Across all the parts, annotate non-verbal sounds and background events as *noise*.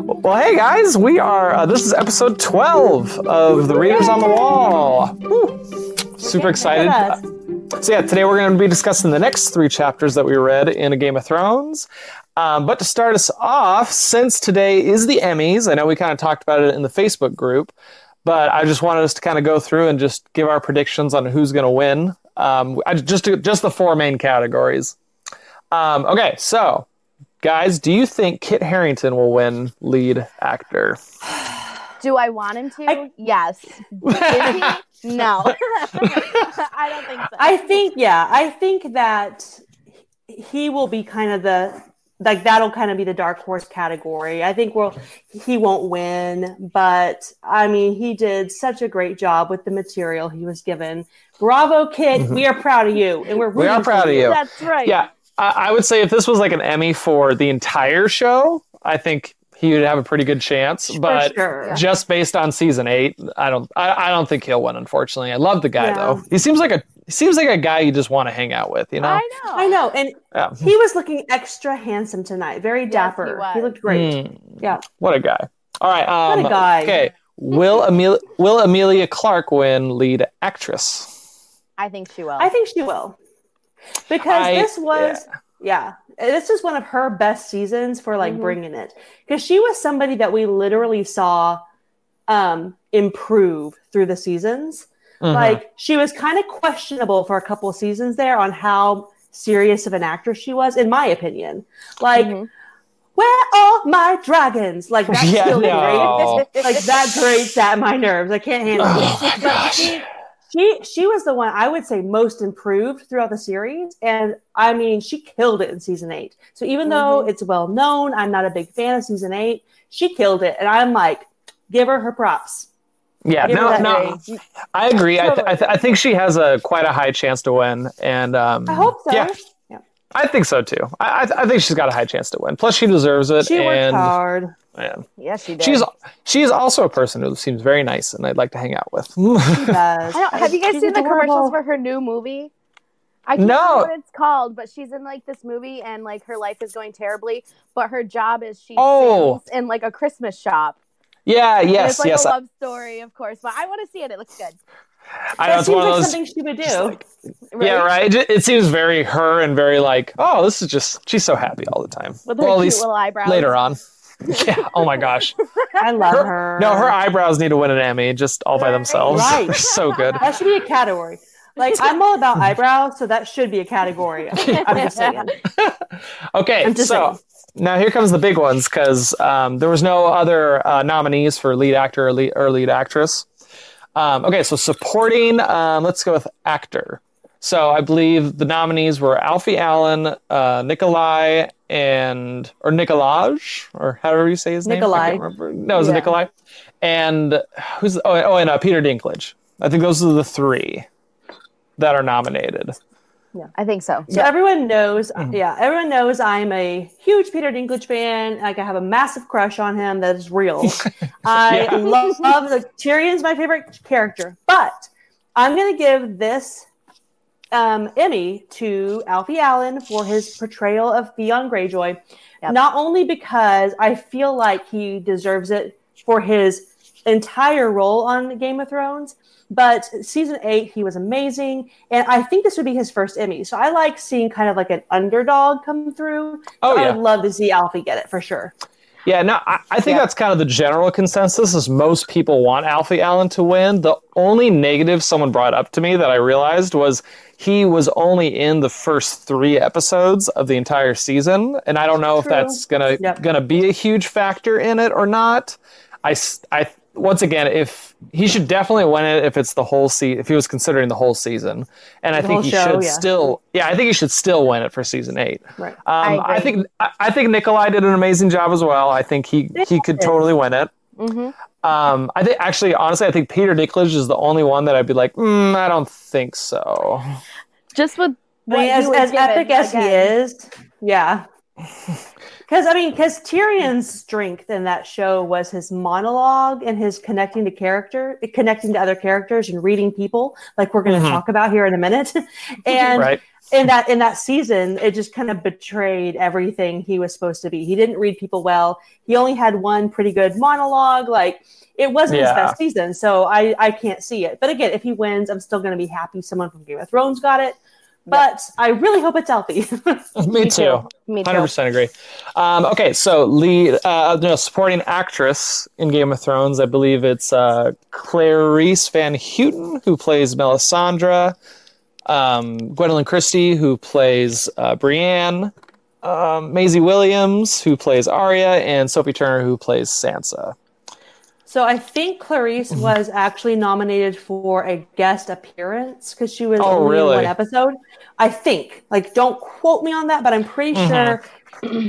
Well, hey guys, we are. Uh, this is episode twelve of the Readers on the Wall. Woo. Super excited. So yeah, today we're going to be discussing the next three chapters that we read in A Game of Thrones. Um, but to start us off, since today is the Emmys, I know we kind of talked about it in the Facebook group, but I just wanted us to kind of go through and just give our predictions on who's going to win. Um, I, just just the four main categories. Um, okay, so guys, do you think Kit Harington will win lead actor? Do I want him to? I- yes. Is he? *laughs* No. *laughs* I don't think so. I think, yeah, I think that he will be kind of the like that'll kind of be the dark horse category. I think we'll he won't win, but I mean he did such a great job with the material he was given. Bravo, kid! Mm-hmm. We are proud of you, and we're We are rooting for proud of you. That's right. Yeah, I, I would say if this was like an Emmy for the entire show, I think he would have a pretty good chance. But sure. just based on season eight, I don't, I, I don't think he'll win. Unfortunately, I love the guy Yeah. though. He seems like a, he seems like a guy you just want to hang out with. You know? I know. I know, and Yeah. he was looking extra handsome tonight. Very dapper. he he looked great. Hmm. Yeah. What a guy. All right. What Um, a guy. Okay. Will Emilia Will Emilia Clarke win lead actress? I think she will. I think she will. Because I- this was, yeah. this is one of her best seasons for like Mhm. bringing it. Because she was somebody that we literally saw um, improve through the seasons. Mhm. Like she was kind of questionable for a couple seasons there on how serious of an actress she was, in my opinion. Like, Mhm. where are my dragons? Like that's *laughs* Yeah, still no. great. Like that grates at my nerves. I can't handle Oh it. My But gosh. she, she was the one I would say most improved throughout the series, and I mean she killed it in season eight. So even though it's well known, I'm not a big fan of season eight. She killed it, and I'm like, give her her props. Yeah, Give no, no. I agree. I, th- I, th- I think she has a quite a high chance to win, and um, I hope so. Yeah, I think so too. I, I, I think she's got a high chance to win. Plus, she deserves it. She worked and hard. man, yeah, she did. she's she is also a person who seems very nice, and I'd like to hang out with. She does. *laughs* I have you guys She's seen the adorable. commercials for her new movie? I can't No. remember what it's called, but she's in like this movie and like her life is going terribly, but her job is she Oh. sings in like a Christmas shop. yeah, And yes, it's like yes. a love story, of course, but I want to see it. It looks good. I know it's seems one of those. something she would do. like- Yeah, right. It, seems very her and very like, oh, this is just she's so happy all the time. With her well, at cute least little eyebrows. later on. *laughs* yeah. Oh my gosh. I love Her- her. No, her eyebrows need to win an Emmy just all by themselves. Right. They're so good. That should be a category. Like I'm all about eyebrows, so that should be a category. *laughs* I'm just saying. *laughs* Okay, I'm just so saying. now here comes the big ones because um, there was no other uh, nominees for lead actor or lead, or lead actress. Um, okay, so supporting, um, let's go with actor. So I believe the nominees were Alfie Allen, uh, Nikolai, and or Nicolaj, or however you say his name. I Nikolai. No, it was Yeah. Nikolai. And who's oh, oh and uh, Peter Dinklage. I think those are the three that are nominated. I think so. So everyone knows, Mm-hmm. yeah, everyone knows I'm a huge Peter Dinklage fan. Like I have a massive crush on him. That is real. *laughs* I Yeah. love, love the Tyrion's my favorite character, but I'm gonna give this um, Emmy to Alfie Allen for his portrayal of Theon Greyjoy. Yep. Not only because I feel like he deserves it for his entire role on Game of Thrones, but season eight he was amazing, and I think this would be his first Emmy. So I like seeing kind of like an underdog come through. Oh, So i would love to see Alfie get it for sure. Yeah, no, I, I think Yeah. that's kind of the general consensus is most people want Alfie Allen to win. The only negative someone brought up to me that I realized was he was only in the first three episodes of the entire season, and I don't know if that's gonna Yep. gonna be a huge factor in it or not. I, I- once again, if he should definitely win it if it's the whole se- if he was considering the whole season, and I think he show, should yeah. still, yeah, I think he should still win it for season eight. Right. Um, I I, think I, I think Nikolai did an amazing job as well. I think he he could did. totally win it. hmm Um, I think actually, honestly, I think Peter Dinklage is the only one that I'd be like, mm, I don't think so. Just with I mean, as, as given, epic as he is, yeah. *laughs* Because I mean, because Tyrion's strength in that show was his monologue and his connecting to character, connecting to other characters and reading people, like we're going to Mhm. talk about here in a minute. *laughs* and right? in that in that season, it just kind of betrayed everything he was supposed to be. He didn't read people well. He only had one pretty good monologue. Like it wasn't his best season, so I I can't see it. But again, if he wins, I'm still going to be happy. Someone from Game of Thrones got it. But I really hope it's healthy. *laughs* *laughs* Me too. Me too. Hundred percent agree. Um, okay, so lead, uh, no, supporting actress in Game of Thrones. I believe it's uh, Clarice Van Houten who plays Melisandre. Um, Gwendoline Christie who plays uh, Brienne. Um, Maisie Williams who plays Arya, and Sophie Turner who plays Sansa. So I think Clarice Mm-hmm. was actually nominated for a guest appearance because she was Oh, only really? in one episode. I think. Like, don't quote me on that, but I'm pretty Mhm. sure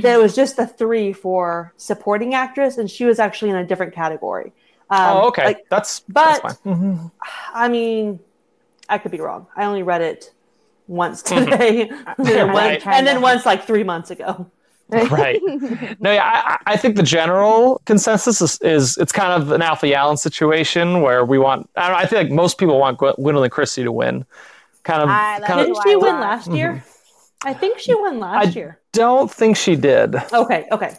that it was just the three for supporting actress, and she was actually in a different category. Um, oh, okay, Like, that's but- that's fine. Mhm. *sighs* I mean, I could be wrong. I only read it once today, and, then one- Right. *laughs* and then once like three months ago. *laughs* right. No, yeah, I, I I think the general consensus is, is it's kind of an Alfie Allen situation where we want. I, don't, I feel like most people want Gw- Gwendoline Christie to win. Kind of, I- that's kind. Didn't who she I win last year? I think she won last I- year. Don't think she did. Okay, okay.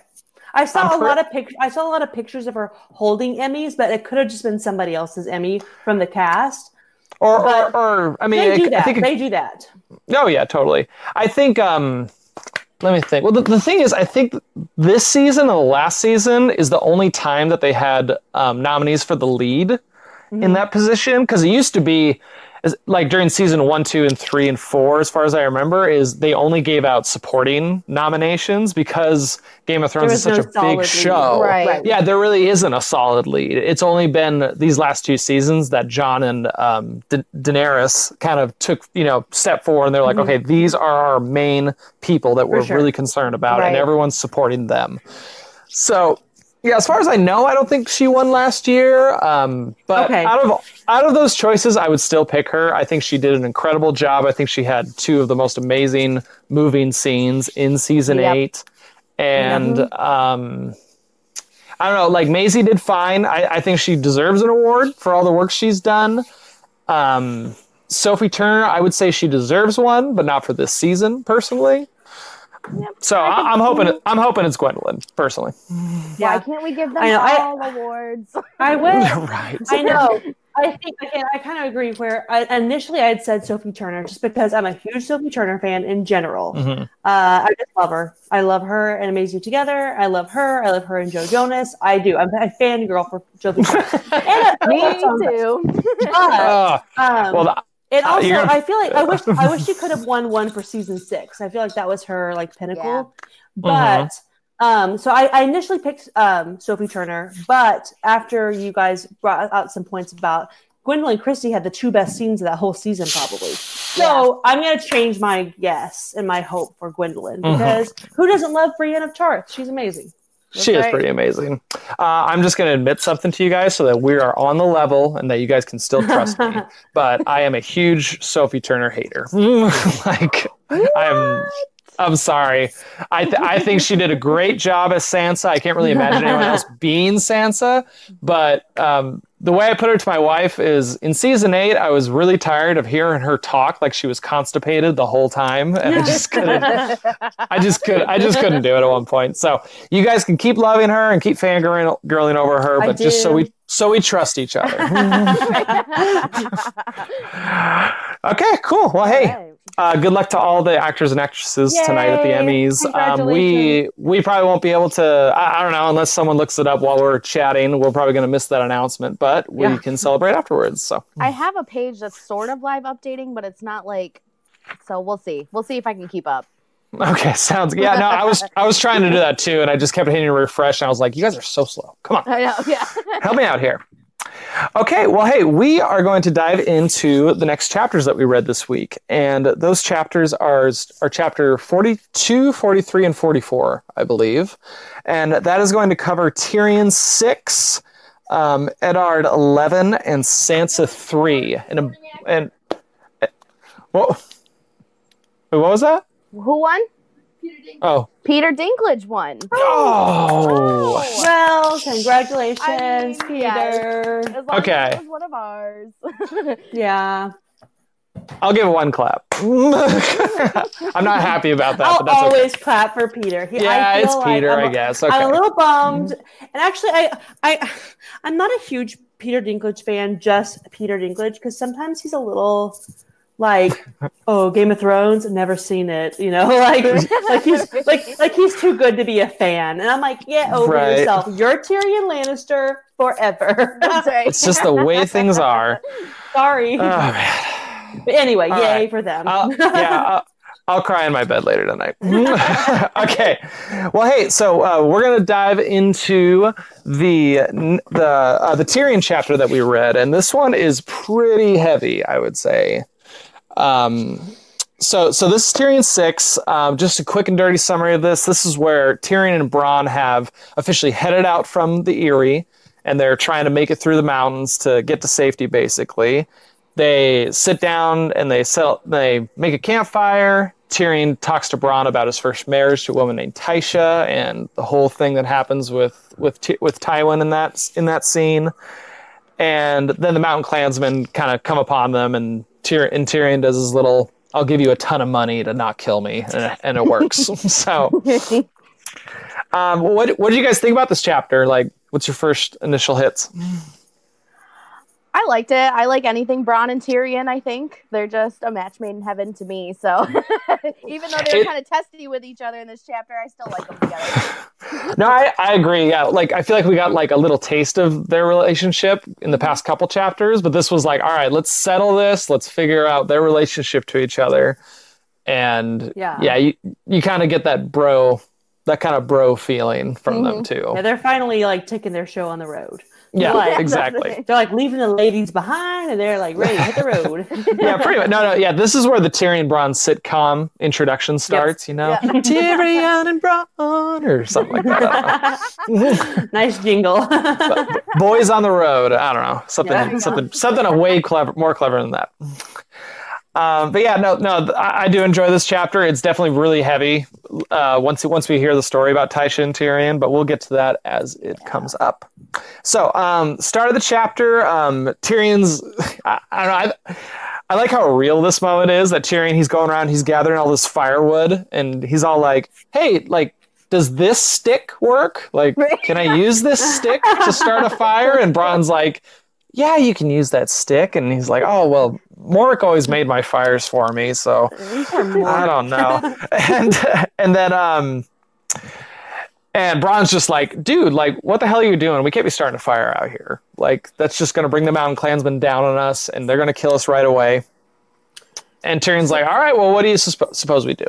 I saw I'm a pre- lot of pictures. I saw a lot of pictures of her holding Emmys, but it could have just been somebody else's Emmy from the cast. Or, or, or I mean, They I, do I that. think. It, they do that. oh yeah, totally. I think. um Let me think. Well, the, the thing is, I think this season and the last season is the only time that they had um, nominees for the lead Mm-hmm. in that position because it used to be like during season one, two, and three and four, as far as I remember, is they only gave out supporting nominations because Game of Thrones is such no a big lead. show. Right. Yeah, there really isn't a solid lead. It's only been these last two seasons that Jon and um, Da- Daenerys kind of took, you know, step forward, and they're like, okay, these are our main people that we're Mm-hmm. sure. really concerned about, and everyone's supporting them. So, yeah, as far as I know, I don't think she won last year. Um, but Okay. out of out of those choices, I would still pick her. I think she did an incredible job. I think she had two of the most amazing moving scenes in season Yep. eight, and um, I don't know. Like Maisie did fine. I, I think she deserves an award for all the work she's done. Um, Sophie Turner, I would say she deserves one, but not for this season, personally. So I I think- I'm hoping I'm hoping it's Gwendoline, personally. Why can't we give them I know, I- all awards? I *laughs* will. *laughs* right. I know. I think again, I kind of agree. Where I, initially I had said Sophie Turner, just because I'm a huge Sophie Turner fan in general. Mhm. Uh, I just love her. I love her and Amazing Together. I love her. I love her and Joe Jonas. I do. I'm a fangirl for Sophie Turner. *laughs* and Me too. But, Oh, um, well, the, it also, you're gonna- I feel like I wish I wish she could have *laughs* won one for season six. I feel like that was her like pinnacle. But um, so I, I initially picked um, Sophie Turner, but after you guys brought out some points about Gwendoline Christie had the two best scenes of that whole season, probably. So I'm gonna change my guess and my hope for Gwendoline Mhm. because who doesn't love Brienne of Tarth? She's amazing. She is pretty amazing. Uh, I'm just going to admit something to you guys so that we are on the level and that you guys can still trust me. *laughs* But I am a huge Sophie Turner hater. *laughs* like, I'm. I'm sorry. I th- I think she did a great job as Sansa. I can't really imagine anyone *laughs* else being Sansa. But um, the way I put it to my wife is in season eight, I was really tired of hearing her talk like she was constipated the whole time, and I just *laughs* couldn't. I just could. I just couldn't do it at one point. So you guys can keep loving her and keep fangirling girling over her, but just so we so we trust each other. *laughs* *laughs* okay, cool. Well, hey. Uh, good luck to all the actors and actresses tonight at the Emmys. Um, we we probably won't be able to. I, I don't know unless someone looks it up while we're chatting. We're probably going to miss that announcement, but we Yeah. can celebrate afterwards. So *laughs* I have a page that's sort of live updating, but it's not like. So we'll see. We'll see if I can keep up. okay, *laughs* sounds good. yeah. No, I was I was trying to do that too, and I just kept hitting refresh, and I was like, you guys are so slow. Come on. *laughs* I know. Yeah. help me out here. Okay, well, hey, we are going to dive into the next chapters that we read this week. And those chapters are, are chapter 42, 43, and 44, I believe. And that is going to cover Tyrion 6, um, Eddard 11, and Sansa 3. And, and what, what was that? Who won? Oh. Peter Dinklage won. Oh. oh. Well, congratulations, I mean, Peter. yes. As long Okay. as it was one of ours. *laughs* Yeah. I'll give one clap. *laughs* I'm not happy about that. I'll but that's okay. always clap for Peter. He, Yeah, I feel it's like Peter, I'm, I guess. Okay. I'm a little bummed, and actually, I, I, I'm not a huge Peter Dinklage fan. Just Peter Dinklage, because sometimes he's a little like, *laughs* oh, Game of Thrones. Never seen it. You know, *laughs* like, like he's like, like he's too good to be a fan. And I'm like, yeah over Right. yourself. You're Tyrion Lannister forever. Right. It's just the way things are. *laughs* Sorry, Oh man. but anyway, All yay right. for them. I'll, yeah, I'll, I'll cry in my bed later tonight. okay. Well, hey, so uh, we're gonna dive into the the uh, the Tyrion chapter that we read, and this one is pretty heavy, I would say. Um, so so this is Tyrion six. Um, just a quick and dirty summary of this. This is where Tyrion and Bronn have officially headed out from the Eyrie, and they're trying to make it through the mountains to get to safety, basically they sit down and they sell, they make a campfire. Tyrion talks to Bronn about his first marriage to a woman named Tysha and the whole thing that happens with with with Tywin in that in that scene. And then the Mountain Clansmen kind of come upon them, and, Tyr- and Tyrion does his little "I'll give you a ton of money to not kill me," and, and it works. *laughs* *laughs* so, um, what what did you guys think about this chapter? Like, what's your first initial hits? I liked it. I like anything Bronn and Tyrion. I think they're just a match made in heaven to me. So *laughs* even though they're kind of testy with each other in this chapter, I still like them together. *laughs* No, I, I agree. Yeah, like I feel like we got like a little taste of their relationship in the past couple chapters, but this was like, all right, let's settle this. Let's figure out their relationship to each other, and Yeah. yeah, you you kind of get that bro, that kind of bro feeling from them mm-hmm. too. yeah, they're finally like taking their show on the road. Yeah, *laughs* Like- exactly. They're like leaving the ladies behind, and they're like ready to hit the road. *laughs* Yeah, pretty much. No, no, yeah. This is where the Tyrion Bronn sitcom introduction starts. You know, Yeah. *laughs* Tyrion and Bronn or something like that. nice jingle. Boys on the road. I don't know something, Yeah. something, something a way clever, more clever than that. Um, but yeah, no, no, I, I do enjoy this chapter. It's definitely really heavy. Uh, once once we hear the story about Tysha and Tyrion, but we'll get to that as it comes up. So, um, start of the chapter. Um, Tyrion's. *laughs* I, I don't know. I, I like how real this moment is. That Tyrion, he's going around, he's gathering all this firewood, and he's all like, "Hey, like." Does this stick work? Like, can I use this stick to start a fire? And Bronn's like, yeah, you can use that stick. And he's like, oh, well, Morrec always made my fires for me. So I don't know. *laughs* and, and then, um, and Bronn's just like, dude, like, what the hell are you doing? We can't be starting a fire out here. Like, that's just going to bring the Mountain Clansmen down on us and they're going to kill us right away. And Tyrion's like, all right, well, what do you suppose we do?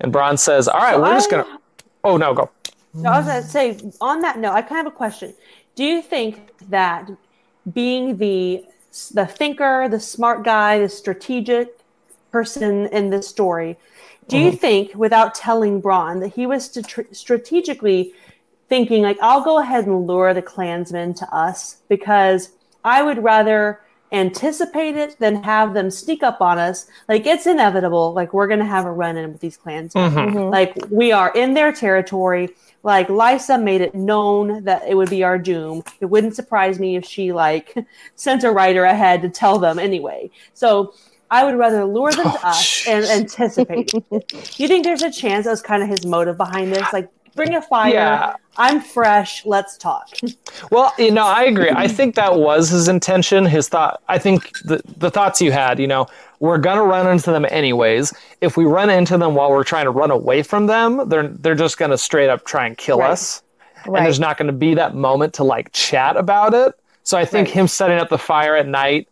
And Bronn says, all right, So we're just going to. Oh, no, go. No, I was going to say, on that note, I kind of have a question. Do you think that being the the thinker, the smart guy, the strategic person in this story, do you think, without telling Bronn, that he was st- strategically thinking, like, I'll go ahead and lure the Clansmen to us because I would rather anticipate it than have them sneak up on us? Like, it's inevitable. Like, we're going to have a run in with these Clansmen. Mhm. Like we are in their territory. Like Lysa made it known that it would be our doom. It wouldn't surprise me if she like *laughs* sent a writer ahead to tell them anyway. So I would rather lure them Oh, to us and anticipate. *laughs* you think there's a chance that was kind of his motive behind this? Like bring a fire. Yeah. I'm fresh. Let's talk. *laughs* Well, you know, I agree. I think that was his intention. His thought. I think the the thoughts you had. You know, we're gonna run into them anyways. If we run into them while we're trying to run away from them, they're they're just gonna straight up try and kill Right. us. And there's not gonna be that moment to like chat about it. So I think Right. him setting up the fire at night.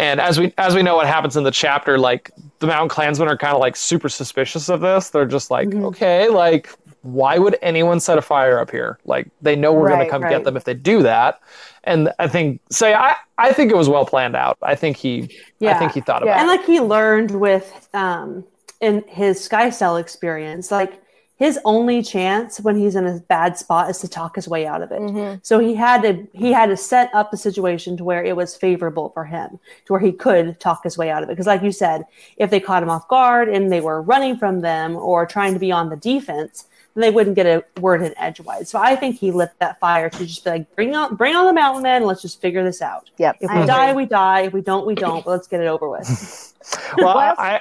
And as we as we know what happens in the chapter, like the Mountain Clansmen are kind of like super suspicious of this. They're just like, Mm-hmm. okay, like why would anyone set a fire up here? Like they know we're gonna Right, come get them if they do that. And I think say I I think it was well planned out. I think he yeah. I think he thought Yeah. about and like he learned with um in his sky cell experience like his only chance when he's in a bad spot is to talk his way out of it. Mhm. So he had to he had to set up the situation to where it was favorable for him, to where he could talk his way out of it. Because, like you said, if they caught him off guard and they were running from them or trying to be on the defense, then they wouldn't get a word in edgewise. So I think he lit that fire to just be like, bring on bring on the mountain men, let's just figure this out. Yep. If I we agree. die, we die. If we don't, we don't. But let's get it over with. *laughs* Well, Well, I, I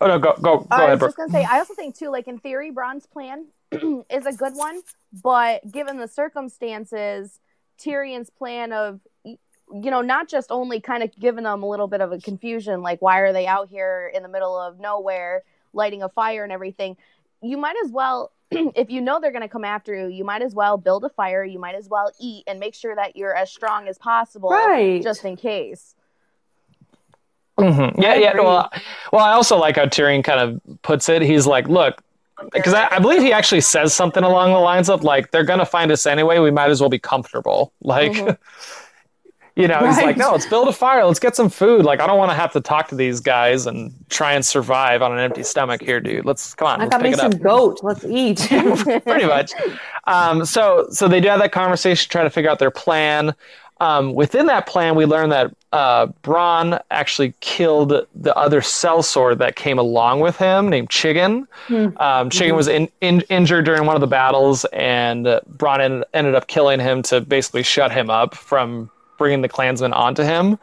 oh no, go go go I ahead, was Brooke. just gonna say, I also think too, like in theory, Bronn's plan *clears throat* is a good one, but given the circumstances, Tyrion's plan of you know not just only kind of giving them a little bit of a confusion, like why are they out here in the middle of nowhere lighting a fire and everything. You might as well, *clears throat* if you know they're going to come after you, you might as well build a fire. You might as well eat and make sure that you're as strong as possible, right. just in case. Mhm. Yeah, yeah. Well, well, I also like how Tyrion kind of puts it. He's like, look, because I, I believe he actually says something along the lines of like, they're gonna find us anyway. We might as well be comfortable. Like, Mhm. *laughs* you know, he's like, no, let's build a fire. Let's get some food. Like, I don't want to have to talk to these guys and try and survive on an empty stomach here, dude. Let's come on. I let's got me some goat. Let's eat. *laughs* pretty much. Um, so so they do have that conversation, try to figure out their plan. Um, within that plan, we learn that uh, Bronn actually killed the other sellsword that came along with him, named Chiggin. Hmm. Um, Chiggin was in, in, injured during one of the battles, and uh, Bronn ended, ended up killing him to basically shut him up from bringing the clansmen onto him.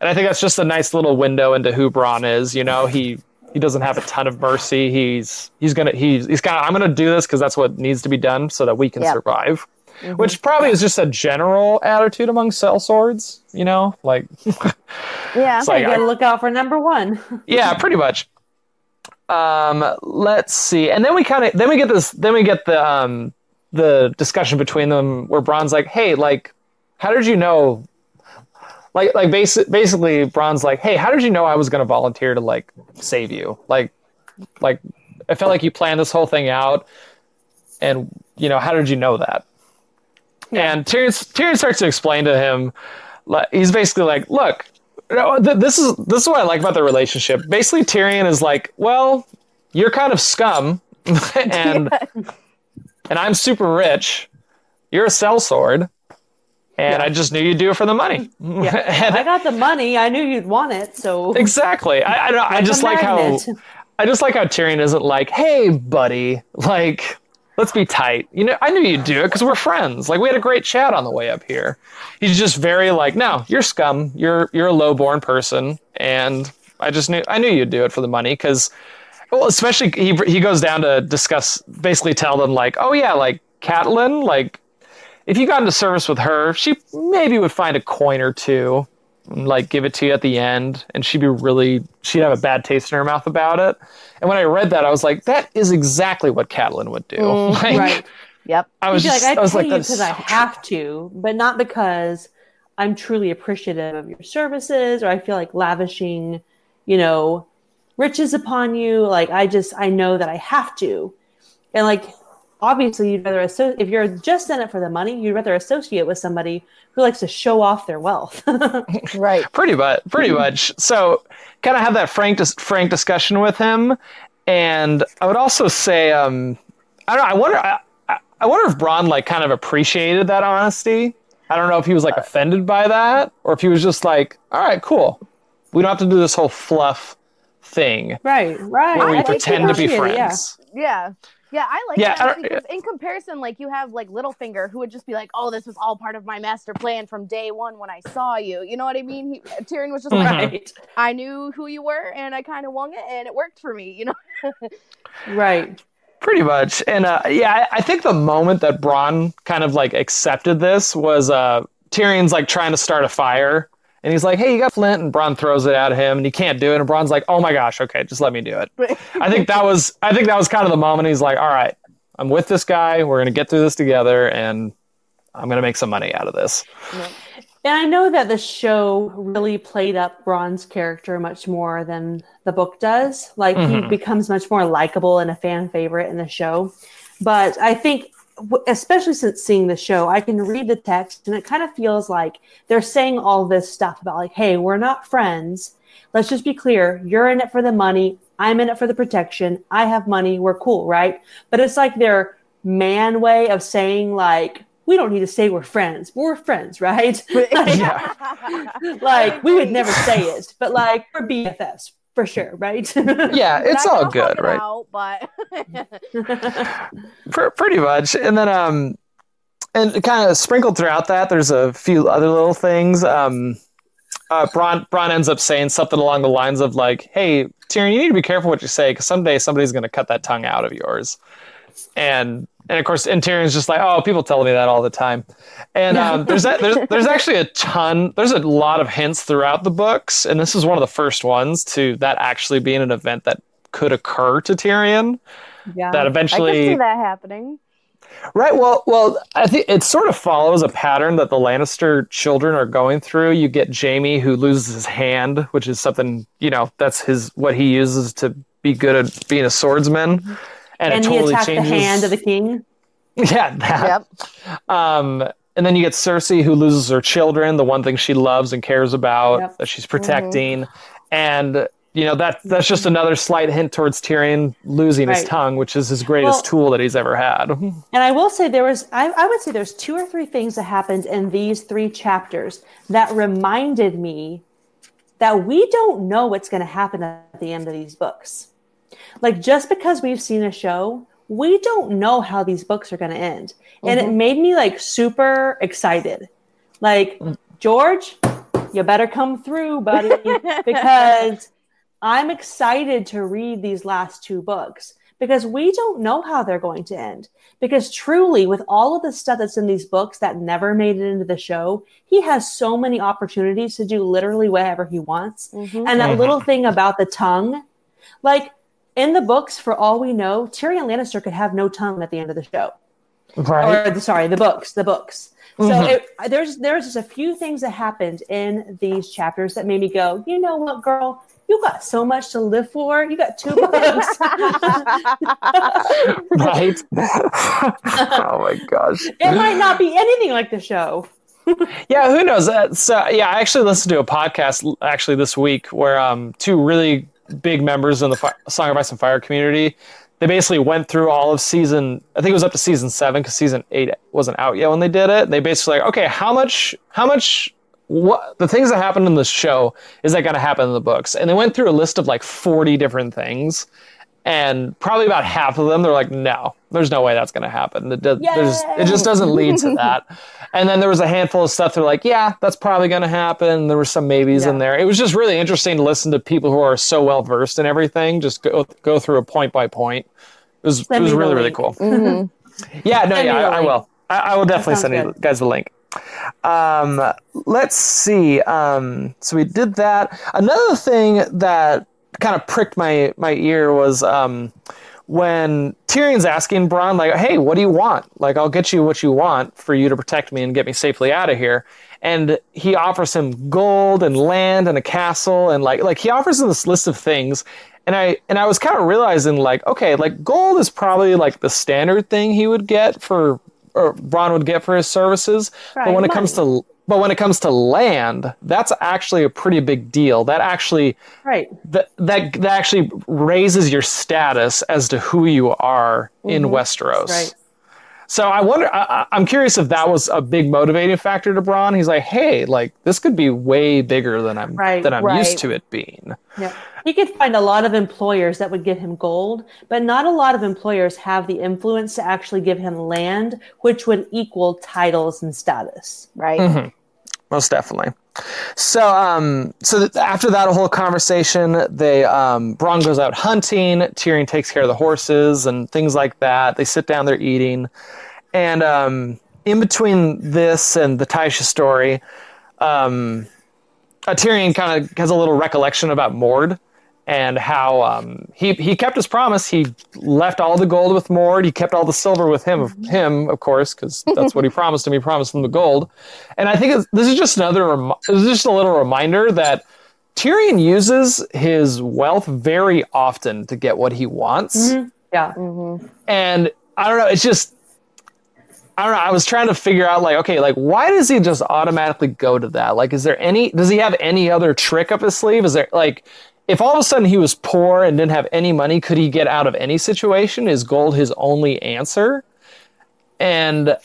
And I think that's just a nice little window into who Bronn is. You know, he he doesn't have a ton of mercy. He's he's gonna he's he's kind of I'm gonna do this because that's what needs to be done so that we can survive. Which probably is just a general attitude among sellswords, You know, like *laughs* Yeah. Like, gotta look out for number one. *laughs* yeah, pretty much. Um, let's see, and then we kind of then we get this then we get the um the discussion between them where Bronn's like, hey, like, how did you know? Like, like basi- basically, Bronn's like, hey, how did you know I was going to volunteer to like save you? Like, like, I felt like you planned this whole thing out, and you know, how did you know that? And Tyrion, Tyrion starts to explain to him, like, he's basically like, look, no, th- this is this is what I like about the relationship. Basically, Tyrion is like, well, you're kind of scum, *laughs* and *laughs* and I'm super rich. You're a sellsword, and Yeah. I just knew you'd do it for the money. Mm-hmm. *laughs* Yeah. I got the money. I knew you'd want it. So exactly. I I, don't- I just like how. I just like how Tyrion isn't like, hey, buddy, like. Let's be tight. You know, I knew you'd do it because we're friends. Like we had a great chat on the way up here. He's just very like, no, you're scum. You're you're a lowborn person, and I just knew I knew you'd do it for the money because, well, especially he he goes down to discuss, basically tell them like, oh yeah, like Catelyn, like if you got into service with her, she maybe would find a coin or two, and, like give it to you at the end, and she'd be really she'd have a bad taste in her mouth about it. And when I read that, I was like, that is exactly what Catelyn would do. Mm, *laughs* like, right. Yep. I was just, like, I I was like, because I so have to, but not because I'm truly appreciative of your services or I feel like lavishing, you know, riches upon you. Like I just I know that I have to, and like obviously you'd rather asso- if you're just in it for the money, you'd rather associate with somebody who likes to show off their wealth. *laughs* Right. pretty much pretty much so kind of have that frank dis- frank discussion with him and i would also say um i don't know i wonder I, I- I wonder if bronn like kind of appreciated that honesty i don't know if he was like offended by that or if he was just like all right cool we don't have to do this whole fluff thing right, right. where we I pretend to be appreciate it, yeah. friends Yeah. Yeah, I like Yeah, that don't- because in comparison, like you have like Littlefinger who would just be like, "Oh, this was all part of my master plan from day one when I saw you." You know what I mean? He, Tyrion was just like, Mhm. Right, "I knew who you were, and I kind of wung it, and it worked for me." You know? right. Pretty much. And uh, yeah, I, I think the moment that Bronn kind of like accepted this was uh, Tyrion's like trying to start a fire. And he's like, hey, you got Flint? And Bronn throws it at him and he can't do it. And Bronn's like, oh my gosh, okay, just let me do it. I think that was I think that was kind of the moment he's like, all right, I'm with this guy. We're gonna get through this together and I'm gonna make some money out of this. And I know that the show really played up Bronn's character much more than the book does. Like he Mhm. becomes much more likable and a fan favorite in the show. But I think, especially since seeing the show, I can read the text and it kind of feels like they're saying all this stuff about, like, hey, we're not friends. Let's just be clear. You're in it for the money. I'm in it for the protection. I have money. We're cool, right? But it's like their man way of saying like we don't need to say we're friends. We're friends, right? *laughs* *laughs* like, like we would never say it, but like we're BFFs for sure, right? *laughs* Yeah, it's all good, right? out, but *laughs* Pr- pretty much. And then um and kind of sprinkled throughout that there's a few other little things. Um uh Bronn Bronn ends up saying something along the lines of like, "Hey, Tyrion, you need to be careful what you say cuz someday somebody's going to cut that tongue out of yours." And and of course, and Tyrion's just like, "Oh, people tell me that all the time." And um, there's, there's *laughs* there's actually a ton. There's a lot of hints throughout the books, and this is one of the first ones to that actually being an event that could occur to Tyrion. yeah. That I eventually, can see that happening. Right. Well, well, I think it sort of follows a pattern that the Lannister children are going through. You get Jaime who loses his hand, which is something you know that's his what he uses to be good at being a swordsman, and, and it he totally attacked changes. the hand of the king. *laughs* yeah. That. Yep. Um, and then you get Cersei who loses her children, the one thing she loves and cares about Yep. that she's protecting, and you know that that's just another slight hint towards Tyrion losing his tongue, which is his greatest Well- tool that he's ever had. *laughs* And I will say there was, I, I would say there's two or three things that happened in these three chapters that reminded me that we don't know what's going to happen at the end of these books. Like just because we've seen a show, we don't know how these books are going to end. And it made me like super excited. Like, George, you better come through, buddy, *laughs* because I'm excited to read these last two books because we don't know how they're going to end. Because truly, with all of the stuff that's in these books that never made it into the show, he has so many opportunities to do literally whatever he wants. Mhm. And that Mhm. little thing about the tongue, like in the books, for all we know, Tyrion Lannister could have no tongue at the end of the show Right. or sorry, the books, the books. So Mhm. it, there's there's just a few things that happened in these chapters that made me go, you know what, girl, you got so much to live for. You got two books. *laughs* right? *laughs* oh my gosh. it might not be anything like the show. Yeah, who knows? Uh, so yeah, I actually listened to a podcast actually this week where um two really big members in the Fi- Song of Ice and Fire community. They basically went through all of season. I think it was up to season seven because season eight wasn't out yet when they did it. They basically like, okay, how much, how much, what the things that happened in the show is that going to happen in the books? And they went through a list of like forty different things, and probably about half of them they're like, no, there's no way that's going to happen. It, does, there's, it just doesn't lead to *laughs* that. And then there was a handful of stuff they're like, yeah, that's probably going to happen. There were some maybes in there. It was just really interesting to listen to people who are so well versed in everything, just go go through a point by point. It was it was really really cool. Mhm. *laughs* Yeah, no, Send yeah, I, I will. I, I will definitely send you good. guys the link. Um, let's see. Um, so we did that. Another thing that kind of pricked my my ear was um, when Tyrion's asking Bronn, like, "Hey, what do you want? Like, I'll get you what you want for you to protect me and get me safely out of here." And he offers him gold and land and a castle and like like he offers him this list of things. And I and I was kind of realizing like, okay, like gold is probably like the standard thing he would get for or Bronn would get for his services. but Right, when it comes to but when it comes to land, that's actually a pretty big deal. That actually Right. that that, that actually raises your status as to who you are in Westeros. Right. So I wonder. I, I'm curious if that was a big motivating factor to Bronn. He's like, hey, like this could be way bigger than I'm Right, than I'm right. used to it being. Yeah. He could find a lot of employers that would give him gold, but not a lot of employers have the influence to actually give him land, which would equal titles and status. Right. Mm-hmm. Most definitely. So, um, so th- after that whole conversation, they um, Bronn goes out hunting. Tyrion takes care of the horses and things like that. They sit down, they're eating, and um, in between this and the Tysha story, um, Tyrion kind of has a little recollection about Mord and how um, he he kept his promise. He left all the gold with Mord. He kept all the silver with him, mm-hmm. him of course, because that's what he *laughs* promised him. He promised him the gold. And I think it's, this is just another. Rem- this is just a little reminder that Tyrion uses his wealth very often to get what he wants. Mm-hmm. Yeah. Mm-hmm. And I don't know. It's just. I don't know. I was trying to figure out, like, okay, like, why does he just automatically go to that? Like, is there any? Does he have any other trick up his sleeve? Is there like? If all of a sudden he was poor and didn't have any money, could he get out of any situation? Is gold his only answer? And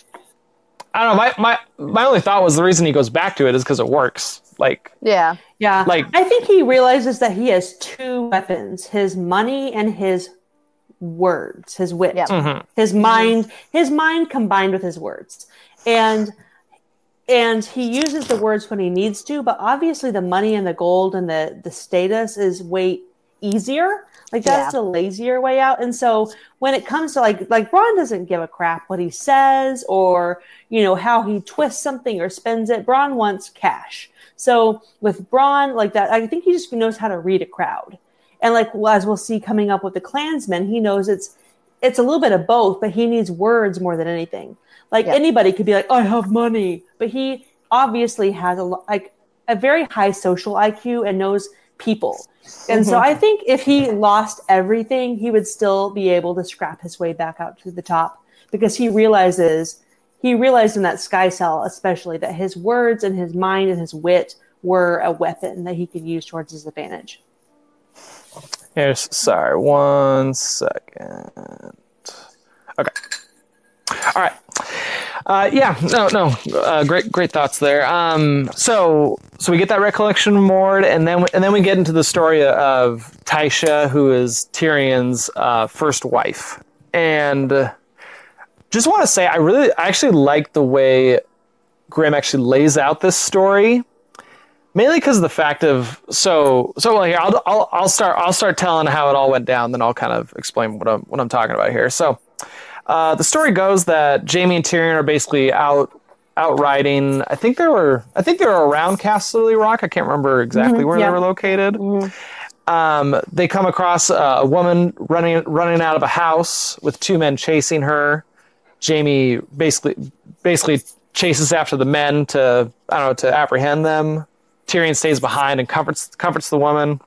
I don't know. My my my only thought was the reason he goes back to it is because it works. Like Yeah. Yeah. Like- I think he realizes that he has two weapons his money and his words, his wit. Yeah. mhm. His mind, his mind combined with his words. And and he uses the words when he needs to, but obviously the money and the gold and the the status is way easier. Like that's Yeah. a lazier way out. And so when it comes to like like Bronn doesn't give a crap what he says or you know how he twists something or spends it. Bronn wants cash. So with Bronn, like that, I think he just knows how to read a crowd. And like well, as we'll see coming up with the Clansmen, he knows it's it's a little bit of both, but he needs words more than anything. Like Yeah. anybody could be like, I have money, but he obviously has a lo- like a very high social IQ and knows people. And so mm-hmm. I think if he lost everything, he would still be able to scrap his way back out to the top because he realizes he realized in that sky cell especially that his words and his mind and his wit were a weapon that he could use towards his advantage. Here's sorry, one second. Okay. All right. Uh, yeah, no, no, uh, great, great thoughts there. Um, so, so we get that recollection Mord, and then, and then we get into the story of Tysha, who is Tyrion's uh, first wife, and just want to say, I really, I actually like the way Graham actually lays out this story mainly because of the fact of so so well here I'll, I'll I'll start I'll start telling how it all went down then I'll kind of explain what I'm what I'm talking about here so uh, the story goes that Jaime and Tyrion are basically out out riding I think they were I think they were around Casterly Rock I can't remember exactly where yeah. they were located um, they come across uh, a woman running running out of a house with two men chasing her Jaime basically basically chases after the men to I don't know to apprehend them. Tyrion stays behind and comforts comforts the woman.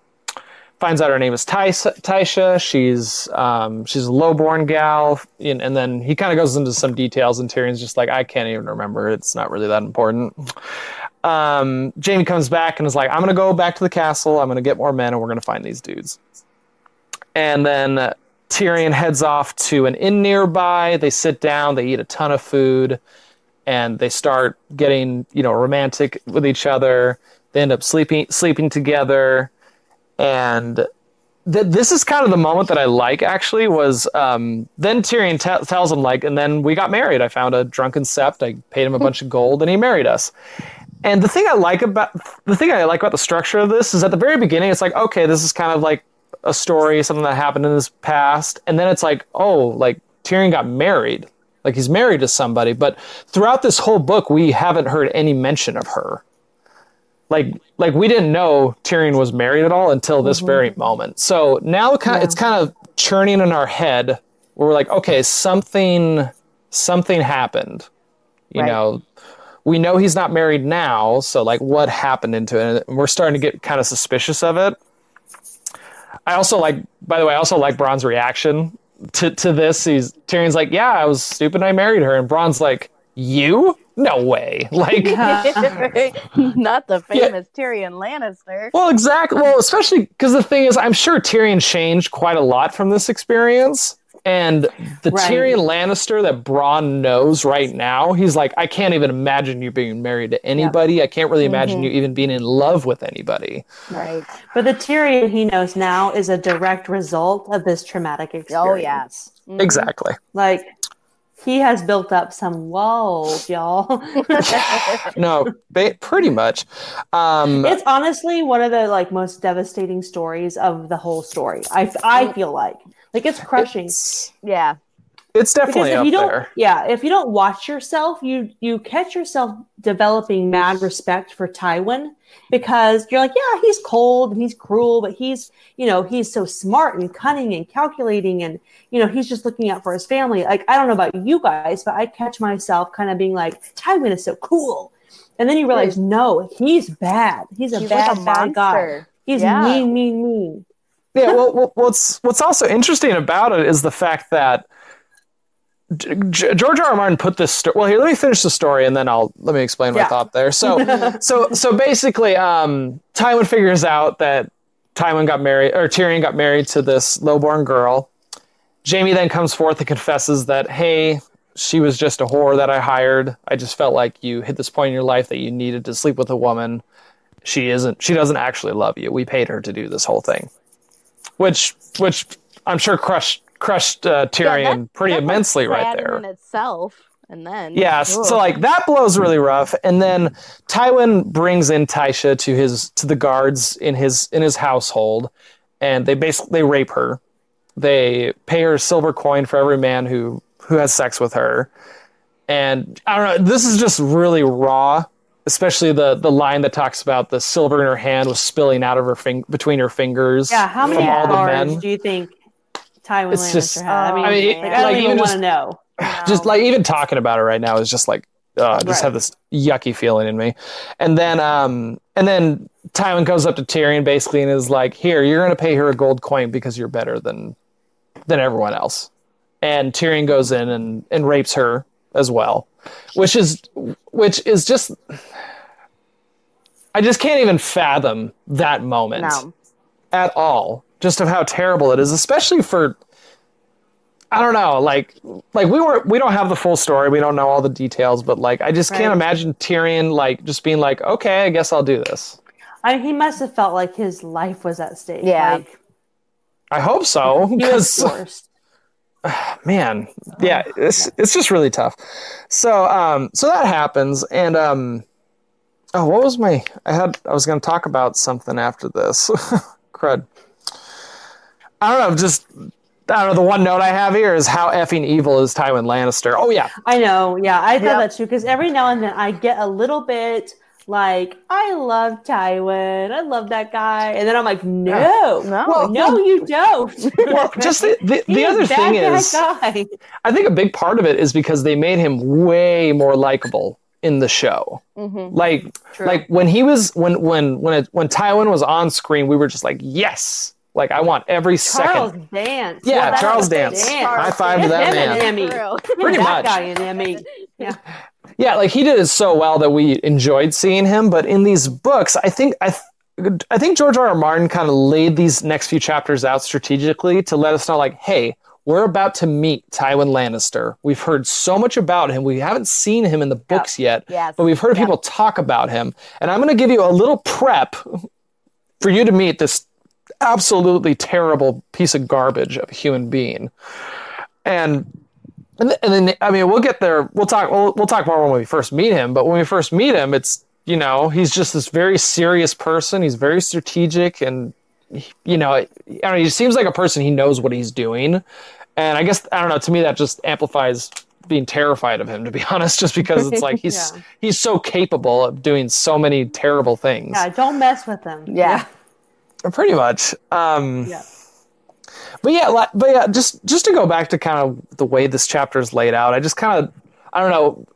Finds out her name is Tysha. She's um, she's a lowborn gal, and, and then he kind of goes into some details, and Tyrion's just like, I can't even remember. It's not really that important. Um, Jaime comes back and is like, I'm gonna go back to the castle. I'm gonna get more men, and we're gonna find these dudes. And then uh, Tyrion heads off to an inn nearby. They sit down. They eat a ton of food and they start getting you know romantic with each other. They end up sleeping sleeping together, and th- this is kind of the moment that I like. Actually, was um, then Tyrion t- tells him like, and then we got married. I found a drunken sept. I paid him a bunch of gold, and he married us. And the thing I like about the thing I like about the structure of this is at the very beginning, it's like okay, this is kind of like a story, something that happened in his past, and then it's like oh, like Tyrion got married like he's married to somebody but throughout this whole book we haven't heard any mention of her like like we didn't know Tyrion was married at all until this mm-hmm. very moment so now kind of, it's kind of churning in our head where we're like okay something something happened you Right. know we know he's not married now so like what happened into it and we're starting to get kind of suspicious of it I also like, by the way, I also like Bronn's reaction to, to this. He's Tyrion's like, yeah, I was stupid. I married her, and Bronn's like, you? No way. Like, *laughs* *laughs* Not the famous Tyrion Lannister. well, exactly. Well, especially because the thing is, I'm sure Tyrion changed quite a lot from this experience. And the Right. Tyrion Lannister that Bronn knows right now, he's like, I can't even imagine you being married to anybody. I can't really imagine you even being in love with anybody. Right. But the Tyrion he knows now is a direct result of this traumatic experience. Oh, yeah. Mhm. Exactly. Like he has built up some walls, y'all. *laughs* No, ba- pretty much. Um, it's honestly one of the like most devastating stories of the whole story. I I feel like like it's crushing. It's, Yeah. It's because definitely if up you don't there. yeah if you don't watch yourself you you catch yourself developing mad respect for tywin because you're like yeah he's cold and he's cruel but he's you know he's so smart and cunning and calculating and you know he's just looking out for his family. Like i don't know about you guys but i catch myself kind of being like tywin is so cool. And then you realize no he's bad. He's a He's bad like a bad guy. he's Yeah. mean mean mean. Yeah, well, well, what's what's also interesting about it is the fact that G- G- George R. R. Martin put this. Sto- well, here, let me finish the story, and then I'll let me explain my Yeah. thought there. So, *laughs* so, so basically, um, Tywin figures out that Tywin got married, or Tyrion got married to this lowborn girl. Jaime then comes forth and confesses that, hey, she was just a whore that I hired. I just felt like you hit this point in your life that you needed to sleep with a woman. She isn't. She doesn't actually love you. We paid her to do this whole thing, which, which I'm sure crushed crushed uh, Tyrion Yeah, that- pretty that's, immensely right sad there. in itself, and then Yeah, Ugh. so like that blows really rough, and then Tywin brings in Tysha to his to the guards in his in his household, and they basically they rape her. They pay her a silver coin for every man who who has sex with her, and I don't know. This is just really raw, especially the the line that talks about the silver in her hand was spilling out of her fing- between her fingers. Yeah, how many from all the men. do you think Tywin It's Lannister just- had? I mean, I mean, like, I don't like, even even want just- to know. *sighs* just like even talking about it right now is just like uh, I just Right. have this yucky feeling in me. And then um and then Tywin goes up to Tyrion basically and is like, "Here, you're going to pay her a gold coin because you're better than than everyone else." And Tyrion goes in and and rapes her as well, which is which is just I just can't even fathom that moment no. at all just of how terrible it is especially for i don't know like like we were we don't have the full story we don't know all the details but like i just can't imagine tyrion like just being like okay i guess i'll do this I mean, he must have felt like his life was at stake. Yeah. Like, i hope so he was because forced. *sighs* man yeah it's it's just really tough so um so that happens and um oh what was my i had i was going to talk about something after this *laughs* crud i don't know just I don't know. The one note I have here is how effing evil is Tywin Lannister. Oh yeah, I know. Yeah, I thought Yep. that too. Because every now and then I get a little bit like, I love Tywin. I love that guy. And then I'm like, no, No. Well, no, you don't. *laughs* well, just the, the, *laughs* the other that thing bad is, guy. I think a big part of it is because they made him way more likable in the show. Mhm. Like, True. like when he was when when when it, when Tywin was on screen, we were just like, yes, like I want every Charles second. Dance. Yeah, Well, that Charles Dance. Dance. High five to Him that and man. Emmy. True. Pretty that much. guy and Emmy. Yeah. Yeah, like he did it so well that we enjoyed seeing him. But in these books, I think I. th- I think George R. R. Martin kind of laid these next few chapters out strategically to let us know, like, hey, we're about to meet Tywin Lannister. We've heard so much about him. We haven't seen him in the books yet, Yes. but we've heard Yep. people talk about him. And I'm going to give you a little prep for you to meet this absolutely terrible piece of garbage of a human being. And and, th- and then I mean we'll get there. We'll talk. We'll, we'll talk more when we first meet him. But when we first meet him, it's you know he's just this very serious person. He's very strategic, and he- you know, I don't know he seems like a person he knows what he's doing. And I guess I don't know. To me, that just amplifies being terrified of him. To be *laughs* honest, just because it's like *laughs* he's Yeah. he's so capable of doing so many terrible things. Yeah, don't mess with him. Yeah. Pretty much. Um, Yeah. But yeah, but yeah, just just to go back to kind of the way this chapter is laid out, I just kind of I don't know.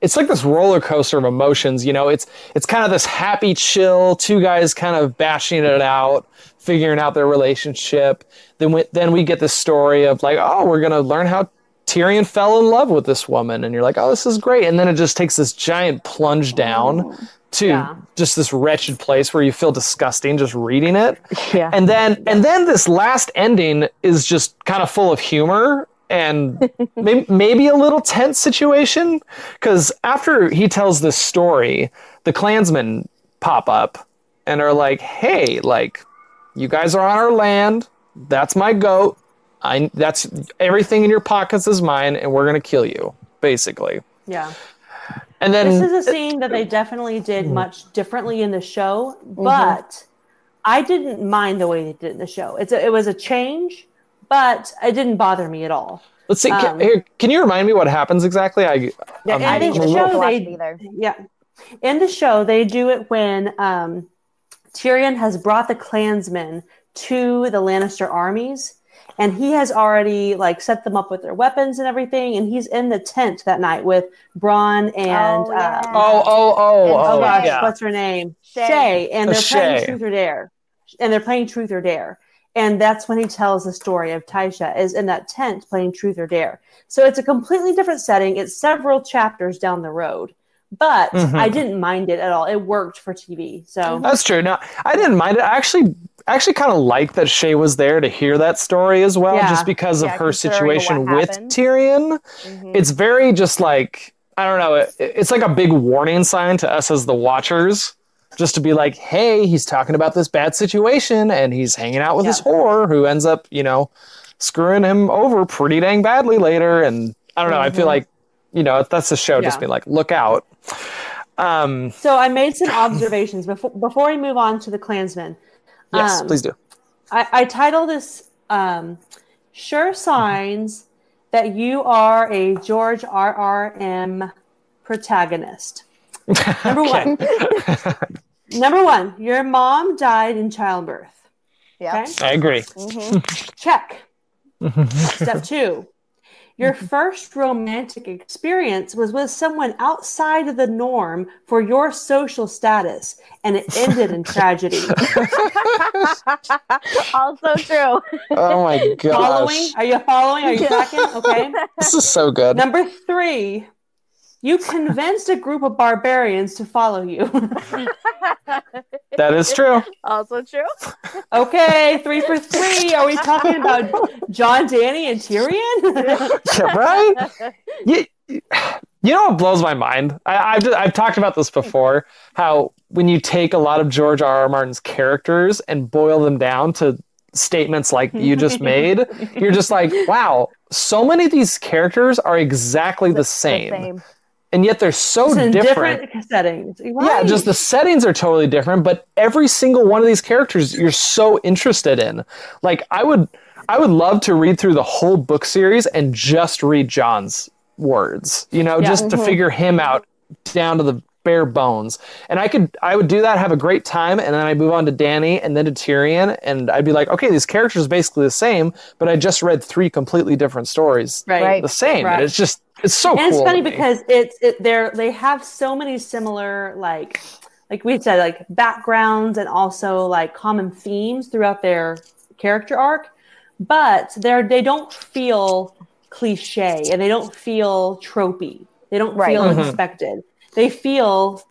It's like this roller coaster of emotions. You know, it's it's kind of this happy, chill, two guys kind of bashing it out, figuring out their relationship. Then we, then we get the story of like, oh, we're gonna learn how Tyrion fell in love with this woman, and you're like, oh, this is great. And then it just takes this giant plunge down to Yeah. just this wretched place where you feel disgusting just reading it Yeah. and then and then this last ending is just kind of full of humor and *laughs* maybe, maybe a little tense situation because after he tells this story the clansmen pop up and are like hey like you guys are on our land that's my goat i that's everything in your pockets is mine and we're gonna kill you basically Yeah. and then This is a scene that they definitely did Mm-hmm. much differently in the show, but I didn't mind the way they did it in the show. It's a, it was a change, but it didn't bother me at all. let's see can, um, here, can you remind me what happens exactly i Yeah, I'm- and I didn't get show chance to watch they- Yeah. In the show, they do it when um, Tyrion has brought the clansmen to the Lannister armies, and he has already like set them up with their weapons and everything, and he's in the tent that night with Bronn and Oh, yeah. uh, oh oh oh and, oh, oh gosh, yeah what's her name? Shae. Shae, and they're playing Truth or Dare, and they're playing Truth or Dare, and that's when he tells the story of Tysha is in that tent playing Truth or Dare. So it's a completely different setting. It's several chapters down the road, but Mhm. I didn't mind it at all. It worked for TV. So That's true. No, I didn't mind it. I actually actually kind of like that Shae was there to hear that story as well, Yeah. just because Yeah, of her situation with. Tyrion. Mhm. It's very just like I don't know. It, it's like a big warning sign to us as the watchers, just to be like, hey, he's talking about this bad situation, and he's hanging out with this Yeah. whore who ends up, you know, screwing him over pretty dang badly later. And I don't know. I feel Mhm. like, you know, that's the show. Just be like, look out. Um, So I made some observations before before we move on to the Clansmen. Yes, Um, please do. I, I title this um, "Sure Signs That You Are a George R. R. M. Protagonist." *laughs* Number one, *laughs* number one, your mom died in childbirth. Yeah. Okay, I agree. Mhm. *laughs* check. Step two, your mm-hmm. first romantic experience was with someone outside of the norm for your social status, and it ended in tragedy. *laughs* also true. Oh my gosh. following? Are you following? Are you tracking? Okay. *laughs* This is so good. Number three, you convinced a group of barbarians to follow you. *laughs* That is true. Also true. okay, three for three. Are we talking about Jon, Dany, and Tyrion? *laughs* Yeah, right? you, you know what blows my mind? I, I've, just, I've talked about this before how when you take a lot of George R. R. Martin's characters and boil them down to statements like you just *laughs* made, you're just like, wow, so many of these characters are exactly the same. And yet they're so different. different settings. Yeah, just the settings are totally different, but every single one of these characters you're so interested in. Like I would I would love to read through the whole book series and just read Jon's words. You know, Yeah. just to Mhm. figure him out down to the bare bones. And I could I would do that, have a great time, and then I'd move on to Dany and then to Tyrion, and I'd be like, okay, these characters are basically the same, but I just read three completely different stories. right. The same. Right. And it's just it's so and cool. it's funny because it's it, they're they have so many similar like like we said like backgrounds and also like common themes throughout their character arc but they're they don't feel cliche and they don't feel tropey they don't Right. feel Mhm. expected they feel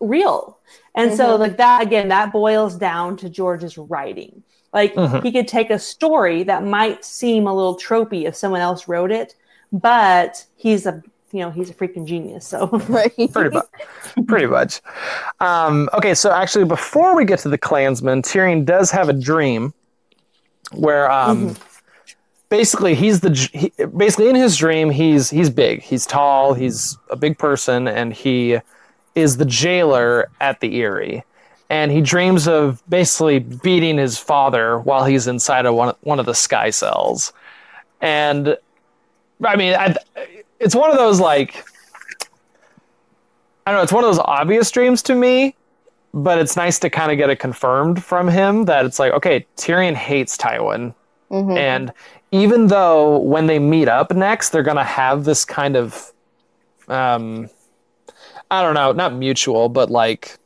real and so Mhm. like that again that boils down to george's writing like Mhm. he could take a story that might seem a little tropey if someone else wrote it but he's a you know he's a freaking genius so *laughs* Right. pretty much. Pretty much. Um, okay, so actually, before we get to the clansman, Tyrion does have a dream where, um, basically, he's the he, basically in his dream he's he's big, he's tall, he's a big person, and he is the jailer at the Eyrie. And he dreams of basically beating his father while he's inside of one, one of the sky cells. And I mean, I, it's one of those like I don't know, it's one of those obvious dreams to me, but it's nice to kind of get it confirmed from him that it's like, okay, Tyrion hates Tywin. Mhm. And even though when they meet up next, they're going to have this kind of, um, I don't know, not mutual, but like,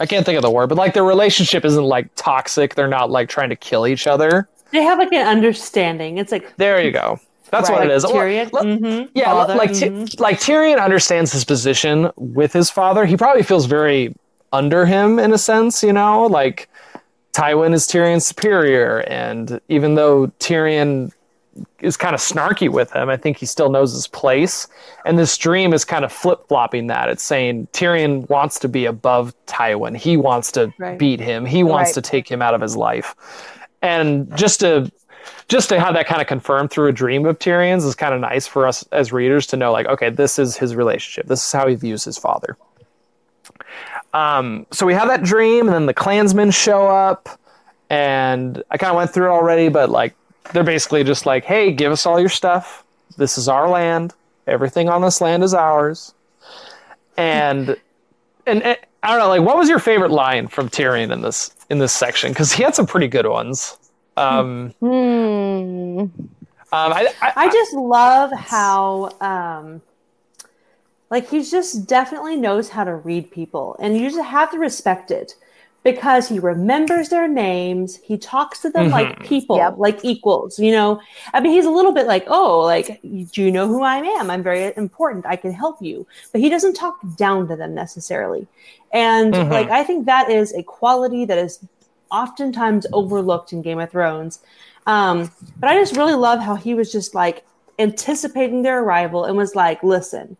I can't think of the word, but like their relationship isn't like toxic. They're not like trying to kill each other. they have like an understanding it's like There you go. That's what it is. Tyrion. Well, Mhm. Yeah, Father, like Ty- mhm. like Tyrion understands his position with his father. He probably feels very under him in a sense, you know, like Tywin is Tyrion's superior, and even though Tyrion is kind of snarky with him, I think he still knows his place. And this dream is kind of flip flopping that. It's saying Tyrion wants to be above Tywin. He wants to Right. beat him. He wants Right. to take him out of his life. And just to just to have that kind of confirmed through a dream of Tyrion's is kind of nice for us as readers to know, like, okay, this is his relationship. This is how he views his father. Um, so we have that dream, and then the clansmen show up, and I kind of went through it already, but like, they're basically just like, hey, give us all your stuff. This is our land. Everything on this land is ours. And and, and I don't know, like, what was your favorite line from Tyrion in this in this section? Because he had some pretty good ones. Um, Hmm. um, I, I, I just love how um like he just definitely knows how to read people and you just have to respect it because he remembers their names he talks to them like Mhm. people Yep. like equals you know i mean he's a little bit like oh like do you know who i am i'm very important i can help you but he doesn't talk down to them necessarily and Mhm. like i think that is a quality that is oftentimes overlooked in Game of Thrones. Um, but I just really love how he was just like anticipating their arrival and was like, listen,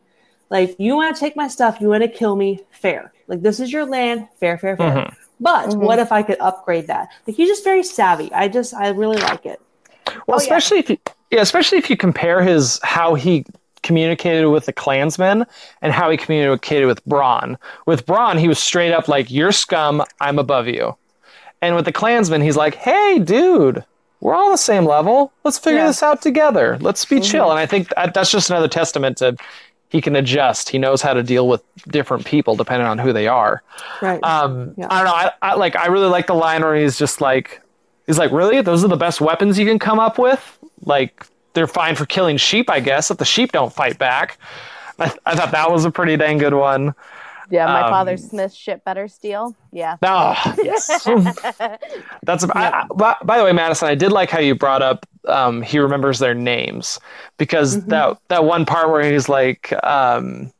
like you want to take my stuff, you want to kill me, fair. Like this is your land, fair, fair, fair. Mhm. But Mhm. what if I could upgrade that? Like he's just very savvy. I just I really like it. Well, Oh, yeah. especially if you, yeah, especially if you compare his how he communicated with the clansmen and how he communicated with Bronn. With Bronn, he was straight up like, "You're scum. I'm above you," and with the clansmen, he's like, "Hey, dude." We're all on the same level. Let's figure Yeah. this out together. Let's be chill. And I think that, that's just another testament to he can adjust. He knows how to deal with different people depending on who they are. Right. Um, Yeah. I don't know. I, I like. I really like the line where he's just like, he's like, really, those are the best weapons you can come up with. Like, they're fine for killing sheep, I guess, if the sheep don't fight back. I, I thought that was a pretty dang good one. Yeah, my Um, father's Smith shit better steel. Yeah. Oh, yes. *laughs* That's. I, I, by, by the way, Madison, I did like how you brought up. Um, he remembers their names because that that one part where he's like, um,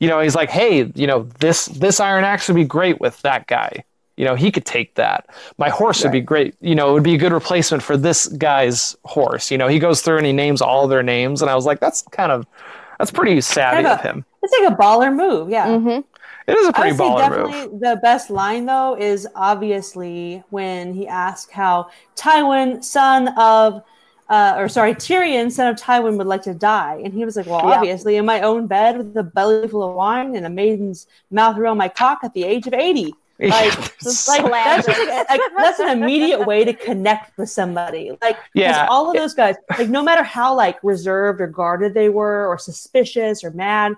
you know, he's like, hey, you know, this this iron axe would be great with that guy. You know, he could take that. My horse would be great. You know, it would be a good replacement for this guy's horse. You know, he goes through and he names all their names, and I was like, that's kind of that's pretty savvy Kind of of him. it's like a baller move. Yeah. hmm It is a pretty baller definitely move. the best line though is obviously when he asked how Tywin, son of, uh, or sorry, Tyrion, son of Tywin, would like to die, and he was like, "Well, Yeah. obviously, in my own bed with a belly full of wine and a maiden's mouth around my cock at the age of 80. *laughs* Like, just like that's, just like, like, that's an immediate way to connect with somebody. Like, Yeah. all of those guys, like, no matter how like reserved or guarded they were, or suspicious or mad,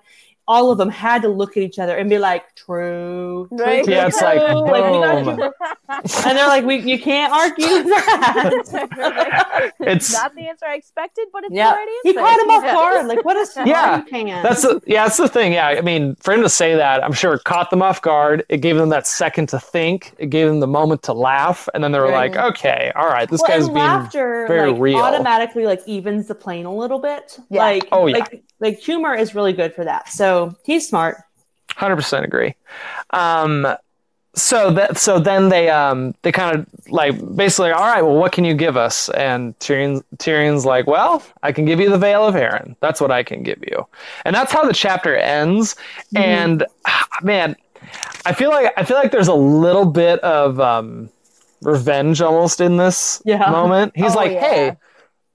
all of them had to look at each other and be like, "True, true, Right. true, Yeah, it's like, true." Like, we gotta and they're like, "We, you can't argue that." *laughs* It's Not the answer I expected, but it's yeah, the right answer. he answer. caught him off Yeah. guard. Like, what a *laughs* smarty Yeah. That's the, yeah, that's the thing. Yeah, I mean, for him to say that, I'm sure it caught them off guard. It gave them that second to think. It gave them the moment to laugh, and then they were Right. like, "Okay, all right, this well, guy's being laughter very like, real." automatically like evens the plane a little bit. Yeah. Like, Oh, yeah. like, like humor is really good for that. So he's smart. hundred percent agree." Um, so that so then they um they kind of like basically, all right, well, what can you give us? And Tyrion Tyrion's like, well, I can give you the Vale of Arryn. That's what I can give you, and that's how the chapter ends. Mm-hmm. And man, I feel like I feel like there's a little bit of um revenge almost in this Yeah. moment. He's *laughs* Oh, like, yeah. hey,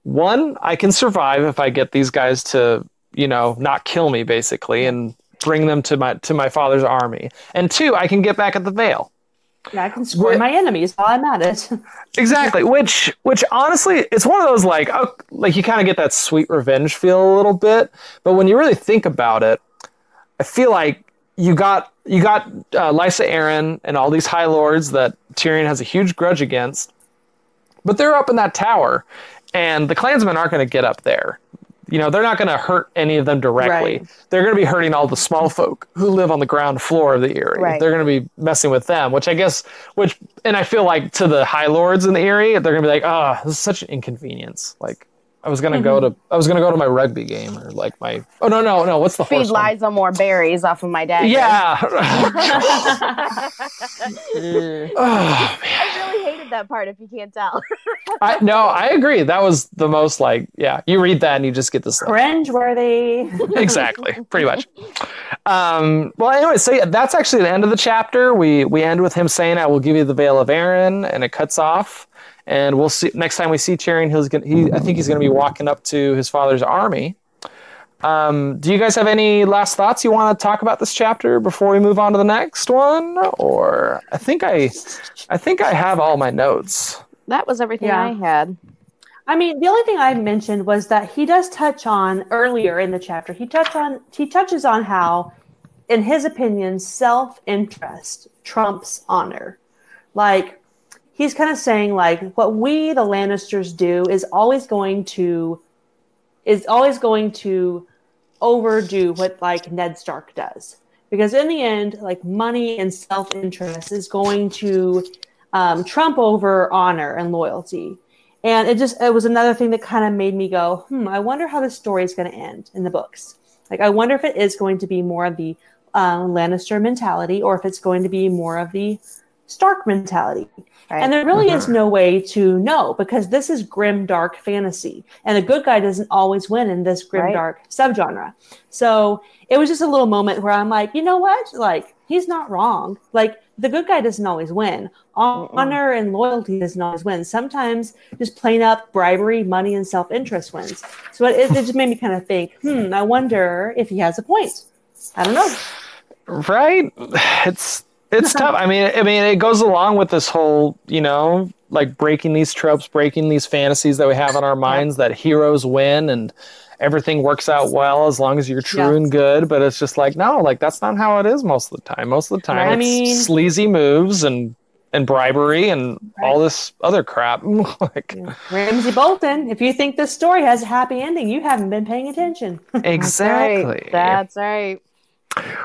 one, I can survive if I get these guys to, you know, not kill me basically and bring them to my to my father's army. And two, I can get back at the Vale. Yeah, I can score my enemies while I'm at it. *laughs* Exactly. Which which honestly, it's one of those like oh, like you kind of get that sweet revenge feel a little bit, but when you really think about it, I feel like you got you got uh, Lysa Arryn and all these high lords that Tyrion has a huge grudge against, but they're up in that tower, and the clansmen aren't going to get up there. You know, they're not going to hurt any of them directly. Right. They're going to be hurting all the small folk who live on the ground floor of the Eyrie. Right. They're going to be messing with them, which I guess, which, and I feel like to the high lords in the Eyrie, they're going to be like, ah, this is such an inconvenience. Like, I was gonna go to I was gonna go to my rugby game or like my oh no no no what's the Feed horse one? Liza more berries off of my dad. Yeah. *laughs* *laughs* *laughs* Oh, I really hated that part. If you can't tell. *laughs* I, no, I agree. That was the most like, yeah, you read that and you just get this. Cringe worthy. *laughs* *laughs* exactly, pretty much. Um, well, anyway, so yeah, that's actually the end of the chapter. We we end with him saying, "I will give you the Vale of Arryn," and it cuts off. And we'll see next time we see Tyrion. He's gonna, he, I think he's going to be walking up to his father's army. Um, do you guys have any last thoughts you want to talk about this chapter before we move on to the next one? Or I think I, I think I have all my notes. that was everything Yeah. I had. I mean, the only thing I mentioned was that he does touch on earlier in the chapter. He touch on he touches on how, in his opinion, self-interest trumps honor. Like he's kind of saying like what we the Lannisters do is always going to is always going to overdo what like Ned Stark does. Because in the end, like money and self-interest is going to um, trump over honor and loyalty. And it just it was another thing that kind of made me go, hmm, I wonder how this story is going to end in the books. Like, I wonder if it is going to be more of the uh, Lannister mentality, or if it's going to be more of the Stark mentality. Right. And there really is Mm-hmm. no way to know because this is grim dark fantasy, and the good guy doesn't always win in this grim Right. dark subgenre. So it was just a little moment where I'm like, you know what? Like he's not wrong. Like the good guy doesn't always win. Honor and loyalty doesn't always win. Sometimes just plain up bribery, money, and self interest wins. So it, it just made me kind of think, hmm, I wonder if he has a point. I don't know. right it's it's *laughs* tough. I mean i mean it goes along with this whole you know like breaking these tropes breaking these fantasies that we have in our minds that heroes win and everything works out well as long as you're true Yeah. and good. But it's just like no like that's not how it is most of the time. Most of the time I it's mean- sleazy moves and and bribery and all this other crap. *laughs* Like Ramsay Bolton, if you think this story has a happy ending, you haven't been paying attention. *laughs* exactly. That's right.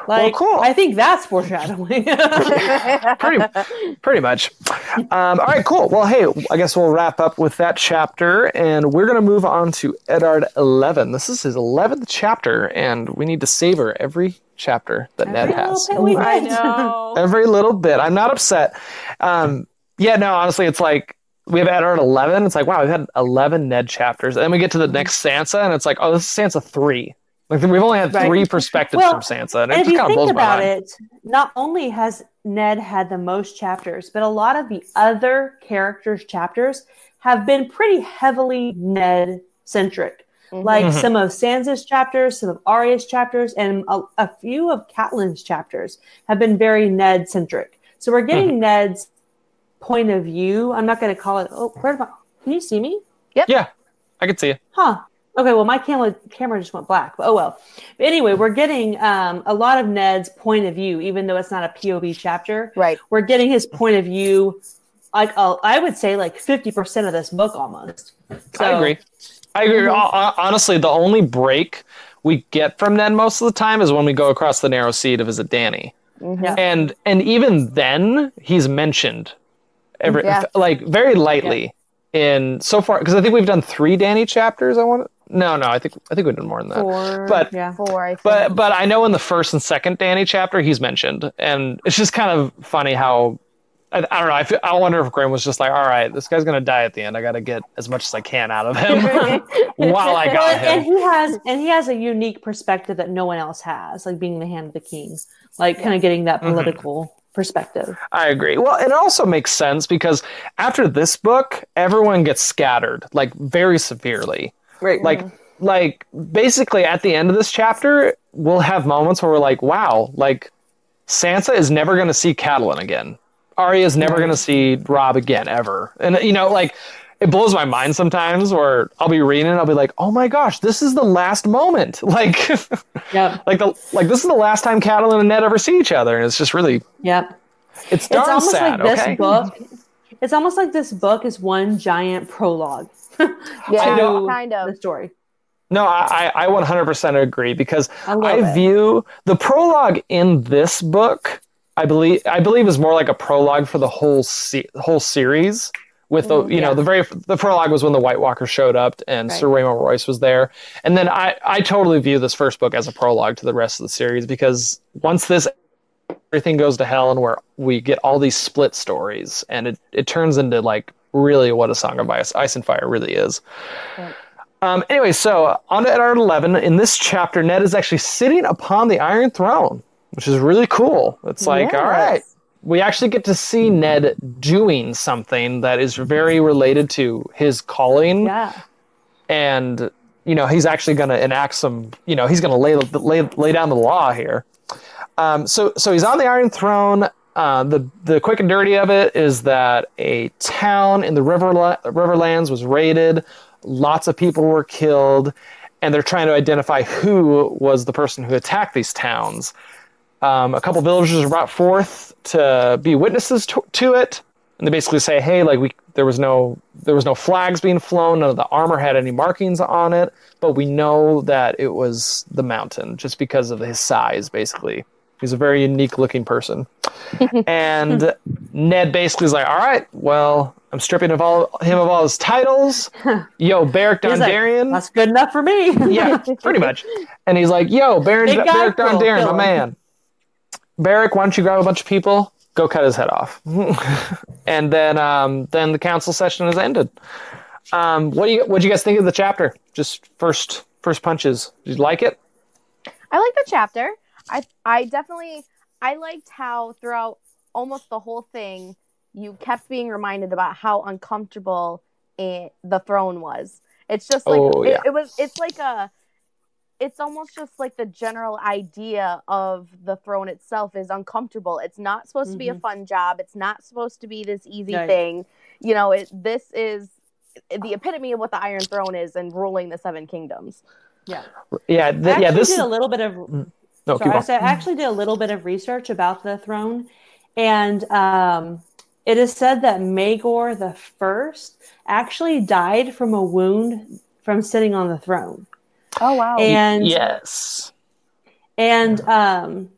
Like, cool. I think that's foreshadowing. *laughs* pretty pretty much. Um, all right, cool. Well, hey, I guess we'll wrap up with that chapter, and we're gonna move on to Eddard eleven. This is his eleventh chapter, and we need to savor every chapter that Ned Every little has. bit we I know. *laughs* Every little bit. I'm not upset. Um, yeah, no, honestly, it's like we have Eddard eleven. It's like wow, we've had eleven Ned chapters, and then we get to the next Sansa, and it's like oh, this is Sansa three. Like we've only had Right. three perspectives Well, from Sansa, and, And it if just you kind of think blows my about mind. it, not only has Ned had the most chapters, but a lot of the other characters' chapters have been pretty heavily Ned centric. Like Mhm. some of Sansa's chapters, some of Arya's chapters, and a, a few of Catelyn's chapters have been very Ned centric. So we're getting Mm-hmm. Ned's point of view. I'm not going to call it. Oh, where am I? Can you see me? Yep. Yeah, I can see you. Huh. Okay, well, my camera camera just went black. But oh well. But anyway, we're getting um, a lot of Ned's point of view, even though it's not a POV chapter. Right. We're getting his point of view. Like uh, I would say, like fifty percent of this book almost. So, I agree. I agree. Mhm. Hon- hon- Honestly, the only break we get from Ned most of the time is when we go across the narrow sea to visit Dany, Mhm. And and even then he's mentioned every Yeah. like very lightly in so far because I think we've done three Dany chapters. I want no no I think I think we've done more than that. Four, But- yeah, Four, I think. But but I know in the first and second Dany chapter he's mentioned, and it's just kind of funny how. I, I don't know. I, feel, I wonder if Graham was just like, "All right, this guy's gonna die at the end. I got to get as much as I can out of him *laughs* *laughs* while I Well, got and he has and he has a unique perspective that no one else has, like being the hand of the king, like kind of getting that Mhm. political perspective. I agree. Well, it also makes sense because after this book, everyone gets scattered like very severely. Right. Like mm-hmm. like basically at the end of this chapter, we'll have moments where we're like, "Wow, like Sansa is never going to see Catelyn again. Arya is never going to see Robb again ever." And you know, like it blows my mind sometimes where I'll be reading and I'll be like, "Oh my gosh, this is the last moment." *laughs* Like Yep. like the like this is the last time Catelyn and Ned ever see each other and it's just really Yep. it's darn it's almost sad, like this okay? book. It's almost like this book is one giant prologue. *laughs* yeah, *laughs* I know. kind The story. No, I, I I 100% agree because I I view the prologue in this book. I believe I believe is more like a prologue for the whole se- whole series. With the you know the very the prologue was when the White Walker showed up and Right. Sir Raymond Royce was there, and then I I totally view this first book as a prologue to the rest of the series because once this everything goes to hell and where we get all these split stories and it it turns into like really what a Song of Ice, Ice and Fire really is. Right. Um, anyway, so on to Eddard 11. In this chapter, Ned is actually sitting upon the Iron Throne, which is really cool. It's like, all right, Yes. We actually get to see Ned doing something that is very related to his calling, Yeah. and you know he's actually going to enact some. You know, he's going to lay, lay lay down the law here. Um, so so he's on the Iron Throne. Uh, the the quick and dirty of it is that a town in the river Riverlands was raided. Lots of people were killed, and they're trying to identify who was the person who attacked these towns. Um, a couple villagers are brought forth to be witnesses to, to it, and they basically say, "Hey, like we there was no there was no flags being flown, none of the armor had any markings on it, but we know that it was the mountain just because of his size, basically." He's a very unique looking person. *laughs* and Ned basically is like, all right, well, I'm stripping of all him of all his titles. *laughs* Yo, Beric He's like, That's good enough for me. yeah, pretty much. And he's like, yo, Baron, Beric Dondarrion, my man. Beric, why don't you grab a bunch of people? go cut his head off. *laughs* and then um, then the council session has ended. Um, what do you what do you guys think of the chapter? Just first first punches. Did you like it? I like the chapter. I I definitely I liked how throughout almost the whole thing you kept being reminded about how uncomfortable it, the throne was. It's just like Oh, it, it was. It's like a. It's almost just like the general idea of the throne itself is uncomfortable. It's not supposed to be a Mhm. fun job. It's not supposed to be this easy Right. thing. You know, it. This is the epitome of what the Iron Throne is and ruling the Seven Kingdoms. Yeah. Yeah, I th- yeah. This did a little bit of no, Sorry, keep I on. I actually did a little bit of research about the throne, and um, it is said that Maegor the First actually died from a wound from sitting on the throne, Oh wow! and yes. and um,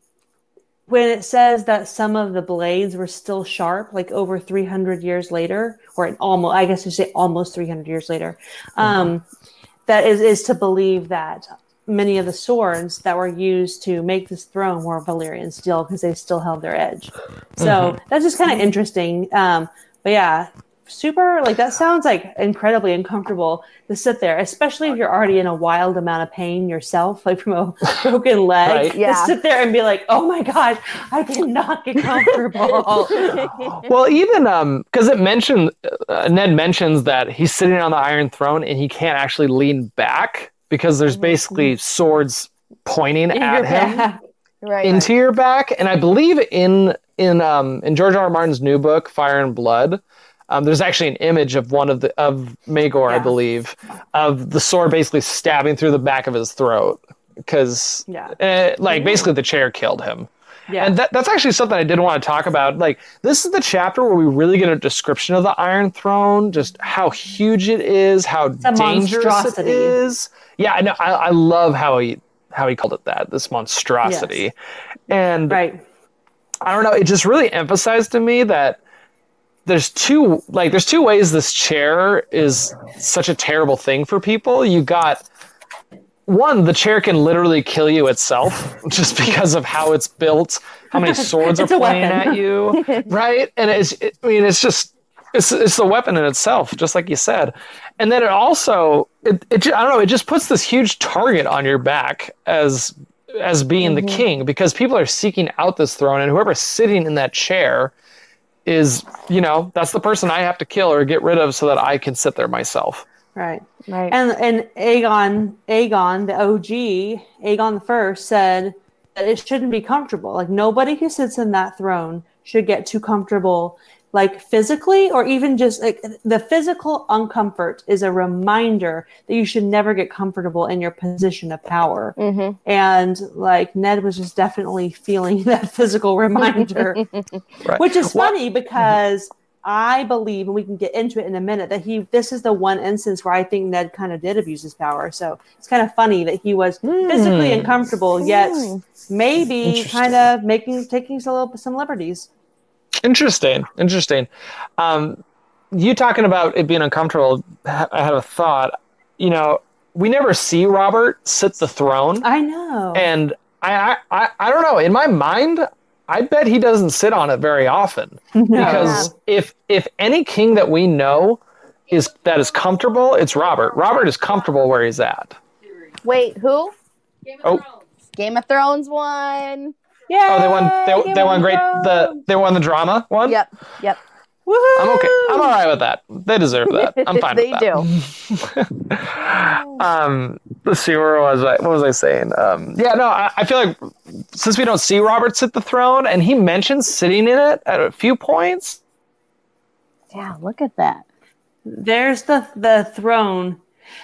when it says that some of the blades were still sharp, like over 300 years later, or in almost, I guess you say almost 300 years later, um, that is, is to believe that many of the swords that were used to make this throne were Valyrian steel because they still held their edge. So that's just kind of interesting. Um, but yeah, super like that sounds like incredibly uncomfortable to sit there, especially if you're already in a wild amount of pain yourself, *laughs* like from a broken leg. Right. To Yeah. sit there and be like, oh my god, I cannot get comfortable. *laughs* *laughs* Well, even um, because it mentioned uh, Ned mentions that he's sitting on the Iron Throne and he can't actually lean back because there's basically swords pointing In at him back. right. into your back. And I believe in in um in George R. R. Martin's new book, Fire and Blood. Um, there's actually an image of one of the of Maegor, I believe, of the sword basically stabbing through the back of his throat because, Yeah. uh, like, basically the chair killed him. Yeah. And that, that's actually something I didn't want to talk about. Like, this is the chapter where we really get a description of the Iron Throne, just how huge it is, how dangerous it monstrosity. is. Yeah, I know. I, I love how he how he called it that. This monstrosity, and right. I don't know. It just really emphasized to me that there's two like there's two ways this chair is such a terrible thing for people. You got one, the chair can literally kill you itself *laughs* just because of how it's built, how many *laughs* swords are It's a pointing weapon. at you, *laughs* right? And it's, it, I mean, it's just, it's, it's the weapon in itself, just like you said. And then it also, it, it, I don't know, it just puts this huge target on your back as, as being the mm-hmm. king because people are seeking out this throne and whoever's sitting in that chair is, you know, that's the person I have to kill or get rid of so that I can sit there myself. Right. right. And and Aegon, Aegon, the OG, Aegon the First said that it shouldn't be comfortable. Like nobody who sits in that throne should get too comfortable, like physically or even just like the physical uncomfort is a reminder that you should never get comfortable in your position of power. hmm And like Ned was just definitely feeling *laughs* that physical reminder. *laughs* Right. Which is Well- funny because I believe, and we can get into it in a minute, that he this is the one instance where I think Ned kind of did abuse his power. So it's kind of funny that he was physically Hmm. uncomfortable, yet Hmm. maybe kind of making taking some little some liberties. Interesting. Interesting. Um, you talking about it being uncomfortable, I had a thought. You know, we never see Robert sit the throne, I know. and I, I, I don't know. In my mind, I bet he doesn't sit on it very often *laughs* No. because if if any king that we know is that is comfortable, it's Robert. Robert is comfortable where he's at. Wait, who? Oh, Game of Thrones one. Yeah. oh, they won. They, they won great. The they won the drama one. Yep, yep. I'm okay. I'm all right with that. They deserve that. I'm *laughs* fine with that. They do. *laughs* um let's see where was I what was I saying? Um yeah, no, I, I feel like since we don't see Robert sit the throne and he mentions sitting in it at a few points. Yeah, look at that. There's the the throne.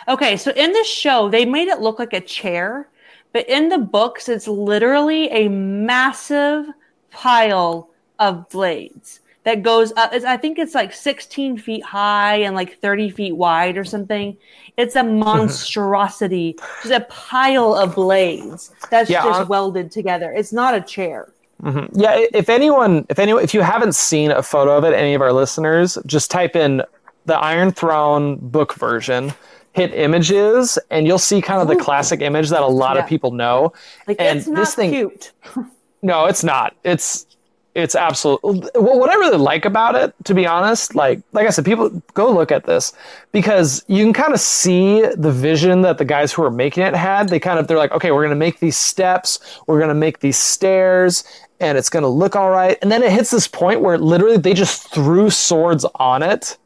Okay, so in the show, they made it look like a chair, but in the books, it's literally a massive pile of blades that goes up. It's, I think it's like 16 feet high and like 30 feet wide or something. It's a *laughs* monstrosity, just a pile of blades that's Yeah, just on- welded together. It's not a chair. Mhm. Yeah, if anyone if anyone if you haven't seen a photo of it, any of our listeners, just type in the Iron Throne book version, hit images, and you'll see kind of the classic image that a lot Yeah. of people know. Like And it's not this thing- cute. *laughs* No, it's not. It's it's absolute. Well, what I really like about it, to be honest, like like I said, people go look at this because you can kind of see the vision that the guys who are making it had. They kind of they're like, okay, we're gonna make these steps, we're gonna make these stairs, and it's gonna look all right. And then it hits this point where literally they just threw swords on it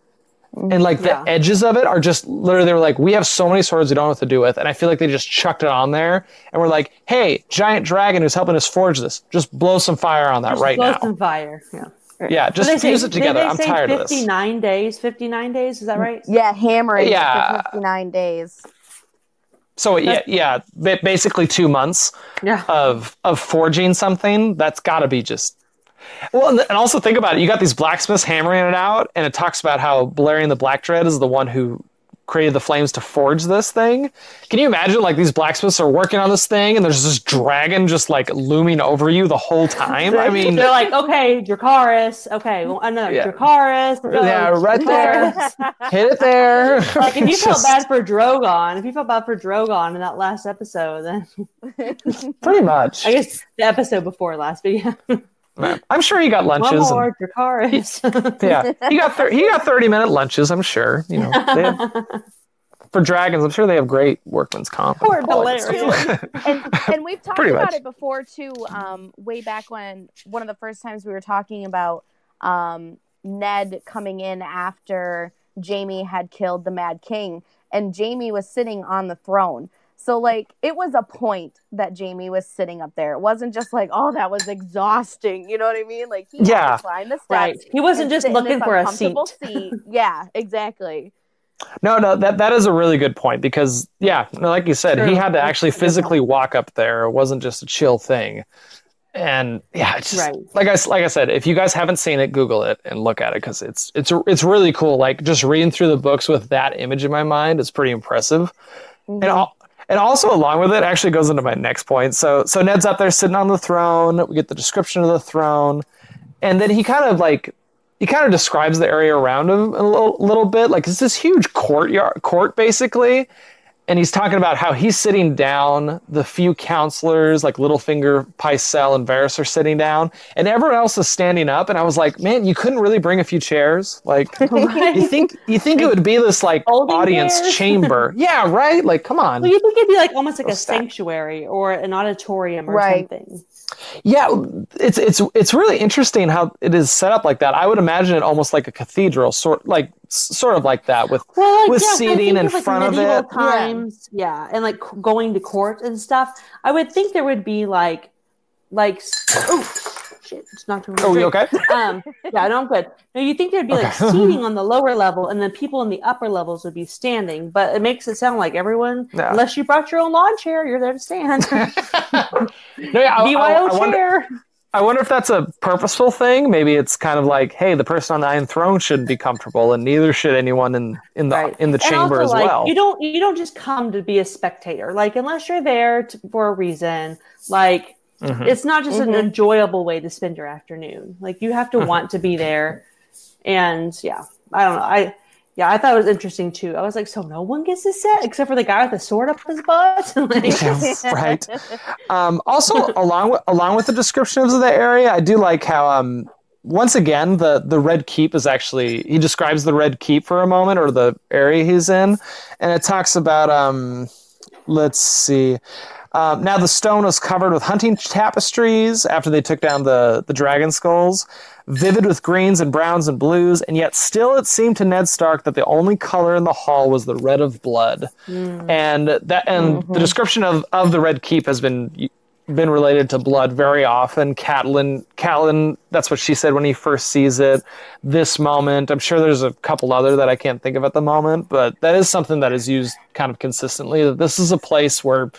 and like Yeah. the edges of it are just literally they were like we have so many swords we don't know what to do with and i feel like they just chucked it on there and we're like hey giant dragon who's helping us forge this just blow some fire on that Just right blow now some fire. Yeah. yeah just they say- it together i'm say tired of this 59 days. 59 days. Is that mm. right? Yeah, hammering Yeah. 59 days. so yeah yeah basically two months Yeah. of of forging something that's got to be just well and, also think about it you got these blacksmiths hammering it out and it talks about how Balerion the Black Dread is the one who created the flames to forge this thing can you imagine like these blacksmiths are working on this thing and there's this dragon just like looming over you the whole time i mean they're like, okay, Dracarys. Okay, well, another Yeah. Dracarys. Yeah, right there. *laughs* Hit it there Like if you It's felt *laughs* bad for Drogon, if you felt bad for Drogon in that last episode, then pretty much *laughs* I guess the episode before last, but yeah, i'm sure he got lunches and- more Dracarys. *laughs* yeah he got thir- he got 30 minute lunches i'm sure you know have, *laughs* for dragons i'm sure they have great workman's comp Poor all that good Balerion. stuff. and, and we've *laughs* talked Pretty about much. it before too um, way back when one of the first times we were talking about um, ned coming in after jaime had killed the mad king and jaime was sitting on the throne so like it was a point that jaime was sitting up there it wasn't just like oh that was exhausting you know what i mean like he had Yeah. to climb the steps right. He wasn't just looking for a seat. uncomfortable seat. yeah exactly no no that that is a really good point because yeah like you said he had to actually That's a good physically walk up there it wasn't just a chill thing and yeah it's just, Right. like i s- like i said if you guys haven't seen it google it and look at it because it's it's it's really cool like just reading through the books with that image in my mind is pretty impressive Mm-hmm. and al- and also along with it actually goes into my next point. So so Ned's up there sitting on the throne. We get the description of the throne, and then he kind of like he kind of describes the area around him a little, little bit. Like it's this huge courtyard court basically, and he's talking about how he's sitting down. The few counselors like Littlefinger, Pycelle, and Varys are sitting down, and everyone else is standing up. And I was like, man, you couldn't really bring a few chairs. Like *laughs* you think you think it would be this like Folding audience chairs? chamber? *laughs* Yeah, right. Like come on. Well, you think it'd be like almost like a stack. sanctuary or an auditorium or Right. something. Yeah, it's it's it's really interesting how it is set up like that. I would imagine it almost like a cathedral, sort like sort of like that with Well, like, With yeah, seating in like, front of it. times, yeah. and like going to court and stuff. I would think there would be like, like, oh shit, it's not too. Oh, you okay? *laughs* Um, yeah, no, I'm good. No, you think there'd be like *laughs* seating on the lower level, and then people in the upper levels would be standing. But it makes it sound like everyone, Yeah. unless you brought your own lawn chair, you're there to stand. *laughs* No, yeah, I, I, BYO I wonder, chair. I wonder if that's a purposeful thing. Maybe it's kind of like, hey, the person on the Iron Throne shouldn't be comfortable, and neither should anyone in in the Right. in the chamber also, as like, well. You don't you don't just come to be a spectator. Like unless you're there to, for a reason, like Mhm. it's not just an Mhm. enjoyable way to spend your afternoon. Like you have to Mhm. want to be there. And yeah, I don't know. I yeah, I thought it was interesting too. I was like, so no one gets to sit except for the guy with the sword up his butt. *laughs* like, Yeah, *laughs* right. Um, *laughs* also, along with along with the descriptions of the area, I do like how um, once again the the Red Keep is actually he describes the Red Keep for a moment or the area he's in, and it talks about um, let's see. Um, now the stone was covered with hunting tapestries after they took down the the dragon skulls, vivid with greens and browns and blues, and yet still it seemed to Ned Stark that the only color in the hall was the red of blood. And that and the description of, of the red keep has been been related to blood very often. Catelyn Catelyn that's what she said when he first sees it. This moment I'm sure there's a couple other that I can't think of at the moment but that is something that is used kind of consistently that this is a place where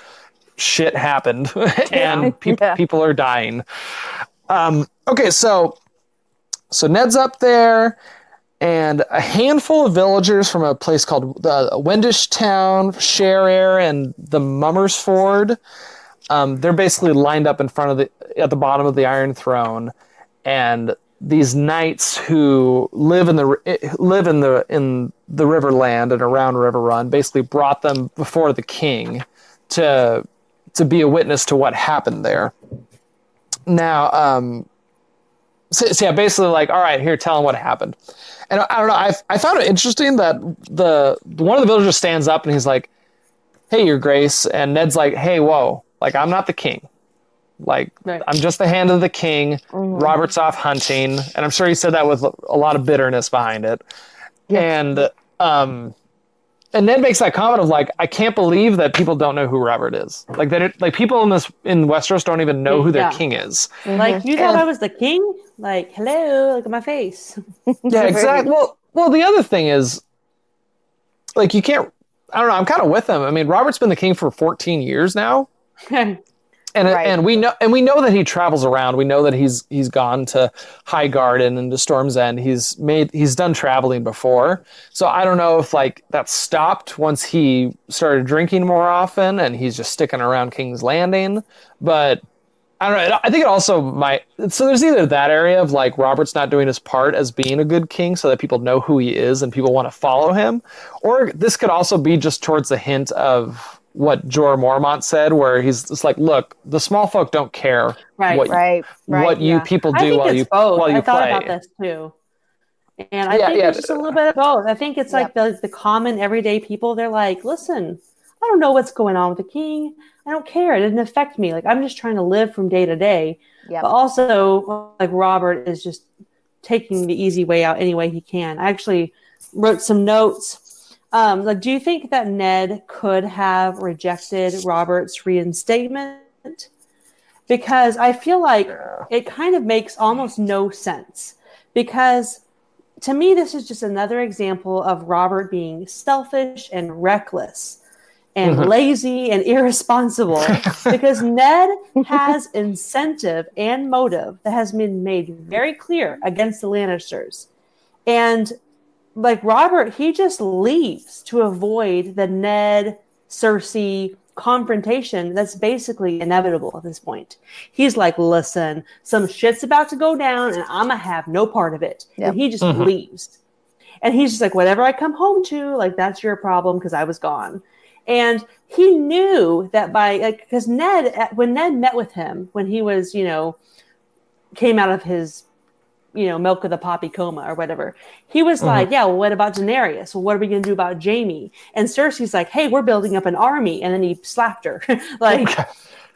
shit happened *laughs* and peop Yeah. people are dying um, okay so so Ned's up there and a handful of villagers from a place called uh, Wendish Town, Sherrer and the Mummers Ford. Um, they're basically lined up in front of the at the bottom of the Iron Throne, and these knights who live in the live in the in the Riverland and around Riverrun basically brought them before the king to to be a witness to what happened there. Now, um, so, so yeah, basically like, all right, here, tell him what happened. And I, I don't know, I, I found it interesting that the one of the villagers stands up and he's like, hey, your grace. And Ned's like, hey, whoa, like, I'm not the king. Like, Right. I'm just the hand of the king. Mhm. Robert's off hunting. And I'm sure he said that with a lot of bitterness behind it. And, um, and Ned makes that comment of like, I can't believe that people don't know who Robert is. Like that, it, like people in this in Westeros don't even know who their Yeah. king is. Mm-hmm. Like you thought I was the king? Like, hello, look at my face. *laughs* Yeah, exactly. Well, well, the other thing is, like, you can't. I don't know. I'm kind of with him. I mean, Robert's been the king for 14 years now, *laughs* and Right. and we know and we know that he travels around. We know that he's he's gone to Highgarden and to Storm's End. He's made he's done traveling before. So I don't know if like that stopped once he started drinking more often and he's just sticking around King's Landing. But I don't know. I think it also might. So there's either that area of like Robert's not doing his part as being a good king, so that people know who he is and people want to follow him, or this could also be just towards the hint of what Jorah Mormont said, where he's just like, "Look, the small folk don't care Right, what Right. Right. what you Yeah. people I do think while it's you both. while you I thought play." about this too. And I Yeah, think yeah. it's just a little bit of both. I think it's like the, the common everyday people, they're like, listen, I don't know what's going on with the king. I don't care. It didn't affect me. Like I'm just trying to live from day to day. Yep. But also like Robert is just taking the easy way out any way he can. I actually wrote some notes. Um, like, do you think that Ned could have rejected Robert's reinstatement? Because I feel like it kind of makes almost no sense. Because to me, this is just another example of Robert being selfish and reckless and Mhm. lazy and irresponsible. *laughs* because Ned has incentive and motive that has been made very clear against the Lannisters. And like Robert, he just leaves to avoid the Ned Cersei confrontation that's basically inevitable at this point. He's like, listen, some shit's about to go down and I'm gonna have no part of it. Yep. And he just Mhm. leaves. And he's just like, whatever I come home to, like that's your problem because I was gone. And he knew that by like because Ned when Ned met with him when he was, you know, came out of his you know, milk of the poppy coma or whatever. He was Mhm. like, Yeah, well, what about Daenerys? Well, what are we gonna do about Jaime? And Cersei's like, Hey, we're building up an army, and then he slapped her. *laughs* like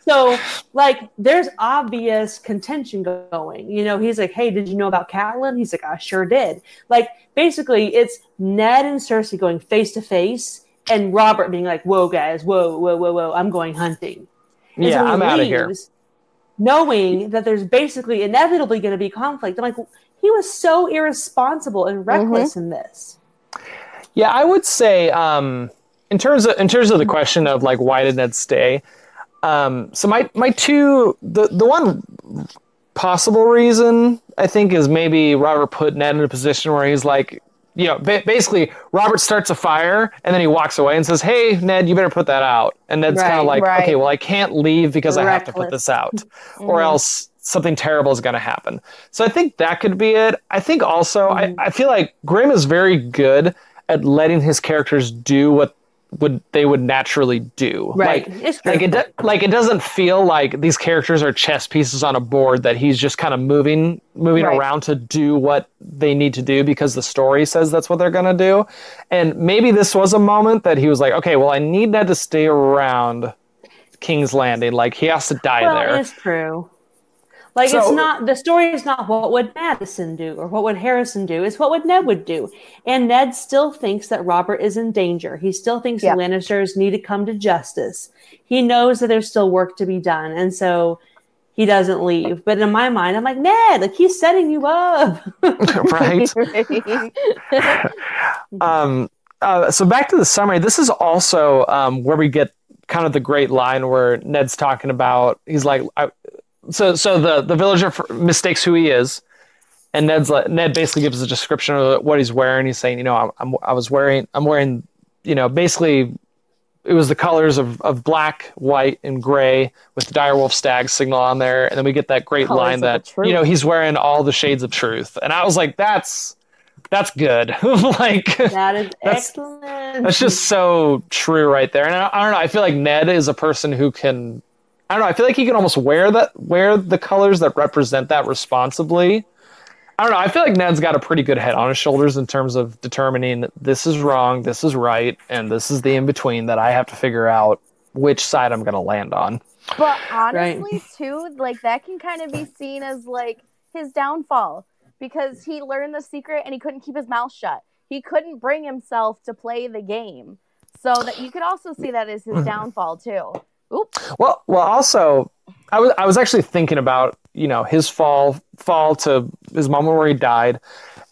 so like there's obvious contention going. You know, he's like, Hey, did you know about Catelyn? He's like, I sure did. Like basically it's Ned and Cersei going face to face and Robert being like, Whoa guys, whoa, whoa, whoa, whoa, I'm going hunting. And yeah, so I'm out of here. Knowing that there's basically inevitably going to be conflict. I'm like, he was so irresponsible and reckless in this. Yeah, I would say um, in terms of in terms of the question of like why did Ned stay. Um, so my my two the the one possible reason I think is maybe Robert put Ned in a position where he's like, you know, ba- basically Robert starts a fire and then he walks away and says, "Hey, Ned, you better put that out." And Ned's kind of like, right. "Okay, well, I can't leave because I have to put this out, or Mhm. else something terrible is going to happen." So I think that could be it. I think also Mhm. I, I feel like Grimm is very good at letting his characters do what would they would naturally do. Right. Like, like it, do, like it doesn't feel like these characters are chess pieces on a board that he's just kind of moving moving Right. around to do what they need to do because the story says that's what they're going to do. And maybe this was a moment that he was like, okay, well, I need Ned to stay around King's Landing. Like he has to die well, there. it's true. Like So- it's not the story is not what would Madison do or what would Harrison do. It's what would Ned would do. And Ned still thinks that Robert is in danger. He still thinks Yeah. the Lannisters need to come to justice. He knows that there's still work to be done, and so he doesn't leave. But in my mind, I'm like Ned, like he's setting you up. *laughs* right? *laughs* um, uh, so back to the summary. This is also um, where we get kind of the great line where Ned's talking about. He's like, I, so so the the villager mistakes who he is, and Ned's like, Ned basically gives a description of what he's wearing. He's saying, you know, I'm, I'm I was wearing I'm wearing, you know, basically. It was the colors of, of black, white, and gray with the direwolf stag sigil on there, and then we get that great Colors line that you know he's wearing all the shades of truth, and I was like, that's that's good. *laughs* like that is *laughs* That's- excellent. that's just so true right there. And I, I don't know. I feel like Ned is a person who can. I don't know. I feel like he can almost wear that wear the colors that represent that responsibly. I don't know. I feel like Ned's got a pretty good head on his shoulders in terms of determining this is wrong, this is right, and this is the in between that I have to figure out which side I'm going to land on. But honestly, right. too, like that can kind of be seen as like his downfall because he learned the secret and he couldn't keep his mouth shut. He couldn't bring himself to play the game. So that you could also see that as his *laughs* downfall too. Well, well, also, I was I was actually thinking about you know his fall fall to his moment where he died,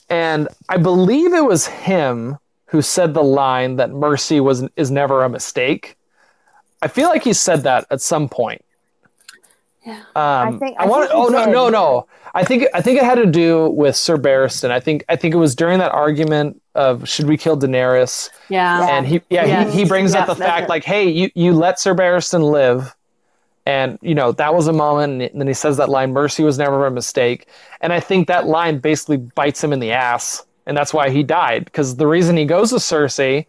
and I believe it was him who said the line that mercy was is never a mistake. I feel like he said that at some point. Yeah. Um, I think I, I want. Oh no, no, no. I think I think it had to do with Sir Barristan. I think I think it was during that argument of should we kill Daenerys? Yeah. And he yeah, yeah. He, he brings yeah, up the fact it. like, hey, you you let Sir Barristan live. And you know that was a moment, and then he says that line, "Mercy was never a mistake." And I think that line basically bites him in the ass, and that's why he died. Because the reason he goes to Cersei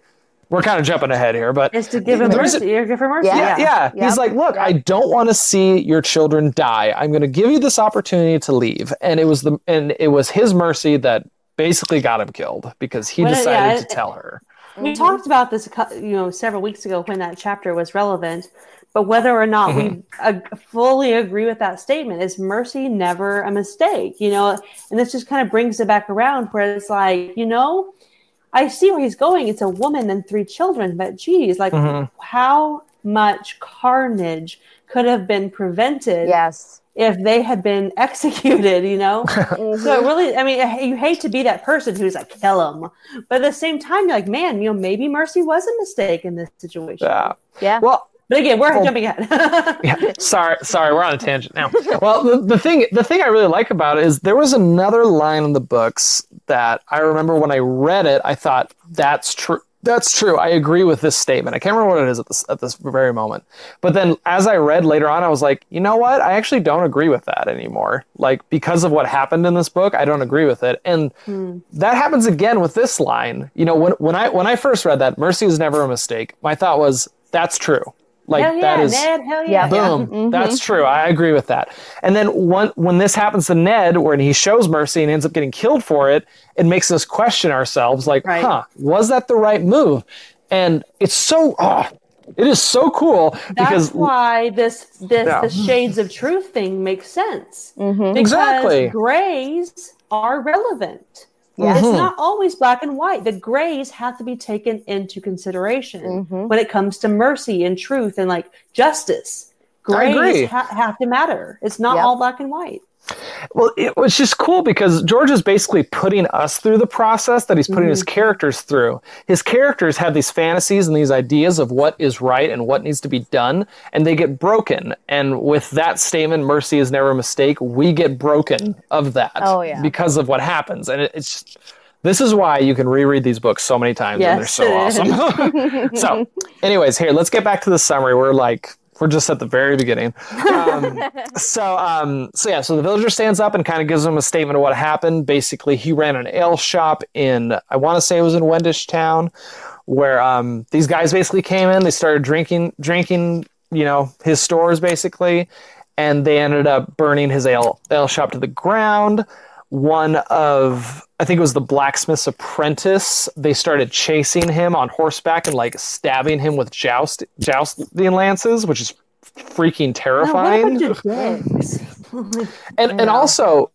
we're kind of jumping ahead here, but is to give him mercy. A, give him mercy. Yeah, yeah. yeah. He's like, look, I don't want to see your children die. I'm going to give you this opportunity to leave, and it was the and it was his mercy that basically got him killed because he well, decided yeah, to tell her. We mm-hmm. talked about this, you know, several weeks ago when that chapter was relevant. But whether or not mm-hmm. we uh, fully agree with that statement is mercy never a mistake, you know? And this just kind of brings it back around where it's like, you know, I see where he's going. It's a woman and three children, but geez, like mm-hmm. how much carnage could have been prevented? Yes. If they had been *laughs* executed, you know, mm-hmm. so really, I mean, you hate to be that person who's like, kill him, but at the same time, you're like, man, you know, maybe mercy was a mistake in this situation. Yeah. Yeah. Well, but again, we're jumping ahead. *laughs* yeah, sorry, sorry, we're on a tangent now. *laughs* Well, the, the thing, the thing I really like about it is there was another line in the books that I remember when I read it, I thought that's true. That's true. I agree with this statement. I can't remember what it is at this at this very moment. But then as I read later on, I was like, you know what? I actually don't agree with that anymore. Like because of what happened in this book, I don't agree with it. And hmm. that happens again with this line. You know, when when I when I first read that, mercy was never a mistake. My thought was, that's true. Like hell yeah, that is Ned, hell yeah. boom. Mm-hmm. That's true. I agree with that. And then one, when this happens to Ned, when he shows mercy and ends up getting killed for it, it makes us question ourselves. Like, right. huh, was that the right move? And it's so oh, it is so cool That's because why this this yeah. the shades of truth thing makes sense. Mm-hmm. Exactly, grays are relevant. Yeah. It's not always black and white. The grays have to be taken into consideration mm-hmm. when it comes to mercy and truth and like justice. Grays ha- have to matter. It's not yep. all black and white. Well, it was just cool because George is basically putting us through the process that he's putting mm-hmm. his characters through. His characters have these fantasies and these ideas of what is right and what needs to be done, and they get broken. And with that statement, mercy is never a mistake, we get broken of that oh, yeah. because of what happens. And it, it's just, this is why you can reread these books so many times yes, and they're so awesome. *laughs* so, *laughs* anyways, here, let's get back to the summary. We're like we're just at the very beginning. Um, *laughs* so, um, so yeah, so the villager stands up and kind of gives him a statement of what happened. Basically, he ran an ale shop in, I want to say it was in Wendish Town, where um, these guys basically came in. They started drinking, drinking, you know, his stores basically, and they ended up burning his ale ale shop to the ground. One of I think it was the blacksmith's apprentice. They started chasing him on horseback and like stabbing him with joust jousting lances, which is freaking terrifying. *laughs* and and also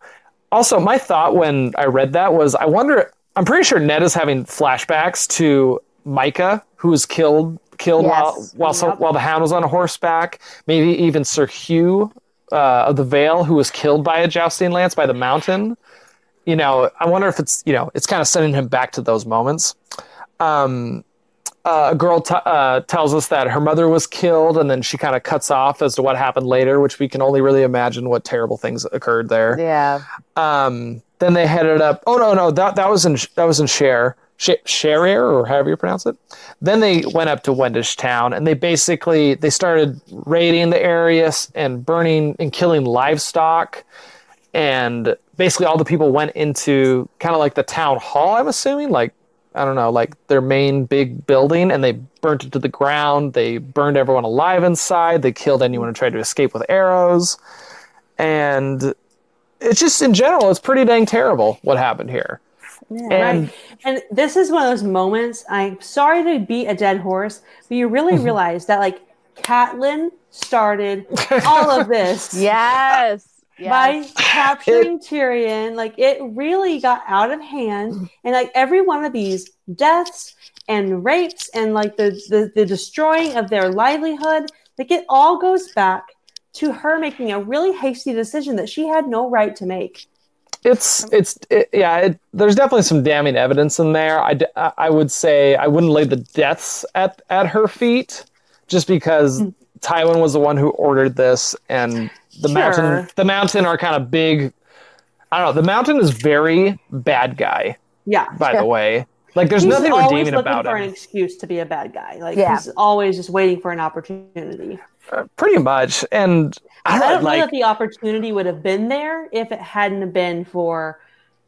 also my thought when I read that was I wonder I'm pretty sure Ned is having flashbacks to Mycah who was killed killed yes. while while, yep. so, while the hound was on a horseback. Maybe even Sir Hugh uh, of the Vale, who was killed by a jousting lance by the mountain you know, I wonder if it's, you know, it's kind of sending him back to those moments. Um, uh, a girl t- uh, tells us that her mother was killed, and then she kind of cuts off as to what happened later, which we can only really imagine what terrible things occurred there. Yeah. Um, then they headed up. Oh no, no, that that was in that was in Share. Sherrer or however you pronounce it. Then they went up to Wendish Town and they basically they started raiding the area and burning and killing livestock and basically all the people went into kind of like the town hall i'm assuming like i don't know like their main big building and they burnt it to the ground they burned everyone alive inside they killed anyone who tried to escape with arrows and it's just in general, it's pretty dang terrible what happened here. Yeah, And- right. And this is one of those moments. I'm sorry to beat a dead horse, but you really Mm-hmm. realize that like Catelyn started all of this Yes. *laughs* yes. by capturing Tyrion. Like it really got out of hand, and like every one of these deaths and rapes and like the the, the destroying of their livelihood, like it all goes back to her making a really hasty decision that she had no right to make. It's it's it, yeah. It, there's definitely some damning evidence in there. I, d- I- I would say I wouldn't lay the deaths at at her feet, just because hmm. Tywin was the one who ordered this, and the Sure. mountain the mountain are kind of big. I don't know. The mountain is very bad guy. Yeah. By the way, like there's he's nothing always redeeming looking about for him. an excuse to be a bad guy. Like Yeah. he's always just waiting for an opportunity. Uh, pretty much, and I I don't, don't know, that the opportunity would have been there if it hadn't been for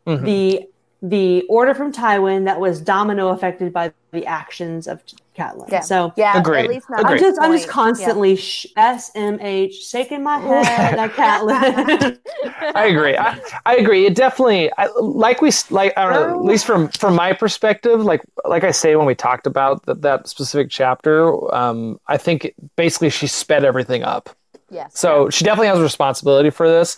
Mhm. the the order from Tywin that was domino affected by the actions of Catelyn. Yeah. So yeah, Agreed. at least not I'm just this I'm just constantly sh- SMH shaking my head at *laughs* Catelyn. *laughs* I agree. I, I agree. It definitely, I, like we, s- like I don't know, at least from from my perspective, like like I say when we talked about that that specific chapter, um, I think basically she sped everything up. Yes. So she definitely has a responsibility for this.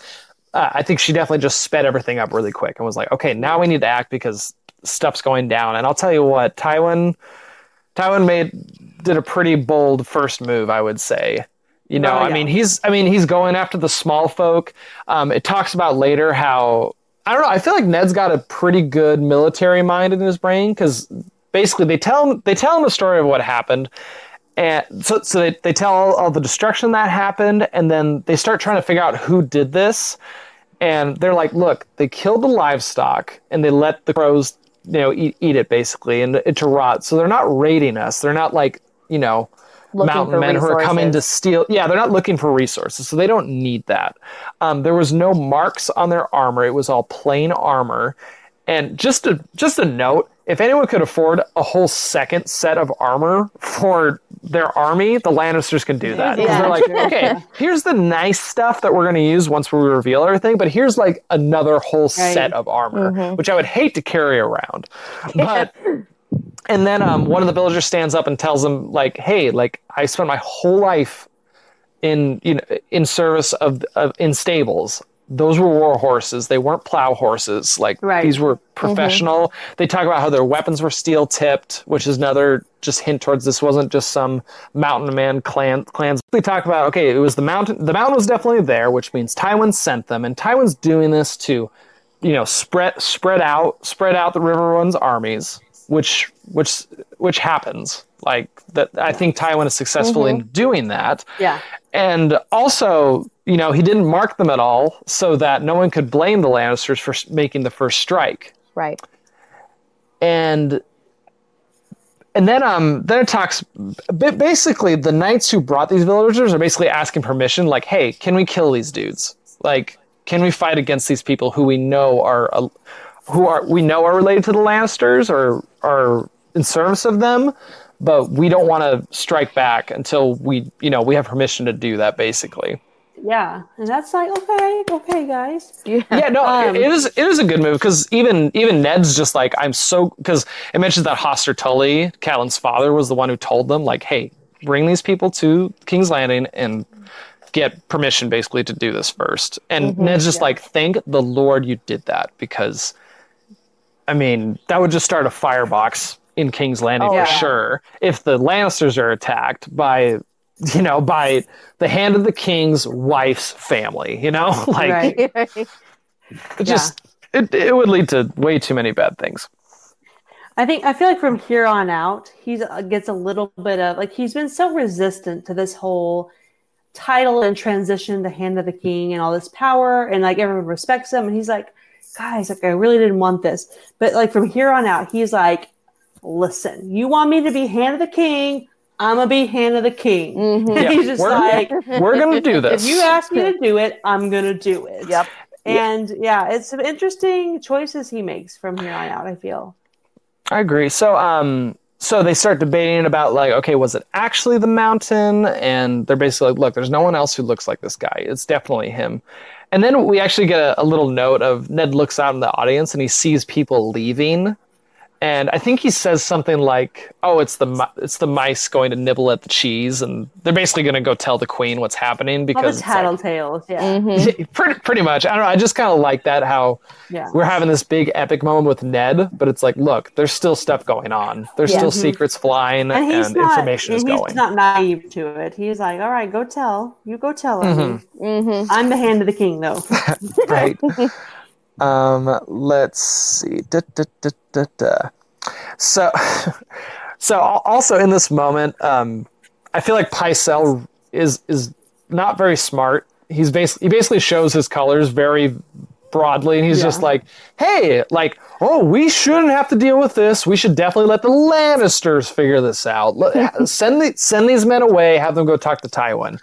Uh, I think she definitely just sped everything up really quick and was like, okay, now we need to act because stuff's going down. And I'll tell you what, Tywin, Tywin made did a pretty bold first move, I would say. You know, Oh, I mean, he's I mean, he's going after the small folk. Um, it talks about later how I don't know. I feel like Ned's got a pretty good military mind in his brain because basically they tell him they tell him the story of what happened, and so so they, they tell all, all the destruction that happened, and then they start trying to figure out who did this, and they're like, look, they killed the livestock and they let the crows you know eat, eat it basically and it to rot. So they're not raiding us. They're not like you know Looking mountain men who are coming to steal. Yeah, they're not looking for resources, so they don't need that. Um, there was no marks on their armor; it was all plain armor. And just a just a note: if anyone could afford a whole second set of armor for their army, the Lannisters can do that. 'Cause Yeah. they're like, okay, here's the nice stuff that we're going to use once we reveal everything, but here's like another whole set of armor, which I would hate to carry around. But and then um, one of the villagers stands up and tells them like, "Hey, like I spent my whole life in you know in service of, of in stables. Those were war horses. They weren't plow horses. Like Right. these were mm-hmm. professional. They talk about how their weapons were steel tipped, which is another just hint towards this wasn't just some mountain man clan clans. They talk about okay, it was the mountain. The mountain was definitely there, which means Tywin sent them, and Tywin's doing this to you know spread spread out spread out the Riverrun's armies which which which happens like that i think tywin is successful in mm-hmm. doing that Yeah. and also you know he didn't mark them at all so that no one could blame the lannisters for making the first strike. Right. and and then um then it talks basically the knights who brought these villagers are basically asking permission like hey can we kill these dudes? Like can we fight against these people who we know are uh, who are we know are related to the lannisters or are in service of them but we don't want to strike back until we you know we have permission to do that basically Yeah. And that's like, okay, okay, guys. yeah, no, Um, it is it is a good move because even even Ned's just like I'm so because it mentions that Hoster Tully, Catelyn's father, was the one who told them like, hey, bring these people to King's Landing and get permission basically to do this first. And Ned's just like, thank the Lord you did that because, I mean, that would just start a firebox in King's Landing Oh, for yeah. sure. If the Lannisters are attacked by you know, by the hand of the king's wife's family, you know? *laughs* like Right. it *laughs* just it, it would lead to way too many bad things. I think I feel like from here on out, he gets a little bit of like he's been so resistant to this whole title and transition to Hand of the King and all this power, and like everyone respects him, and he's like, guys, like I really didn't want this, but like from here on out, he's like, listen, you want me to be Hand of the King, I'm gonna be Hand of the King. Mhm. Yeah, *laughs* he's just we're- like, We're gonna do *laughs* this. if you ask me to do it, I'm gonna do it. Yep. And yeah, it's some interesting choices he makes from here on out. I feel. I agree. So um so they start debating about like, okay, was it actually the mountain? And they're basically like, look, there's no one else who looks like this guy. It's definitely him. And then we actually get a, a little note of Ned looks out in the audience and he sees people leaving and I think he says something like, "Oh, it's the it's the mice going to nibble at the cheese," and they're basically going to go tell the queen what's happening because All the tattletales, like, yeah, Mm-hmm. *laughs* pretty pretty much. I don't know. I just kind of like that how yeah. we're having this big epic moment with Ned, but it's like, look, there's still stuff going on. There's Yeah. still Mhm. secrets flying And and, not, information is and he's going. not naive to it. He's like, all right, go tell. You go tell him. Mm-hmm. I'm the hand of the king, though. *laughs* right. *laughs* um, let's see. Da, da, da, da, da. So, *laughs* so also in this moment, um, I feel like Pycelle is is not very smart. He's basically he basically shows his colors very broadly, and he's Yeah. just like, "Hey, like, oh, we shouldn't have to deal with this. We should definitely let the Lannisters figure this out. Let, *laughs* send the, send these men away. Have them go talk to Tywin."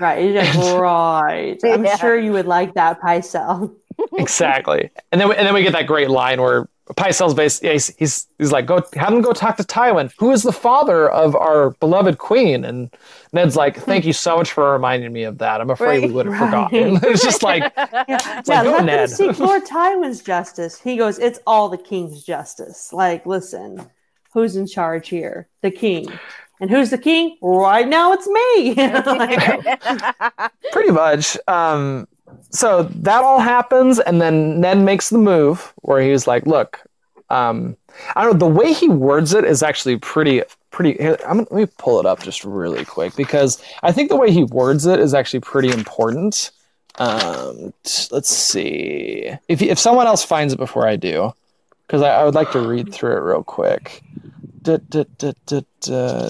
Right. *laughs* Right. I'm Yeah. sure you would like that, Pycelle. Exactly. And then we, and then we get that great line where Pycelle's base yeah, he's, he's he's like go have him go talk to Tywin, who is the father of our beloved queen. And Ned's like, thank you so much for reminding me of that. I'm afraid we would have Right. forgotten. *laughs* it's just like Yeah, like, yeah go, let Ned. seek Lord *laughs* Tywin's justice. He goes, it's all the king's justice. Like, listen, who's in charge here? The king. And who's the king? Right now, it's me. *laughs* Like, pretty much. Um, so that all happens, and then Ned makes the move where he's like, "Look, um, I don't know." The way he words it is actually pretty, pretty. I'm, let me pull it up just really quick because I think the way he words it is actually pretty important. Um, t- let's see if if someone else finds it before I do, because I, I would like to read through it real quick.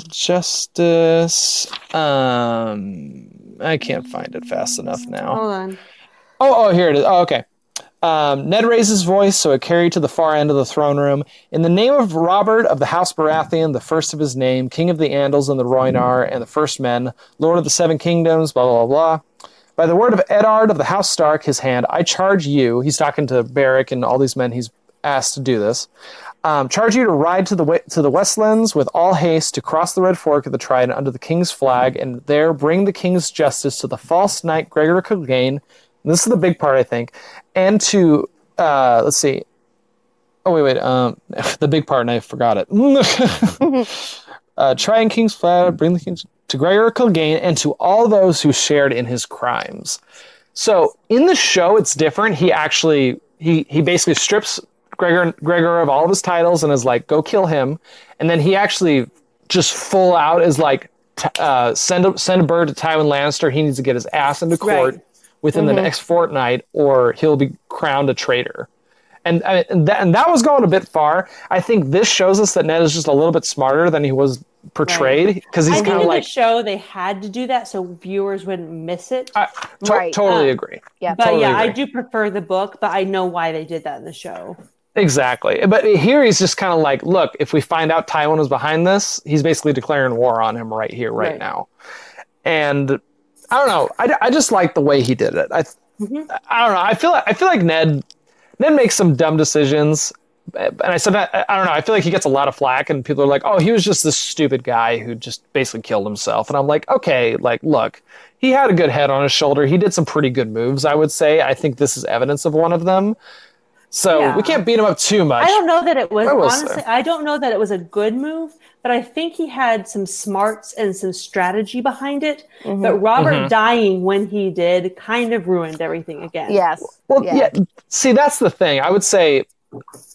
Justice. Um, I can't find it fast enough now. hold on. Oh, oh, here it is. Oh, okay. Um, Ned raised his voice so it carried to the far end of the throne room. In the name of Robert of the House Baratheon, the first of his name, King of the Andals and the Rhoynar, and the First Men, Lord of the Seven Kingdoms, blah, blah, blah. By the word of Eddard of the House Stark, his hand, I charge you. He's talking to Beric and all these men he's asked to do this. Um, charge you to ride to the to the Westerlands with all haste to cross the Red Fork of the Trident under the King's flag, and there bring the King's justice to the false knight Gregor Clegane. This is the big part, I think, and to uh, let's see. Oh wait, wait. Um, *laughs* the big part, and I forgot it. *laughs* uh, try and King's flag, bring the King's to Gregor Clegane, and to all those who shared in his crimes. So in the show, it's different. He actually he he basically strips Gregor Gregor of all of his titles and is like, go kill him. And then he actually just full out is like, uh, send a send a bird to Tywin Lannister. He needs to get his ass into court Right. Within the next fortnight, or he'll be crowned a traitor. And, and, that, and that was going a bit far. I think this shows us that Ned is just a little bit smarter than he was portrayed because I he's kind of like the show they had to do that so viewers wouldn't miss it. I to- Right. totally Uh, agree. Yeah. but totally yeah, I do prefer the book, but I know why they did that in the show. Exactly. But here he's just kind of like, look, if we find out Tywin was behind this, he's basically declaring war on him right here, right, Right. now. And I don't know. I, I just like the way he did it. I Mhm. I don't know. I feel I feel like Ned Ned makes some dumb decisions. And I said I, I don't know. I feel like he gets a lot of flack, and people are like, "Oh, he was just this stupid guy who just basically killed himself." And I'm like, "Okay, like, look, he had a good head on his shoulder. He did some pretty good moves, I would say. I think this is evidence of one of them. So Yeah. we can't beat him up too much. I don't know that it was will honestly. say. I don't know that it was a good move, but I think he had some smarts and some strategy behind it. Mhm. But Robert Mhm. dying when he did kind of ruined everything again. Yes. Well, Yeah. yeah. See, that's the thing. I would say,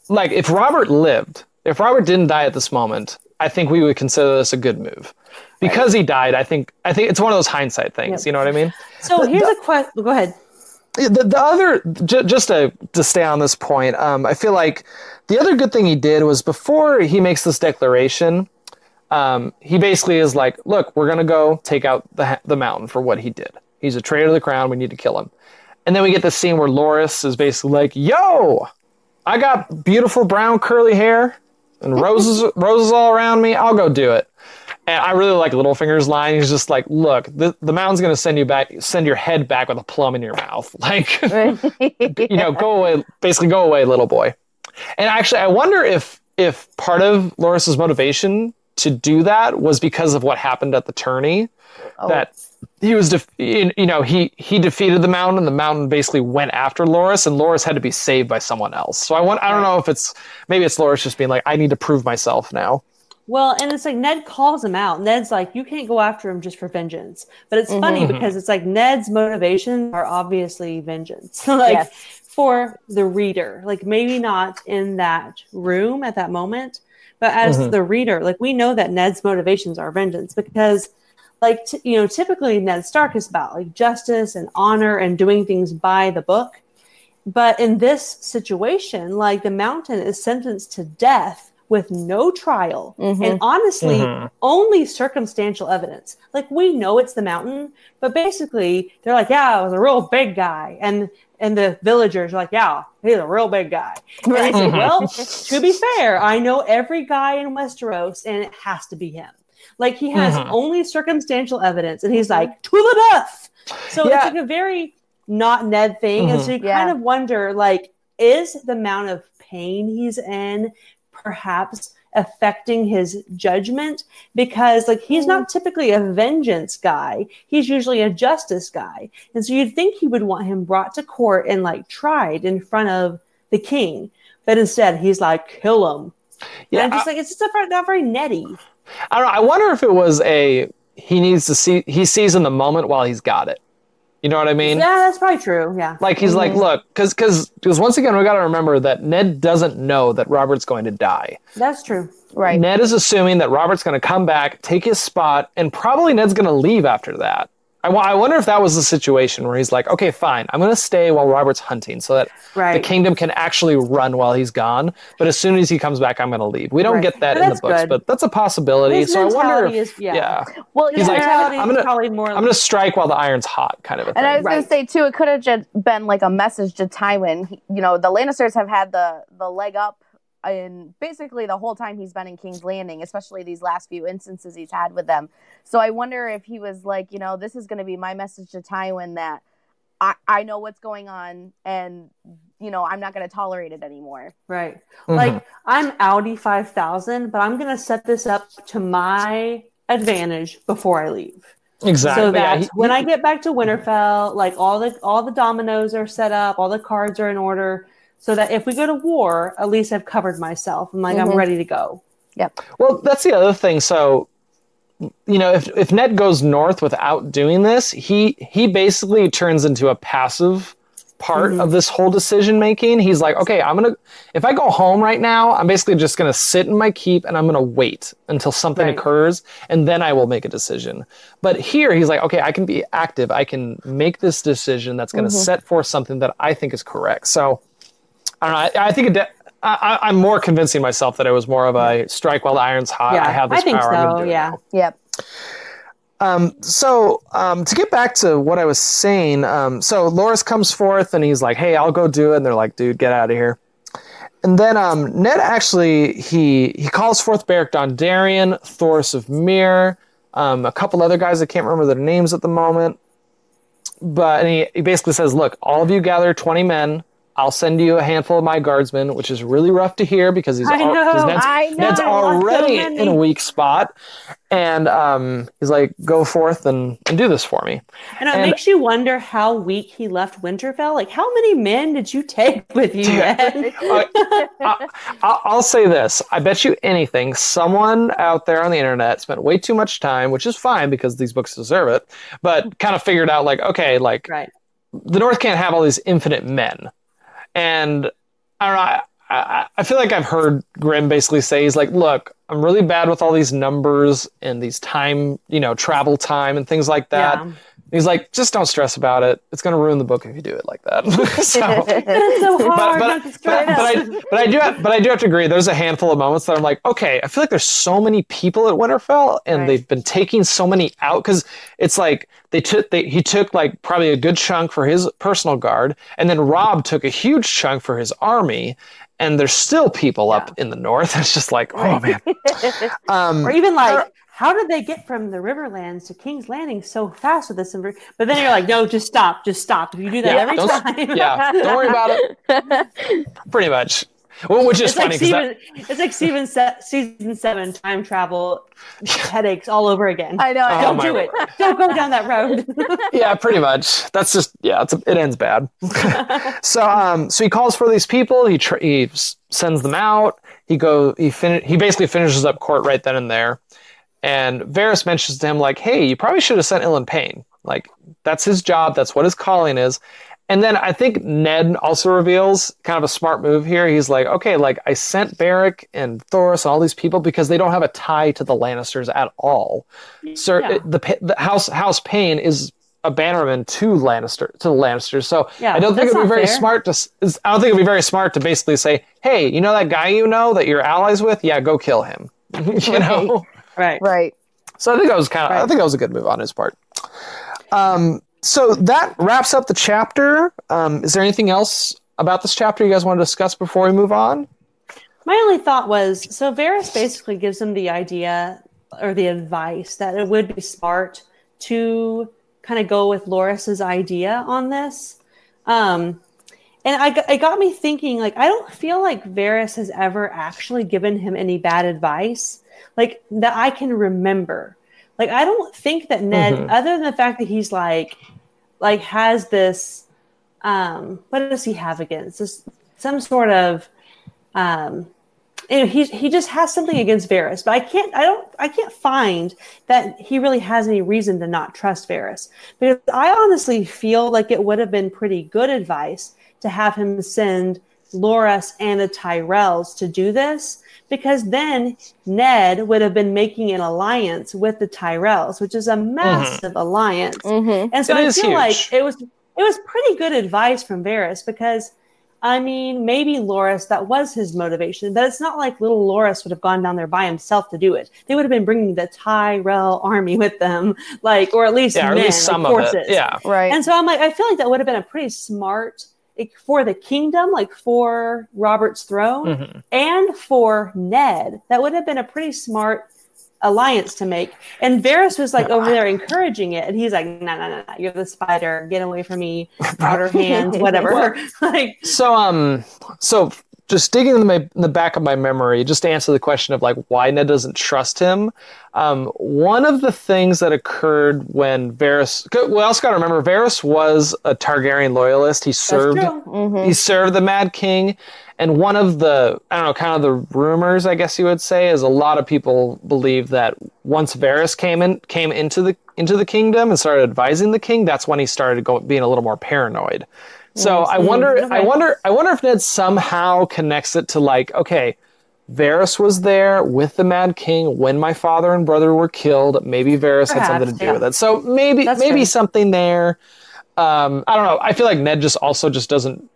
like, if Robert lived, if Robert didn't die at this moment, I think we would consider this a good move. Because he died, I think I think it's one of those hindsight things. Yep. You know what I mean? So here's a question. Go ahead. The, the other, j- just to to stay on this point, um, I feel like the other good thing he did was before he makes this declaration, um, he basically is like, "Look, we're gonna go take out the the mountain for what he did. He's a traitor to the crown. We need to kill him." And then we get the scene where Loras is basically like, "Yo, I got beautiful brown curly hair and roses *laughs* roses all around me. I'll go do it." And I really like Littlefinger's line. He's just like, "Look, the, the mountain's gonna send you back, send your head back with a plum in your mouth. *laughs* Like, *laughs* you know, go away. Basically, go away, little boy." And actually, I wonder if if part of Loras's motivation to do that was because of what happened at the tourney. Oh. That he was, def- you you know, he he defeated the mountain, and the mountain basically went after Loras, and Loras had to be saved by someone else. So I want, I don't know if it's maybe it's Loras just being like, I need to prove myself now. Well, and it's like Ned calls him out. Ned's like, you can't go after him just for vengeance. But it's funny Mhm. because it's like Ned's motivations are obviously vengeance. *laughs* like Yes. for the reader, like maybe not in that room at that moment, but as Mhm. the reader, like we know that Ned's motivations are vengeance because like t- you know, typically Ned Stark is about like justice and honor and doing things by the book. But in this situation, like the mountain is sentenced to death with no trial Mhm. and honestly Mhm. only circumstantial evidence. Like we know it's the mountain, but basically they're like, yeah, it was a real big guy, and and the villagers are like, yeah, he's a real big guy. And they say, Mhm. well, to be fair, I know every guy in Westeros, and it has to be him. Like he has Mhm. only circumstantial evidence, and he's like to the death. So Yeah. it's like a very not Ned thing, and so you Yeah. kind of wonder, like, is the amount of pain he's in perhaps affecting his judgment because like he's hmm. not typically a vengeance guy. He's usually a justice guy. And so you'd think he would want him brought to court and like tried in front of the king. But instead he's like kill him. Yeah and I'm just like it's just not very- not very netty. I don't know. I wonder if it was a he needs to see he sees in the moment while he's got it. You know what I mean? yeah that's probably true yeah Like he's like, look, because because because once again we got to remember that Ned doesn't know that Robert's going to die. that's true Right. Ned is assuming that Robert's going to come back, take his spot, and probably Ned's going to leave after that. I, wonder if that was the situation where he's like, okay, fine, I'm going to stay while Robert's hunting so that the kingdom can actually run while he's gone. But as soon as he comes back, I'm going to leave. We don't Right. get that But in the books, good. but that's a possibility. His so I wonder. If, is- yeah. yeah. Well, He's His like, I'm gonna- probably more I'm going to strike while the iron's hot, kind of a thing. And I was Right. gonna say too, it could have just been like a message to Tywin. He- You know, the Lannisters have had the the leg up in basically the whole time he's been in King's Landing, especially these last few instances he's had with them. So I wonder if he was like, you know, this is gonna be my message to Tywin that I, I know what's going on and you know, I'm not gonna tolerate it anymore. right Mhm. Like I'm Audi 5000, but I'm going to set this up to my advantage before I leave. exactly. So yeah, that he- when I get back to Winterfell, like all the all the dominoes are set up, all the cards are in order, so that if we go to war, at least I've covered myself. I'm like I'm Mhm. ready to go. Yep. Well, that's the other thing. So, you know, if if Ned goes north without doing this, he he basically turns into a passive part Mhm. of this whole decision making. He's like, okay, I'm gonna if I go home right now, I'm basically just gonna sit in my keep and I'm gonna wait until something Right. occurs and then I will make a decision. But here he's like, okay, I can be active. I can make this decision that's gonna Mhm. set forth something that I think is correct. So. I don't know. I, I think it de- I, I- I'm more convincing myself that it was more of a strike while the iron's hot. Yeah, I have this I think power. I'm so, do yeah. now. Yep. Um, so um, to get back to what I was saying, um, so Loras comes forth and he's like, "Hey, I'll go do it," and they're like, "Dude, get out of here." And then um, Ned actually he he calls forth Beric Dondarrion, Thoros of Myr, um, a couple other guys I can't remember their names at the moment, but and he, he basically says, "Look, all of you gather twenty men." I'll send you a handful of my guardsmen, which is really rough to hear because he's I al- Ned's, I know. Ned's I want so already in a weak spot, and um, he's like, "Go forth and, and do this for me." And it And- makes you wonder how weak he left Winterfell. Like how many men did you take *laughs* with you, Ned? I, I- I'll say this: I bet you anything, someone out there on the internet spent way too much time, which is fine because these books deserve it, but kind of figured out like, okay, like right. the North can't have all these infinite men, and I don't know. I, I, feel like I've heard Grimm basically say he's like, look, I'm really bad with all these numbers and these time, you know, travel time and things like that. Yeah. He's like, just don't stress about it. It's going to ruin the book if you do it like that. *laughs* so, *laughs* so but, hard but, not but, but I, but I do have, but I do have to agree. There's a handful of moments that I'm like, okay, I feel like there's so many people at Winterfell, and Right. they've been taking so many out because it's like they took they, he took like probably a good chunk for his personal guard, and then Robb took a huge chunk for his army, and there's still people up in the north. *laughs* It's just like, oh man. Um, or even like how did they get from the Riverlands to King's Landing so fast with this? inver- But then you're like, no, just stop, just stop. If you do that Yeah, every time, yeah, don't worry about it. *laughs* Pretty much. Well, which is It's like funny because season, it's like season se- season seven time travel *laughs* headaches all over again. I know. Oh, Don't my do it. Don't go down that road. *laughs* yeah, pretty much. That's just yeah. It's a, it ends bad. so um, so he calls for these people. He tr- he s- sends them out. He go he fin- he basically finishes up court right then and there. And Varys mentions to him like, "Hey, you probably should have sent Ilyn Payne. Like that's his job. That's what his calling is." And then I think Ned also reveals kind of a smart move here. He's like, "Okay, like I sent Beric and Thoros and all these people because they don't have a tie to the Lannisters at all. Sir, Yeah. the, the House House Payne is a bannerman to Lannister to the Lannisters. So Yeah, I don't think it'd be very fair. smart to. I don't think it'd be very smart to basically say, "Hey, you know that guy you know that you're allies with? Yeah, go kill him." *laughs* you know. Right. Right. So I think that was kind of. I think that was a good move on his part. Um, so that wraps up the chapter. Um, is there anything else about this chapter you guys want to discuss before we move on? My only thought was so Varys basically gives him the idea or the advice that it would be smart to kind of go with Loras's idea on this. Um, and I, got- it got me thinking like, I don't feel like Varys has ever actually given him any bad advice, like that I can remember. Like, I don't think that Ned, Mhm. other than the fact that he's like, like has this, um, what does he have against this? Some sort of, um, you know, he he just has something against Varys, but I can't I don't I can't find that he really has any reason to not trust Varys because I honestly feel like it would have been pretty good advice to have him send Loras and the Tyrells to do this because then Ned would have been making an alliance with the Tyrells, which is a massive alliance. Mm-hmm. And so It I feel huge. like it was it was pretty good advice from Varys because I mean maybe Loras that was his motivation, but it's not like little Loras would have gone down there by himself to do it. They would have been bringing the Tyrell army with them, like or at least Yeah, or at least some like of forces. it. Yeah. Right. And so I'm like, I feel like that would have been a pretty smart like, for the kingdom, like for Robert's throne, Mhm. and for Ned. That would have been a pretty smart alliance to make. And Varys was like over there encouraging it, and he's like, "No, no, no, no, you're the spider. Get away from me, *laughs* outer hand, whatever." *laughs* like, So um, so just digging in, my, in the back of my memory, just to answer the question of like why Ned doesn't trust him. Um, one of the things that occurred when Varys, we also got to remember Varys was a Targaryen loyalist. He served mm-hmm. he served the Mad King, and one of the I don't know, kind of the rumors, I guess you would say, is a lot of people believe that once Varys came in came into the into the kingdom and started advising the king, that's when he started going, being a little more paranoid. So I wonder, I wonder, I wonder if Ned somehow connects it to like, okay, Varys was there with the Mad King when my father and brother were killed. Maybe Varys had something to do yeah. with it. So maybe, That's maybe fair. something there. Um, I don't know. I feel like Ned just also just doesn't.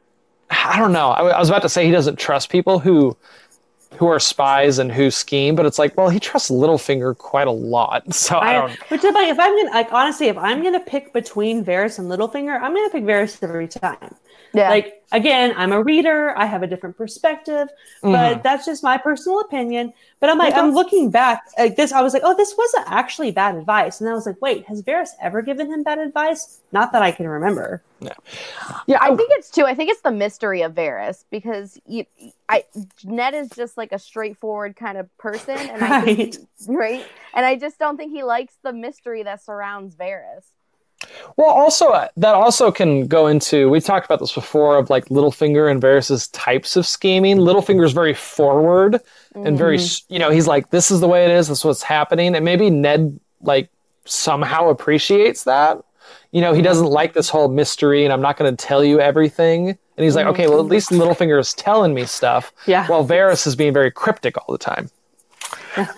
I don't know. I, I was about to say he doesn't trust people who who are spies and who scheme, but it's like, well, he trusts Littlefinger quite a lot. *laughs* So I, I, don't. which if I'm gonna like honestly, if I'm gonna pick between Varys and Littlefinger, I'm gonna pick Varys every time. Yeah. Like again, I'm a reader. I have a different perspective, but Mhm. that's just my personal opinion. But I'm like, I'm looking back like this. I was like, oh, this wasn't actually bad advice, and I was like, wait, has Varys ever given him bad advice? Not that I can remember. Yeah, I I, think it's too. I think it's the mystery of Varys because you, I Ned is just like a straightforward kind of person, and I think, *laughs* right, and I just don't think he likes the mystery that surrounds Varys. Well, also uh, that also can go into we talked about this before of like Littlefinger and Varys's types of scheming. Littlefinger's very forward and very mm-hmm. you know he's like this is the way it is, this is what's happening, and maybe Ned like somehow appreciates that. You know, he doesn't mm-hmm. like this whole mystery, and I'm not going to tell you everything. And he's like, mm-hmm. okay, well, at least Littlefinger is telling me stuff, Yeah. while Varys is being very cryptic all the time. *laughs*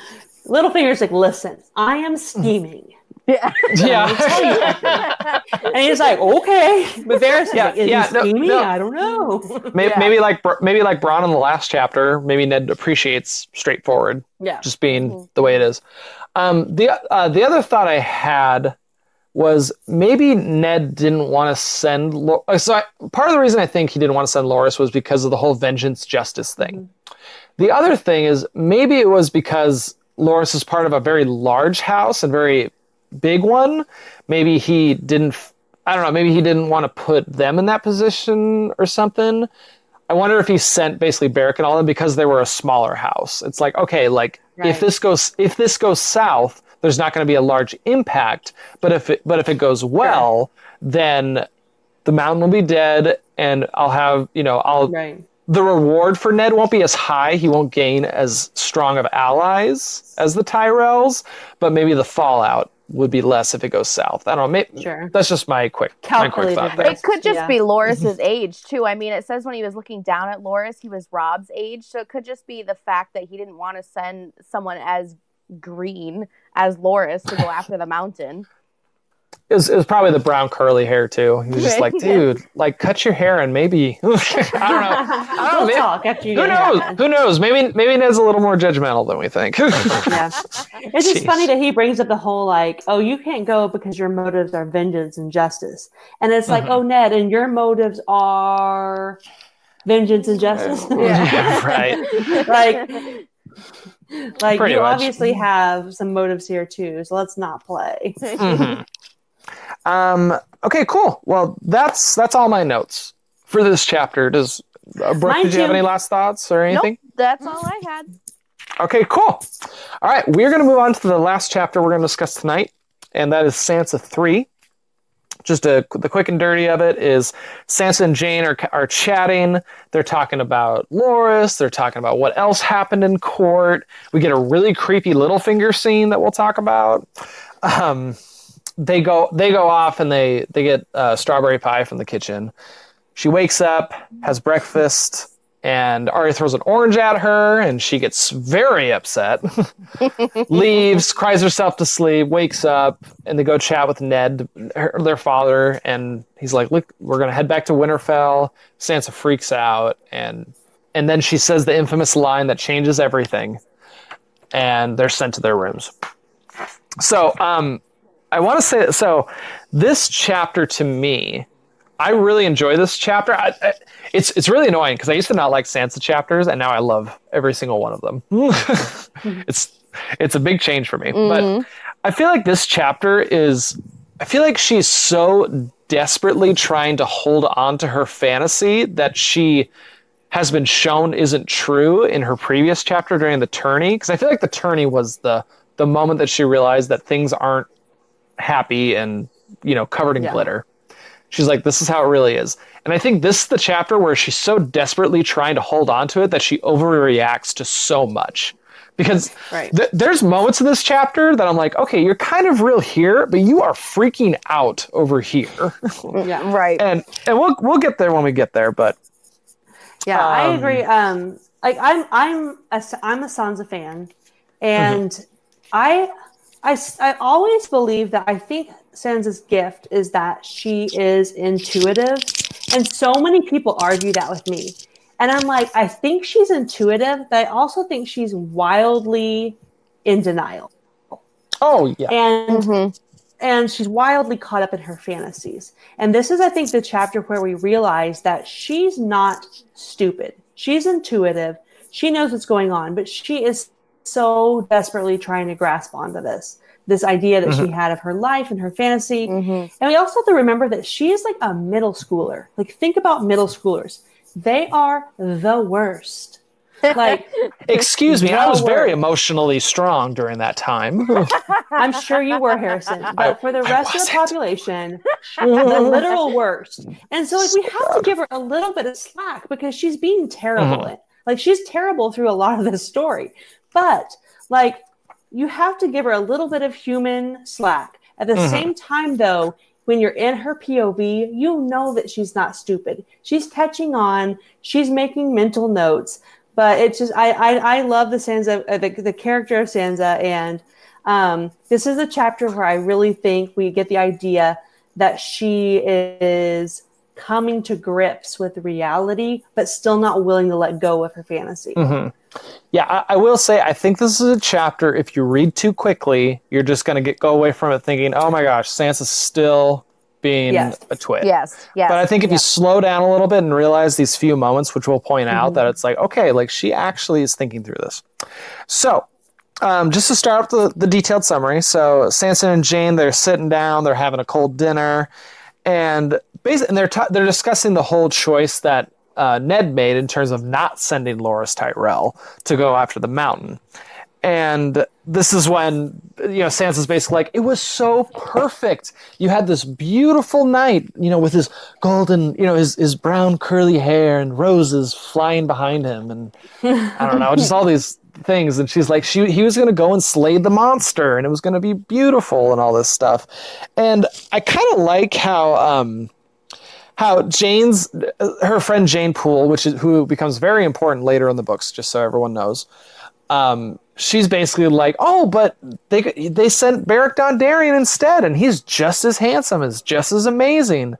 Littlefinger's like, listen, I am scheming. Yeah, *laughs* Yeah, *laughs* And he's like, okay. But Varys is Yeah, like, is yeah, he no, scheming? no. I don't know. maybe, Yeah. maybe like maybe like Bronn in the last chapter. Maybe Ned appreciates straightforward. yeah. just being the way it is. Um, the uh, the other thought I had was maybe Ned didn't want to send. Lo- uh, so I, part of the reason I think he didn't want to send Loras was because of the whole vengeance justice thing. The other thing is maybe it was because Loras is part of a very large house and very big one. Maybe he didn't. I don't know. Maybe he didn't want to put them in that position or something. I wonder if he sent basically Beric and all them because they were a smaller house. It's like okay, like Right. if this goes if this goes south, there's not going to be a large impact. But if it but if it goes well, then the mountain will be dead, and I'll have you know I'll Right. the reward for Ned won't be as high. He won't gain as strong of allies as the Tyrells, but maybe the fallout would be less if it goes south. I don't know. Maybe, Sure. That's just my quick, my quick thought there. It could just Yeah. be Loras's mm-hmm. age too. I mean, it says when he was looking down at Loras, he was Robb's age, so it could just be the fact that he didn't want to send someone as green as Loris to go after the mountain. It was, it was probably the brown curly hair too. He was just like, *laughs* dude, like cut your hair and maybe *laughs* I don't know. we'll maybe- talk after you Who knows? Who knows? Maybe maybe Ned's a little more judgmental than we think. *laughs* Yeah. It's just Jeez. funny that he brings up the whole like, oh, you can't go because your motives are vengeance and justice. And it's like, Mhm. oh, Ned, and your motives are vengeance and justice. Yeah, right. like, like Pretty you much. obviously have some motives here too. So let's not play. Mhm. Um. Okay. Cool. Well, that's that's all my notes for this chapter. Does uh, Brooke? Mine did you have any last thoughts or anything? Nope, that's all I had. Okay. Cool. All right. We're going to move on to the last chapter we're going to discuss tonight, and that is Sansa three. Just a, the quick and dirty of it is Sansa and Jeyne are are chatting. They're talking about Loras. They're talking about what else happened in court. We get a really creepy Littlefinger scene that we'll talk about. Um, they go they go off and they they get uh, strawberry pie from the kitchen. She wakes up, has breakfast, and Arya throws an orange at her, and she gets very upset. *laughs* Leaves, cries herself to sleep, wakes up, and they go chat with Ned, her, their father, and he's like, "Look, we're gonna head back to Winterfell." Sansa freaks out, and and then she says the infamous line that changes everything, and they're sent to their rooms. So, um, I want to say so. This chapter to me, I really enjoy this chapter. I, I, it's it's really annoying because I used to not like Sansa chapters, and now I love every single one of them. *laughs* it's it's a big change for me, but mm-hmm. I feel like this chapter is. I feel like she's so desperately trying to hold on to her fantasy that she has been shown isn't true in her previous chapter during the tourney. Because I feel like the tourney was the the moment that she realized that things aren't happy and you know covered in Yeah. glitter. She's like, this is how it really is. And I think this is the chapter where she's so desperately trying to hold on to it that she overreacts to so much. Because Right. th- there's moments in this chapter that I'm like, okay, you're kind of real here, but you are freaking out over here. *laughs* Yeah. Right. and and we'll we'll get there when we get there, but Yeah, I Um, agree. Um, like I'm, I'm, a, I'm a Sansa fan, and I, I, s- I always believe that I think Sansa's gift is that she is intuitive, and so many people argue that with me, and I'm like, I think she's intuitive, but I also think she's wildly in denial, oh yeah. and Mhm. and she's wildly caught up in her fantasies. And this is, I think, the chapter where we realize that she's not stupid. She's intuitive. She knows what's going on, but she is so desperately trying to grasp onto this this idea that she had of her life and her fantasy. Mhm. And we also have to remember that she is like a middle schooler. Like, think about middle schoolers. They are the worst. Like, *laughs* Excuse me, I was No very emotionally strong during that time. *laughs* I'm sure you were, Harrison. But for the rest of the population, the *laughs* literal worst. And so, like, we have to give her a little bit of slack because she's being terrible. Mhm. Like, she's terrible through a lot of this story. But, like, you have to give her a little bit of human slack. At the Mhm. same time, though, when you're in her POV, you know that she's not stupid. She's catching on. She's making mental notes. But it's just I I, I love the Sansa uh, the, the character of Sansa and um, this is a chapter where I really think we get the idea that she is coming to grips with reality, but still not willing to let go of her fantasy. hmm Yeah, I, I will say I think this is a chapter. If you read too quickly, you're just gonna get go away from it thinking, "Oh my gosh, Sansa's still being Yes. a twit." Yes. Yes. But I think if you slow down a little bit and realize these few moments, which we'll point out, Mhm. that it's like, okay, like she actually is thinking through this. So, um, just to start off the, the detailed summary. So, Sansa and Jeyne, they're sitting down, they're having a cold dinner, and basically, and they're ta- they're discussing the whole choice that uh, Ned made in terms of not sending Loras Tyrell to go after the mountain. And this is when you know Sansa's basically like, it was so perfect. You had this beautiful knight, you know, with his golden, you know, his his brown curly hair and roses flying behind him, and I don't know, just all these things. And she's like, she he was gonna go and slay the monster, and it was gonna be beautiful and all this stuff. And I kind of like how um how Jeyne's her friend Jeyne Poole, which is who becomes very important later in the books, just so everyone knows. Um, she's basically like, oh, but they they sent Beric Dondarrion instead, and he's just as handsome, as just as amazing.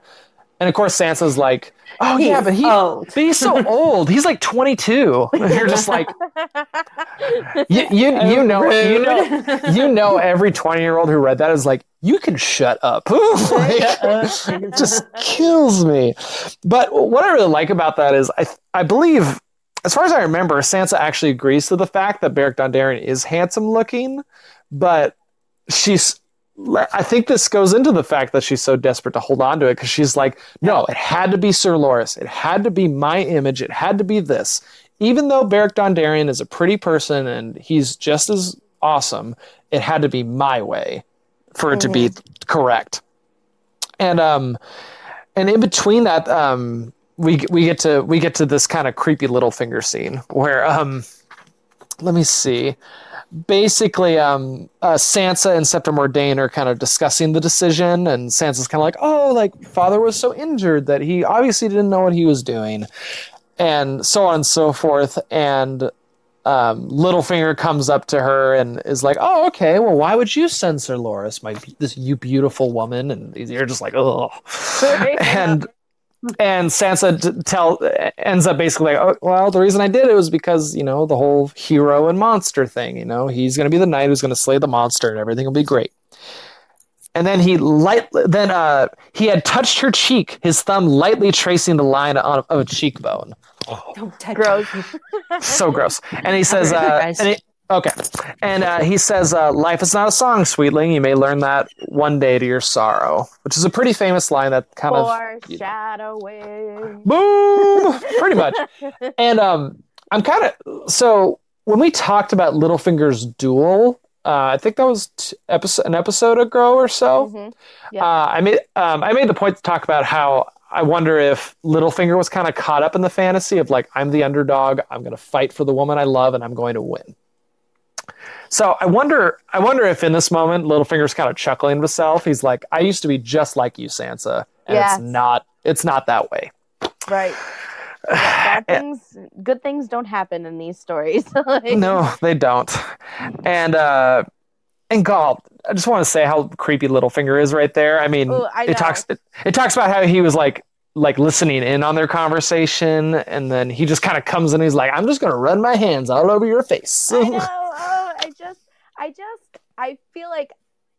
And of course, Sansa's like, oh He's yeah, but he old. but he's so *laughs* old. He's like 22. You're just like, *laughs* you you, you know you know *laughs* you know every 20 year old who read that is like, you can shut up. Like, it just kills me. But what I really like about that is I I believe as far as I remember, Sansa actually agrees to the fact that Beric Dondarrion is handsome looking, but she's. I think this goes into the fact that she's so desperate to hold on to it because she's like, no, it had to be Sir Loras. It had to be my image. It had to be this. Even though Beric Dondarrion is a pretty person and he's just as awesome, it had to be my way for it to be correct. And um, and in between that, um, we we get to we get to this kind of creepy Littlefinger scene where um let me see basically um uh, sansa and septa Mordane are kind of discussing the decision and sansa's kind of like oh like father was so injured that he obviously didn't know what he was doing and so on and so forth and um, Littlefinger comes up to her and is like, "Oh, okay. Well, why would you send Sir Loras, my this you beautiful woman?" And you're just like, "Oh," and and Sansa t- tell ends up basically like, oh, well, the reason I did it was because you know the whole hero and monster thing. You know, he's going to be the knight who's going to slay the monster, and everything will be great. And then he light then uh, he had touched her cheek, his thumb lightly tracing the line on, of a cheekbone. Don't touch Gross. So gross. And he *laughs* says, uh, and he, okay, and uh, he says, uh, "Life is not a song, sweetling. You may learn that one day to your sorrow," which is a pretty famous line that kind of Foreshadowing. boom pretty much *laughs* and um i'm kind of so when we talked about littlefinger's duel uh, i think that was t- episode, an episode ago or so Mhm. Yeah. uh, i made um, i made the point to talk about how i wonder if littlefinger was kind of caught up in the fantasy of like i'm the underdog i'm going to fight for the woman i love and i'm going to win so i wonder i wonder if in this moment littlefinger's kind of chuckling to himself he's like i used to be just like you sansa and Yes. it's not it's not that way Right. *sighs* Bad things, good things don't happen in these stories. *laughs* Like- no, they don't. And uh and Gall, I just want to say how creepy Littlefinger is right there. I mean, Ooh, I it talks it, it talks about how he was like like listening in on their conversation and then he just kind of comes in and he's like, I'm just going to run my hands all over your face. I *laughs* know. Oh, I just, I just, I feel like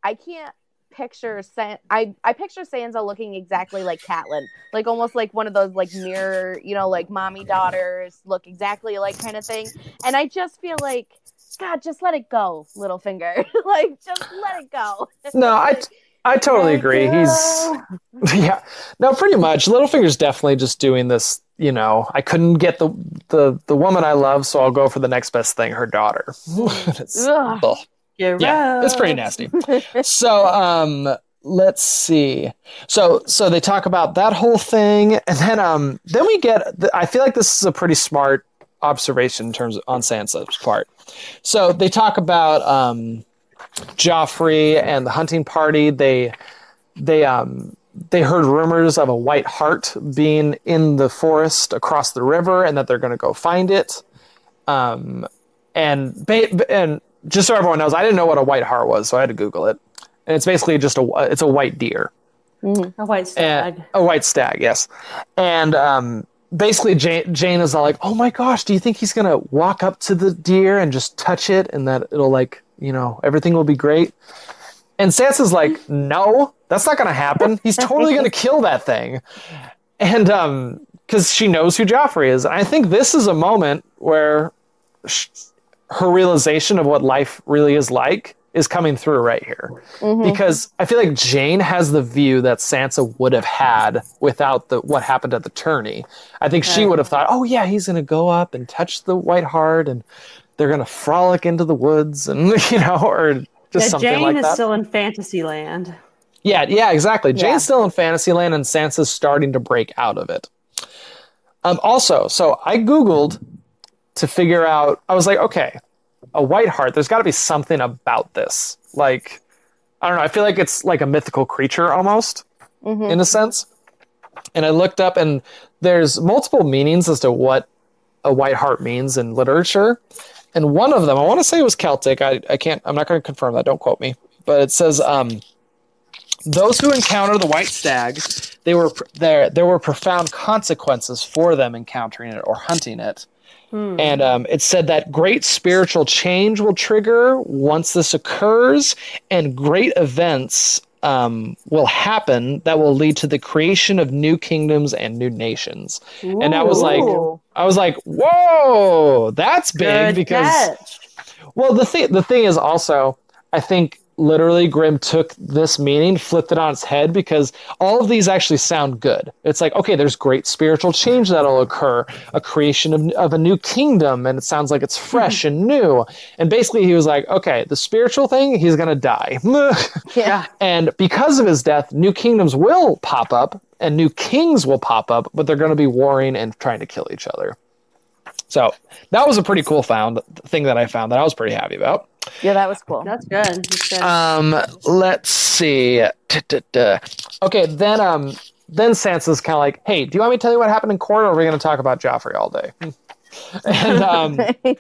I can't picture San- I I picture Sansa looking exactly like Catelyn, like almost like one of those like mirror, you know, like mommy daughters look exactly like kind of thing. And I just feel like, God, just let it go, Littlefinger. *laughs* like, just let it go. no, I I totally agree. He's uh, *laughs* yeah. No, pretty much. Littlefinger's definitely just doing this, you know, I couldn't get the the the woman I love, so I'll go for the next best thing, her daughter. *laughs* It's- Ugh. ugh. yeah it's pretty nasty *laughs* so um let's see so so they talk about that whole thing and then um then we get i feel like this is a pretty smart observation in terms of, on sansa's part so they talk about um joffrey and the hunting party they they um they heard rumors of a white hart being in the forest across the river and that they're going to go find it um and ba- and just so everyone knows, I didn't know what a white hart was, so I had to Google it. And it's basically just a it's a white deer, A white stag. and, a white stag, yes. And um, basically, Jeyne, Jeyne is all like, "Oh my gosh, do you think he's gonna walk up to the deer and just touch it, and that it'll like you know everything will be great?" And Sansa's like, "No, that's not gonna happen. He's totally gonna kill that thing." And um, because she knows who Joffrey is, and I think this is a moment where sh- her realization of what life really is like is coming through right here Mhm. because I feel like Jeyne has the view that Sansa would have had without the what happened at the tourney. I think she would have thought, "Oh yeah, he's going to go up and touch the White Hart, and they're going to frolic into the woods, and *laughs* you know, or just Yeah, something Jeyne like is that." still in fantasy land. Yeah, yeah, exactly. Yeah. Jeyne's still in Fantasyland, and Sansa's starting to break out of it. Um, also, so I googled to figure out. I was like, okay, a White Hart. There's got to be something about this. Like, I don't know. I feel like it's like a mythical creature almost, Mhm. in a sense. And I looked up, and there's multiple meanings as to what a White Hart means in literature. And one of them, I want to say it was Celtic. I, I can't. I'm not going to confirm that. Don't quote me. But it says. Um, those who encounter the white stag, they were there. There were profound consequences for them encountering it or hunting it. Hmm. And um, it said that great spiritual change will trigger once this occurs, and great events um, will happen that will lead to the creation of new kingdoms and new nations. And that was like, Ooh. I was like, whoa, that's big Good because. catch. Well, the thing the thing is also, I think literally GRRM took this meaning, flipped it on its head because all of these actually sound good. It's like, okay, there's great spiritual change that'll occur, a creation of, of a new kingdom, and it sounds like it's *laughs* fresh and new. And basically, he was like, okay, the spiritual thing, he's gonna die. *laughs* Yeah. and because of his death, new kingdoms will pop up and new kings will pop up, but they're gonna be warring and trying to kill each other. So that was a pretty cool found thing that I found that I was pretty happy about. Yeah, that was cool. That's good. That's good. Um, let's see. Duh-duh-duh. Okay, then um, then Sansa's kind of like, "Hey, do you want me to tell you what happened in court, or are we going to talk about Joffrey all day?" *laughs* and um, *laughs*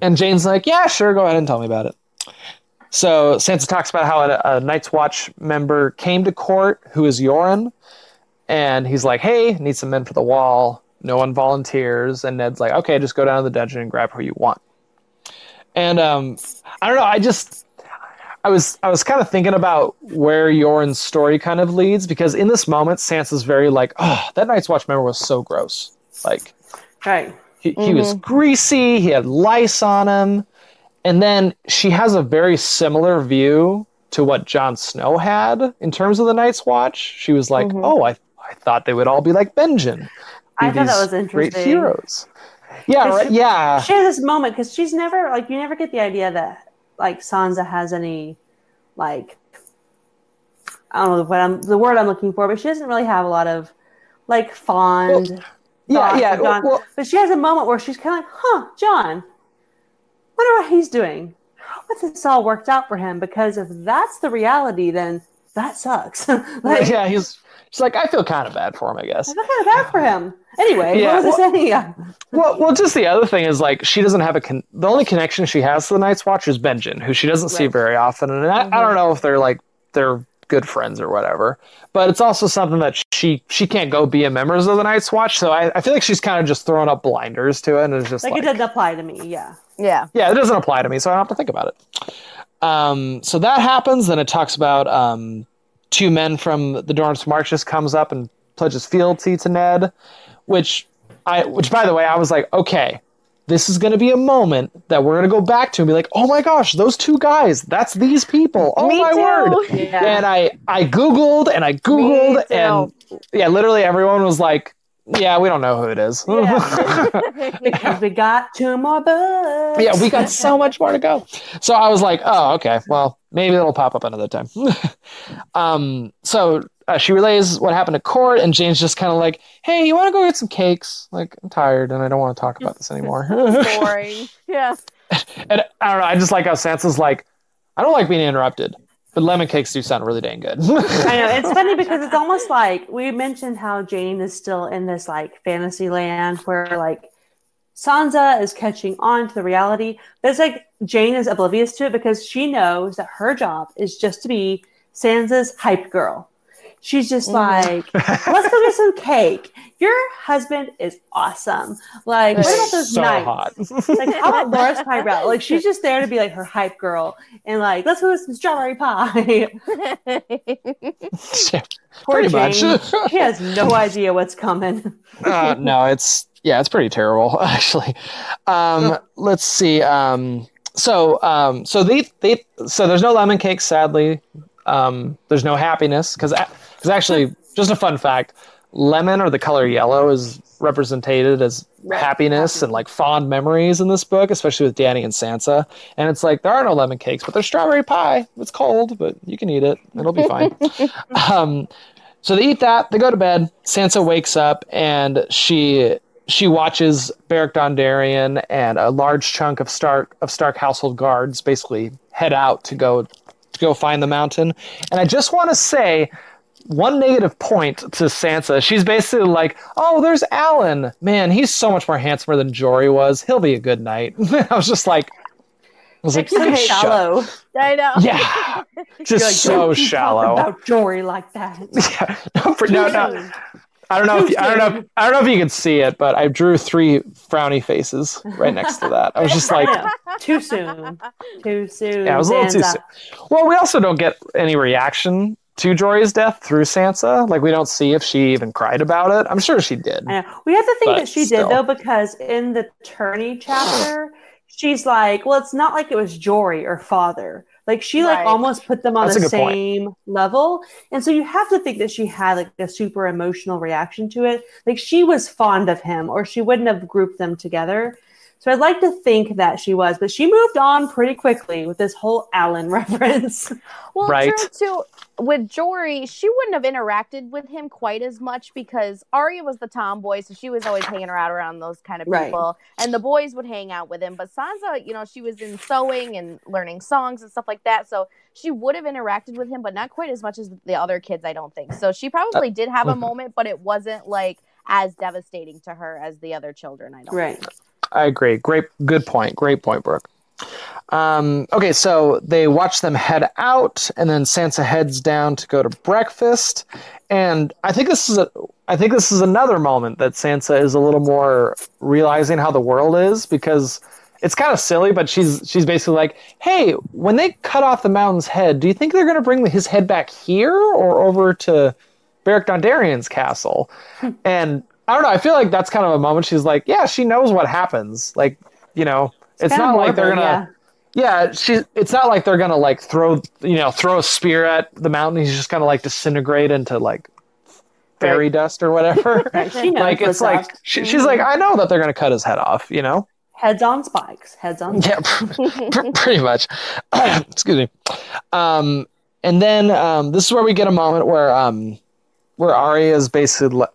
and Jeyne's like, "Yeah, sure, go ahead and tell me about it." So Sansa talks about how a, a Night's Watch member came to court, who is Yoren, and he's like, "Hey, need some men for the wall." No one volunteers, and Ned's like, "Okay, just go down to the dungeon and grab who you want." And um, I don't know. I just I was I was kind of thinking about where Yoren's story kind of leads because in this moment, Sansa's very like, oh, that Night's Watch member was so gross. Like right. he, he was greasy, he had lice on him, and then she has a very similar view to what Jon Snow had in terms of the Night's Watch. She was like, Mhm. oh, I I thought they would all be like Benjen. I thought that was Great interesting. heroes. Yeah, right. she- Yeah. She has this moment because she's never like you never get the idea that like Sansa has any like I don't know what I'm the word I'm looking for, but she doesn't really have a lot of like fond. Yeah, yeah. of Jon. well- but she has a moment where she's kind of like, "Huh, Jon, wonder what he's doing. I hope this all worked out for him because if that's the reality, then that sucks. *laughs* like, yeah, he's she's like, I feel kind of bad for him, I guess. I feel kind of bad for him. Anyway, Yeah, what was I saying? *laughs* Well, well, just the other thing is like she doesn't have a con- the only connection she has to the Night's Watch is Benjen, who she doesn't see very often, and I, I don't know if they're like they're good friends or whatever. But it's also something that she she can't go be a member of the Night's Watch, so I, I feel like she's kind of just throwing up blinders to it, and it's just Like, like, it doesn't apply to me. Yeah. Yeah. yeah, it doesn't apply to me, so I don't have to think about it. Um, so that happens. Then it talks about um, two men from the Dornish Marches comes up and pledges fealty to Ned, which I, which by the way, I was like, okay, this is going to be a moment that we're going to go back to and be like, oh my gosh, those two guys, that's these people. Oh Me my too. word. Yeah. And I, I googled and I googled and yeah, literally everyone was like, yeah, we don't know who it is. *laughs* because we got two more books. yeah, we got so much more to go. So I was like, oh, okay, well, maybe it'll pop up another time. *laughs* um, so uh, she relays what happened to court, and Jeyne's just kind of like, hey, you want to go get some cakes? Like, I'm tired and I don't want to talk about this anymore. *laughs* *laughs* Boring. Yeah. and I don't know, I just like how Sansa's like, I don't like being interrupted, but lemon cakes do sound really dang good. I know it's funny because it's almost like we mentioned how Jeyne is still in this like fantasy land where like Sansa is catching on to the reality, but it's like Jeyne is oblivious to it because she knows that her job is just to be Sansa's hype girl. She's just like, *laughs* let's go get some cake. Your husband is awesome. Like, what about those so nights? Like, how about Loras hype girl? Like, she's just there to be like her hype girl, and like, let's go get some strawberry pie. *laughs* Poor Pretty Jeyne. much. she has no *laughs* idea what's coming. uh, no, it's yeah, it's pretty terrible *laughs* actually. Um, let's see. Um, so um, so they they so there's no lemon cake. Sadly, um, there's no happiness because because actually *laughs* just a fun fact, lemon or the color yellow is represented as happiness and like fond memories in this book, especially with Dany and Sansa. And it's like there are no lemon cakes, but there's strawberry pie. It's cold, but you can eat it. It'll be fine. *laughs* um, so they eat that. They go to bed. Sansa wakes up and she she watches Beric Dondarrion and a large chunk of Stark of Stark household guards basically head out to go to go find the mountain. And I just want to say one negative point to Sansa. She's basically like, "Oh, there's Alyn. Man, he's so much more handsomer than Jory was. He'll be a good knight." *laughs* I was just like, I was like, so "You shut- shallow. I know. *laughs* Yeah, just Like, so shallow. About Jory like that. *laughs* Yeah. No, for- no, no. I don't know if you, I don't know if, *laughs* I don't know if you can see it, but I drew three frowny faces right next to that. I was just like, Too soon. Too soon. yeah, it was a little too soon. Well, we also don't get any reaction to Jory's death through Sansa. Like we don't see if she even cried about it. I'm sure she did. I. We have to think that she still. did though, because in the tourney chapter, she's like, "Well, it's not like it was Jory or father." Like she like almost put them on That's the good point. same level, and so you have to think that she had like a super emotional reaction to it. Like she was fond of him, or she wouldn't have grouped them together. So I'd like to think that she was, but she moved on pretty quickly with this whole Alyn *laughs* reference. Well, Right. true too. With Jory, she wouldn't have interacted with him quite as much because Arya was the tomboy, so she was always hanging around around those kind of Right. people, and the boys would hang out with him. But Sansa, you know, she was in sewing and learning songs and stuff like that, so she would have interacted with him, but not quite as much as the other kids, I don't think. So she probably did have a mhm. moment, but it wasn't like as devastating to her as the other children. I don't. right. think. I agree. Great, good point. Great point, Brooke. Um, okay, so they watch them head out, and then Sansa heads down to go to breakfast. And I think this is a, I think this is another moment that Sansa is a little more realizing how the world is because it's kind of silly, but she's she's basically like, "Hey, when they cut off the mountain's head, do you think they're going to bring his head back here or over to Beric Dondarrion's castle?" and I don't know. I feel like that's kind of a moment. She's like, "Yeah, she knows what happens. Like, you know, it's, kinda not like they're gonna." Yeah, she. It's not like they're gonna like throw you know throw a spear at the mountain. He's just gonna like disintegrate into like fairy dust or whatever. *laughs* Right. She knows like it's like she, she's like I know that they're gonna cut his head off. You know. heads on spikes. Heads on. Yeah, *laughs* pr- pretty much. *clears throat* Excuse me. Um, and then um, this is where we get a moment where um, where Arya is basically le-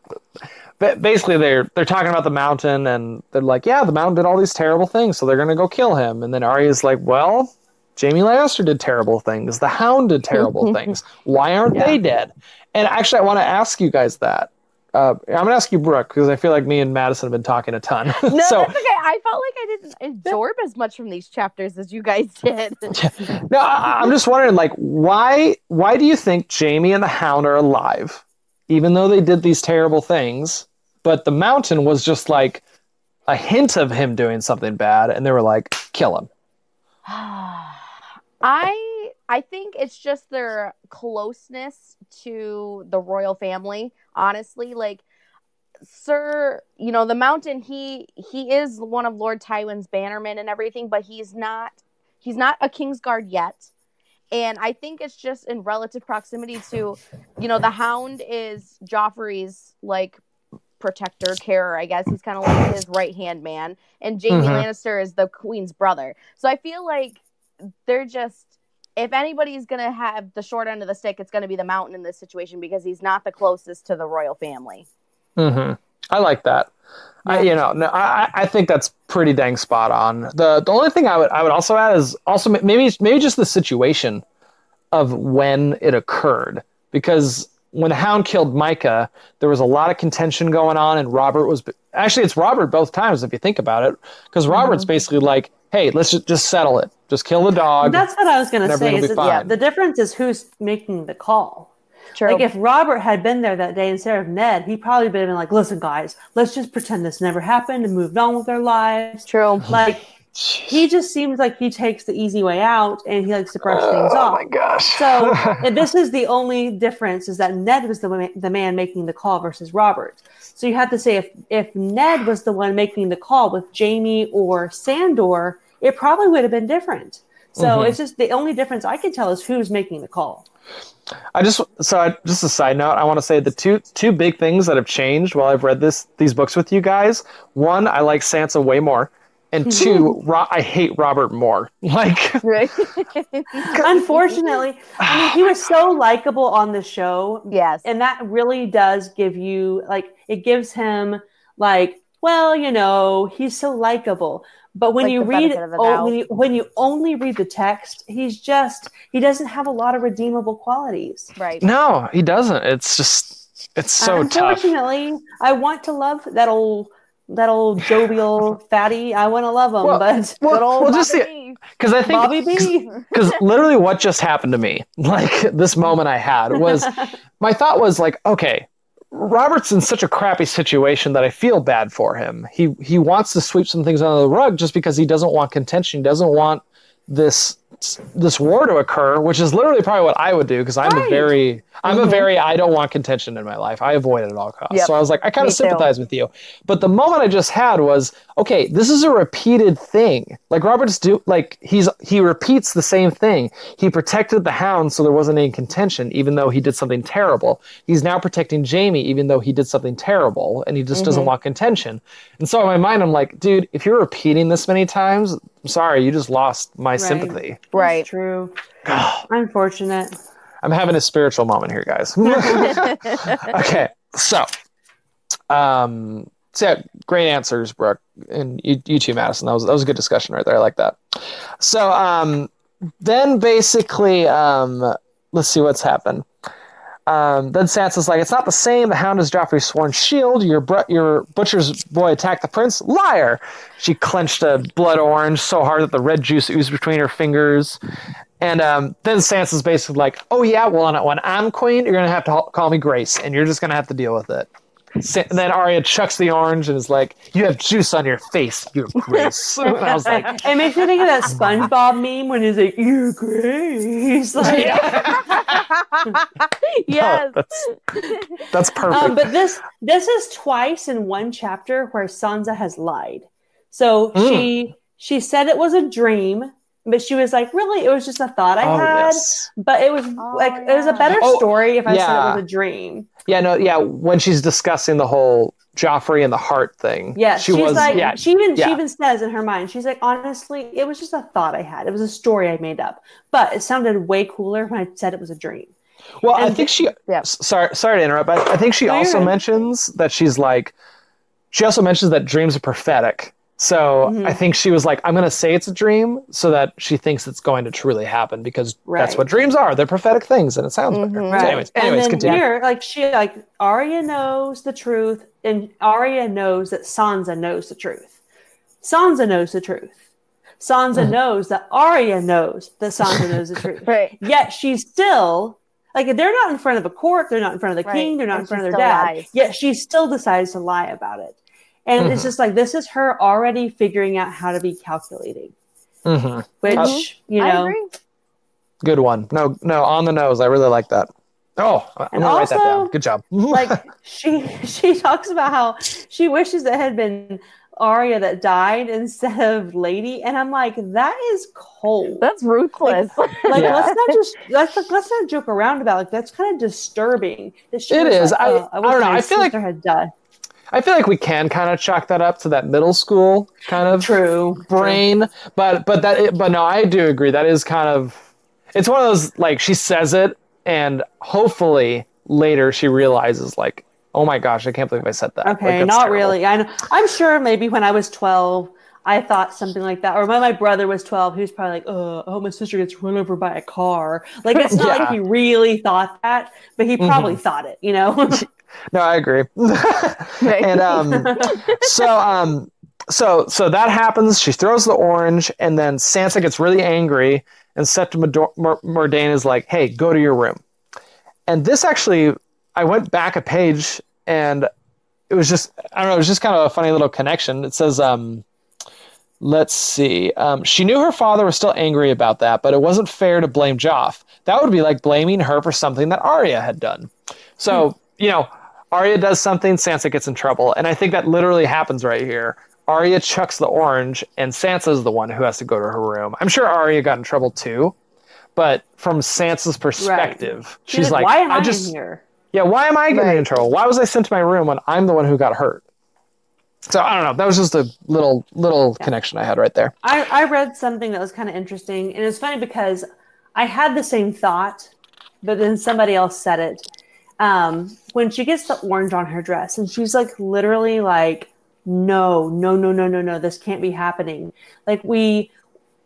basically they're they're talking about the mountain and they're like, yeah, the mountain did all these terrible things, so they're gonna go kill him. And then Arya's like, well. Jaime Lannister did terrible things. The Hound did terrible things. Why aren't they dead? And actually, I want to ask you guys that. Uh, I'm going to ask you, Brooke, because I feel like me and Madison have been talking a ton. *laughs* No, so, that's okay. I felt like I didn't absorb as much from these chapters as you guys did. *laughs* No, I, I'm just wondering, like, why why do you think Jaime and the Hound are alive, even though they did these terrible things? But the Mountain was just like a hint of him doing something bad, and they were like, kill him. *sighs* I I think it's just their closeness to the royal family. Honestly, like Sir, you know the Mountain. He he is one of Lord Tywin's bannermen and everything, but he's not he's not a Kingsguard yet. And I think it's just in relative proximity to, you know, the Hound is Joffrey's like protector, carer. I guess he's kind of like his right hand man, and Jaime Mhm. Lannister is the Queen's brother. So I feel like they're just if anybody's gonna have the short end of the stick, it's gonna be the mountain in this situation because he's not the closest to the royal family. Mm-hmm. I like that. I, you know, no, I, I think that's pretty dang spot on. the The only thing I would I would also add is also maybe maybe just the situation of when it occurred because when the Hound killed Mycah, there was a lot of contention going on, and Robert was actually it's Robert both times if you think about it, because Robert's mm-hmm. basically like, "Hey, let's just, just settle it, just kill the dog." That's what I was going to say. Is that, yeah, the difference is who's making the call. True. Like if Robert had been there that day instead of Ned, he probably would have been like, "Listen, guys, let's just pretend this never happened and moved on with our lives." True. Like oh, he just seems like he takes the easy way out and he likes to brush oh, things oh off. my gosh! So *laughs* and this is the only difference is that Ned was the ma- the man making the call versus Robert. So you have to say if if Ned was the one making the call with Jaime or Sandor, it probably would have been different. So Mhm. it's just the only difference I can tell is who's making the call. I just so I, just a side note. I want to say the two two big things that have changed while I've read this these books with you guys. One, I like Sansa way more, and two, Ro- I hate Robert more. *laughs* Like, Right. *laughs* Unfortunately, I mean, he was so likable on the show, yes. and that really does give you like it gives him like, well, you know, he's so likable. But when Like you read benefit oh, when you when you only read the text, he's just he doesn't have a lot of redeemable qualities. right. no, he doesn't. It's just it's so tough. Unfortunately, I want to love that old that old jovial fatty. I want to love him, Well, but Good old well, just Bobby the- B. Because I think because literally what just happened to me *laughs* like this moment i had was *laughs* my thought was like okay robert's in such a crappy situation that i feel bad for him. He he wants to sweep some things under the rug just because he doesn't want contention. He doesn't want this this war to occur which is literally probably what i would do because i'm a very i'm a Mhm. very i don't want contention in my life i avoid it at all costs Yep. so i was like i kind of too. sympathize with you but the moment i just had was okay this is a repeated thing like robert's do like he's he repeats the same thing he protected the hound so there wasn't any contention even though he did something terrible he's now protecting jaime even though he did something terrible and he just doesn't Mhm. want contention and so in my mind i'm like dude if you're repeating this many times i'm sorry you just lost my sympathy. Right. It's true. *sighs* Unfortunate. i'm having a spiritual moment here guys. *laughs* *laughs* Okay so um so yeah, great answers brooke and you, you too madison. That was that was a good discussion right there. I like that. So um then basically um let's see what's happened um, then Sansa's like, it's not the same. The Hound is Joffrey's sworn shield. Your br- your butcher's boy attacked the prince. Liar! She clenched a blood orange so hard that the red juice oozed between her fingers. And um, then Sansa's basically like, oh yeah, well when I'm queen, you're gonna have to ha- call me Grace, and you're just gonna have to deal with it. Sa- and then Arya chucks the orange and is like, you have juice on your face, you're Grace. and I was like, It makes me think of that SpongeBob meme when he's like, "You're Grace." Like, yes. that's that's *laughs* perfect. um, but this this is twice in one chapter where Sansa has lied. So Mm. she she said it was a dream, but she was like, "Really, it was just a thought I oh, had." yes. But it was Oh, like it was a better Oh, story if I said it was a dream. Yeah, no, yeah. When she's discussing the whole Joffrey and the hart thing, Yeah, she she's was. like yeah, she even yeah. she even says in her mind, she's like, honestly, it was just a thought I had. It was a story I made up, but it sounded way cooler when I said it was a dream. well, I think she. Yeah. Sorry, sorry to interrupt, but I think she No, also right. mentions that she's like. She also mentions that dreams are prophetic. So Mhm. I think she was like, "I'm going to say it's a dream," so that she thinks it's going to truly happen because that's what dreams are. They're prophetic things, and it sounds better. Mhm. So Right. anyways, anyways, and then continue. here, like she like Arya knows the truth, and Arya knows that Sansa knows the truth. Sansa knows the truth. Sansa Mhm. knows that Arya knows that Sansa knows the *laughs* truth. Right. Yet she's still like they're not in front of a court, they're not in front of the Right. king, they're not And in front of their dad. lies. Yet she still decides to lie about it. And it's Mhm. just like this is her already figuring out how to be calculating, hmm which Mhm. you know. Good one. No, no, on the nose. I really like that. Oh, I'm And gonna write that also, down. Good job. like *laughs* she she talks about how she wishes it had been Arya that died instead of Lady, and I'm like, that is cold. That's ruthless. Like, Yeah. let's not just let's let's not joke around about it. like that's kind of disturbing. That she It was is. Like, I- oh, I wish don't know. I feel like- sister had died. I feel like we can kind of chalk that up to that middle school kind of True. brain, but but that but no, I do agree. That is kind of it's one of those like she says it, and hopefully later she realizes like, oh my gosh, I can't believe I said that. Okay, that's not terrible. really. I know, I'm sure maybe when I was 12, I thought something like that. Or when my brother was 12, he was probably like, oh, I my sister gets run over by a car. Like, it's *laughs* not Yeah. like he really thought that, but he probably mm-hmm. thought it, you know? *laughs* No, I agree. *laughs* and um, so um, so so that happens. She throws the orange, and then Sansa gets really angry, and Septima Mor- Mor- Mordane is like, "Hey, go to your room." And this actually, I went back a page, and it was just I don't know, it was just kind of a funny little connection. It says, um, let's see, um, she knew her father was still angry about that, but it wasn't fair to blame Joff. That would be like blaming her for something that Arya had done. So you know, Arya does something, Sansa gets in trouble, and I think that literally happens right here. Arya chucks the orange, and Sansa's the one who has to go to her room. I'm sure Arya got in trouble too, but from Sansa's perspective, She's she's like, "Why am I, I just, here?" yeah, why am I getting in trouble? Why was I sent to my room when I'm the one who got hurt? So I don't know. That was just a little little connection I had right there. I, I read something that was kind of interesting, and it's funny because I had the same thought, but then somebody else said it. Um, when she gets the orange on her dress, and she's like literally like, "No, no, no, no, no, no, this can't be happening." Like we,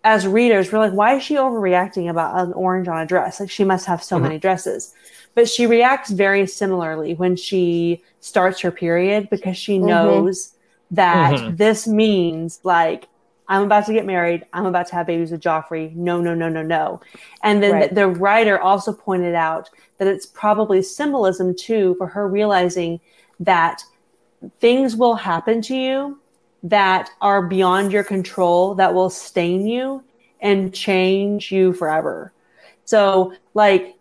as readers, we're like, "Why is she overreacting about an orange on a dress? Like she must have so Mhm. many dresses." But she reacts very similarly when she starts her period because she Mhm. knows that Mhm. this means like I'm about to get married. I'm about to have babies with Joffrey. No, no, no, no, no. And then Right. the, the writer also pointed out that it's probably symbolism too for her realizing that things will happen to you that are beyond your control that will stain you and change you forever. So, like,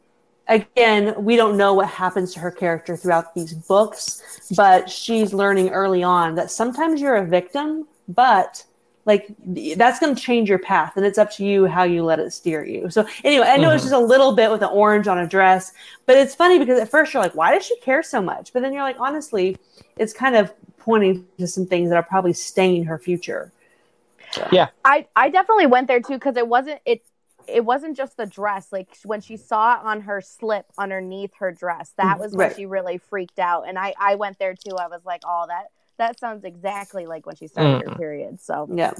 again, we don't know what happens to her character throughout these books, but she's learning early on that sometimes you're a victim, but like that's going to change your path and it's up to you how you let it steer you. So anyway, I know it's Mhm. just a little bit with the orange on a dress, but it's funny because at first you're like, why does she care so much? But then you're like, honestly, it's kind of pointing to some things that are probably stain her future. Yeah. I I definitely went there too because it wasn't it it wasn't just the dress. Like when she saw on her slip underneath her dress, that was when Right. she really freaked out. And I I went there too. I was like, oh that that sounds exactly like when she started her Mm. period. So Yeah.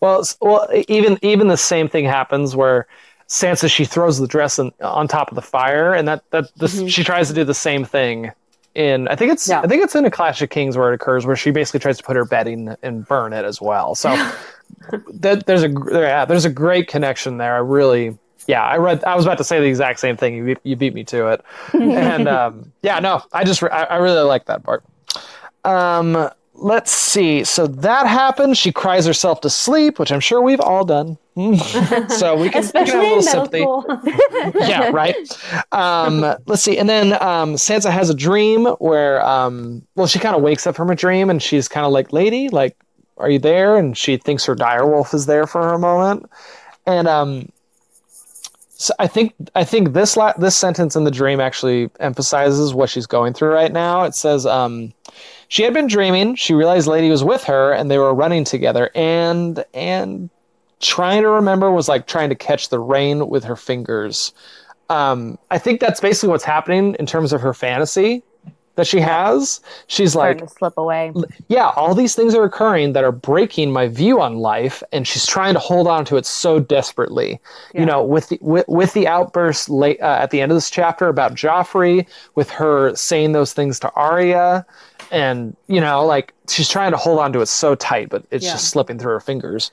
Well, well, even even the same thing happens where Sansa she throws the dress in, on top of the fire, and that that this, Mhm. she tries to do the same thing. In I think it's Yeah. I think it's in a Clash of Kings where it occurs, where she basically tries to put her bedding and burn it as well. So *laughs* that there's a gr- yeah there's a great connection there. I really yeah I read I was about to say the exact same thing. You beat- you beat me to it, *laughs* and um, yeah no I just I, I really like that part. Um, let's see. So that happens. She cries herself to sleep, which I'm sure we've all done. *laughs* so we can, we have a little sympathy. *laughs* yeah, right. Um, let's see. And then um, Sansa has a dream where, um, well, she kind of wakes up from a dream and she's kind of like, "Lady, like, are you there?" And she thinks her direwolf is there for her moment. And um, so I think I think this la- this sentence in the dream actually emphasizes what she's going through right now. It says, um, "She had been dreaming. She realized Lady was with her, and they were running together, and and." trying to remember was like trying to catch the rain with her fingers. Um, I think that's basically what's happening in terms of her fantasy that she has. She's like, to slip away. yeah, all these things are occurring that are breaking my view on life, and she's trying to hold on to it so desperately. Yeah. You know, with the with, with the outburst late uh, at the end of this chapter about Joffrey, with her saying those things to Arya, and you know, like she's trying to hold on to it so tight, but it's Yeah. just slipping through her fingers.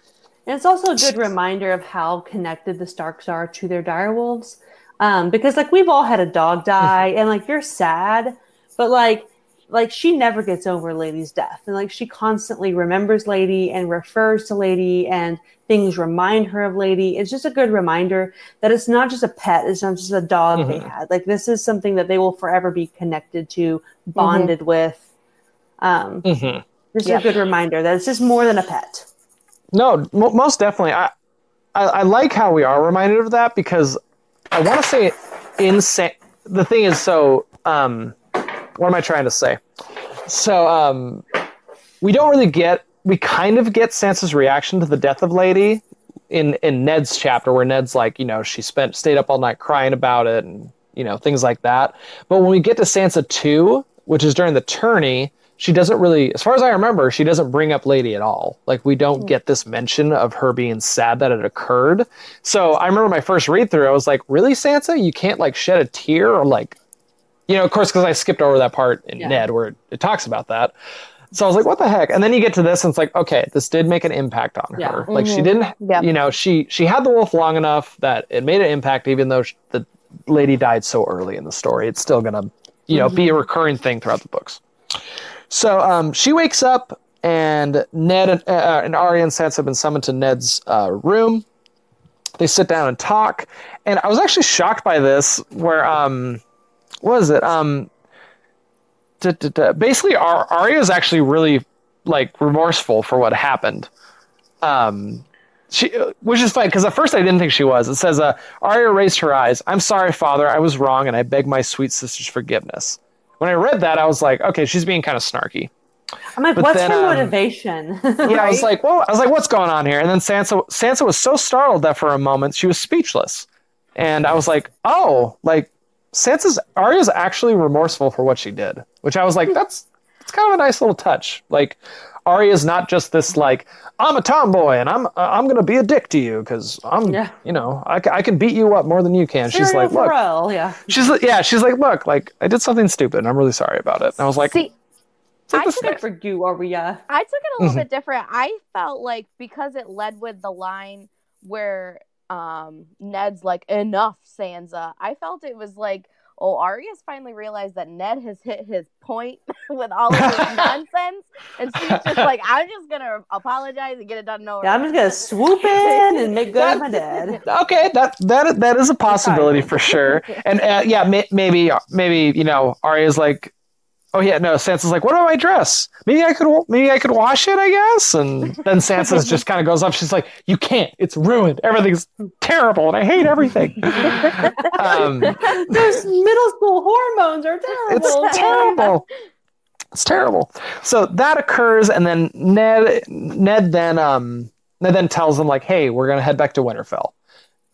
And it's also a good reminder of how connected the Starks are to their direwolves. Um, because like we've all had a dog *laughs* die and like you're sad, but like like she never gets over Lady's death. And like she constantly remembers Lady and refers to Lady and things remind her of Lady. It's just a good reminder that it's not just a pet, it's not just a dog they Mhm. had. Like this is something that they will forever be connected to, bonded with. Um hmm just Yep. a good reminder that it's just more than a pet. No, mo most definitely. I, I I like how we are reminded of that because I want to say insane. The thing is, so um, what am I trying to say? So um, we don't really get. We kind of get Sansa's reaction to the death of Lady in in Ned's chapter, where Ned's like, you know, she spent stayed up all night crying about it, and you know things like that. But when we get to Sansa two, which is during the tourney, she doesn't really, as far as I remember, she doesn't bring up Lady at all. Like we don't get this mention of her being sad that it occurred. So I remember my first read through, I was like, really, Sansa? You can't like shed a tear or like, you know, of course, because I skipped over that part in Yeah. Ned where it, it talks about that. So I was like, what the heck? And then you get to this and it's like, okay, this did make an impact on Yeah. her. Like she Mhm. didn't, Yep. you know, she she had the wolf long enough that it made an impact, even though sh the lady died so early in the story. It's still gonna, you know, be a recurring thing throughout the books. So um, she wakes up, and Ned and, uh, and Arya and Sansa have been summoned to Ned's uh, room. They sit down and talk, and I was actually shocked by this. Where um, what is it? Um, d- d- d- basically, Ar- Arya is actually really like remorseful for what happened. Um, she, which is fine because at first I didn't think she was. It says, uh, Arya raised her eyes. I'm sorry, father. I was wrong, and I beg my sweet sister's forgiveness. When I read that, I was like, okay, she's being kind of snarky. I'm like, But what's then, her um, motivation? *laughs* Yeah, I was like, whoa. I was like, what's going on here? And then Sansa, Sansa was so startled that for a moment she was speechless, and I was like, oh, like Sansa's Arya's actually remorseful for what she did, which I was like, that's it's kind of a nice little touch. Like Arya's not just this like I'm a tomboy and I'm uh, I'm gonna be a dick to you because I'm Yeah. you know I, I can beat you up more than you can. She's Serial like, look, Pharrell, yeah. she's like, yeah, she's like, look, like I did something stupid and I'm really sorry about it. And I was like, See, take I took it for you, Arya. I took it a little Mhm. bit different. I felt like because it led with the line where um Ned's like enough Sansa. I felt it was like oh Arya's finally realized that Ned has hit his point *laughs* with all of his *laughs* nonsense and she's just like I'm just going to apologize and get it done over. Yeah, I'm just gonna swoop in *laughs* and make good on my dad. okay, that that that is a possibility for sure. And uh, yeah, may, maybe maybe you know Arya's like, oh yeah, no. Sansa's like, what about my dress? Maybe I could maybe I could wash it, I guess. And then Sansa just kind of goes up. She's like, you can't. It's ruined. Everything's terrible, and I hate everything. *laughs* um, Those middle school hormones are terrible. it's terrible. It's terrible. So that occurs, and then Ned Ned then um Ned then tells them like, hey, we're gonna head back to Winterfell.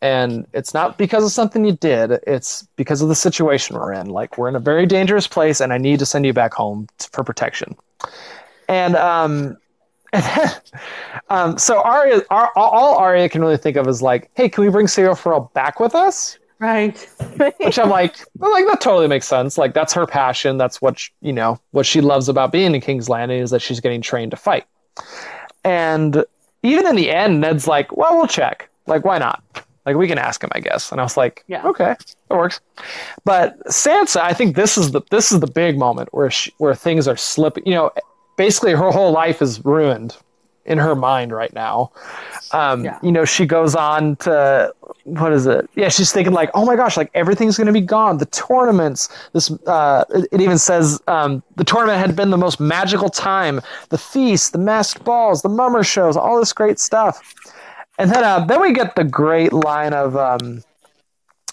And it's not because of something you did, it's because of the situation we're in. Like we're in a very dangerous place and I need to send you back home for protection. And um and *laughs* then, um, so Arya, Ar- all Arya can really think of is like, "Hey, can we bring Syrio Forel back with us?" Right. *laughs* which I'm like, well, like that totally makes sense. Like that's her passion. That's what you know what she loves about being in King's Landing is that she's getting trained to fight. And even in the end, Ned's like, well, we'll check. Like, why not? Like we can ask him, I guess. And I was like, Yeah. okay, that works. But Sansa, I think this is the this is the big moment where she, where things are slipping. You know, basically her whole life is ruined in her mind right now. Um, Yeah. You know, she goes on to what is it? Yeah, she's thinking like, oh my gosh, like everything's going to be gone. The tournaments. This uh, it, it even says um, the tournament had been the most magical time. The feast, the masked balls, the mummer shows, all this great stuff. And then uh, then we get the great line of. Um,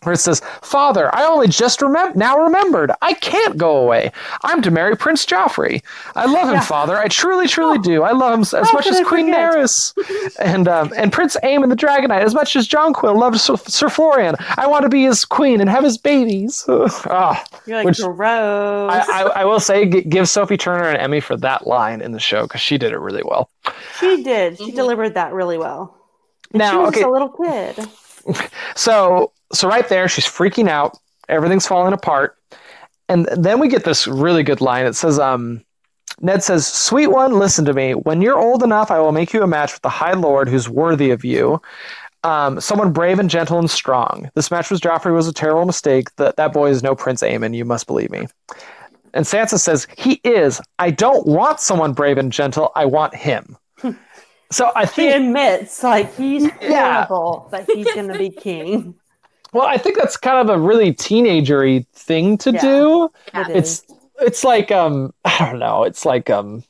where it says, Father, I only just remem- now remembered. I can't go away. I'm to marry Prince Joffrey. I love him, Yeah. Father. I truly, truly do. I love him s- as How much as I Queen forget? Daenerys and um, and Prince Aemon the Dragonknight, as much as Jonquil loved Sir, Sir Florian. I want to be his queen and have his babies. oh, *laughs* You're like Which- gross. I, I, I will say, g- give Sophie Turner an Emmy for that line in the show because she did it really well. she did. She Mhm. delivered that really well. Now, she was okay. a little kid. *laughs* So so right there, she's freaking out. Everything's falling apart. And then we get this really good line. It says, um, Ned says, Sweet one, listen to me. When you're old enough, I will make you a match with the High Lord who's worthy of you. Um, someone brave and gentle and strong. This match with Joffrey was a terrible mistake. That that boy is no Prince Aemon. You must believe me. And Sansa says, He is. I don't want someone brave and gentle. I want him. So I He admits like he's *laughs* Yeah. horrible, but he's gonna be *laughs* king. Well, I think that's kind of a really teenagery thing to Yeah. do. It is. It's it's like um I don't know, it's like um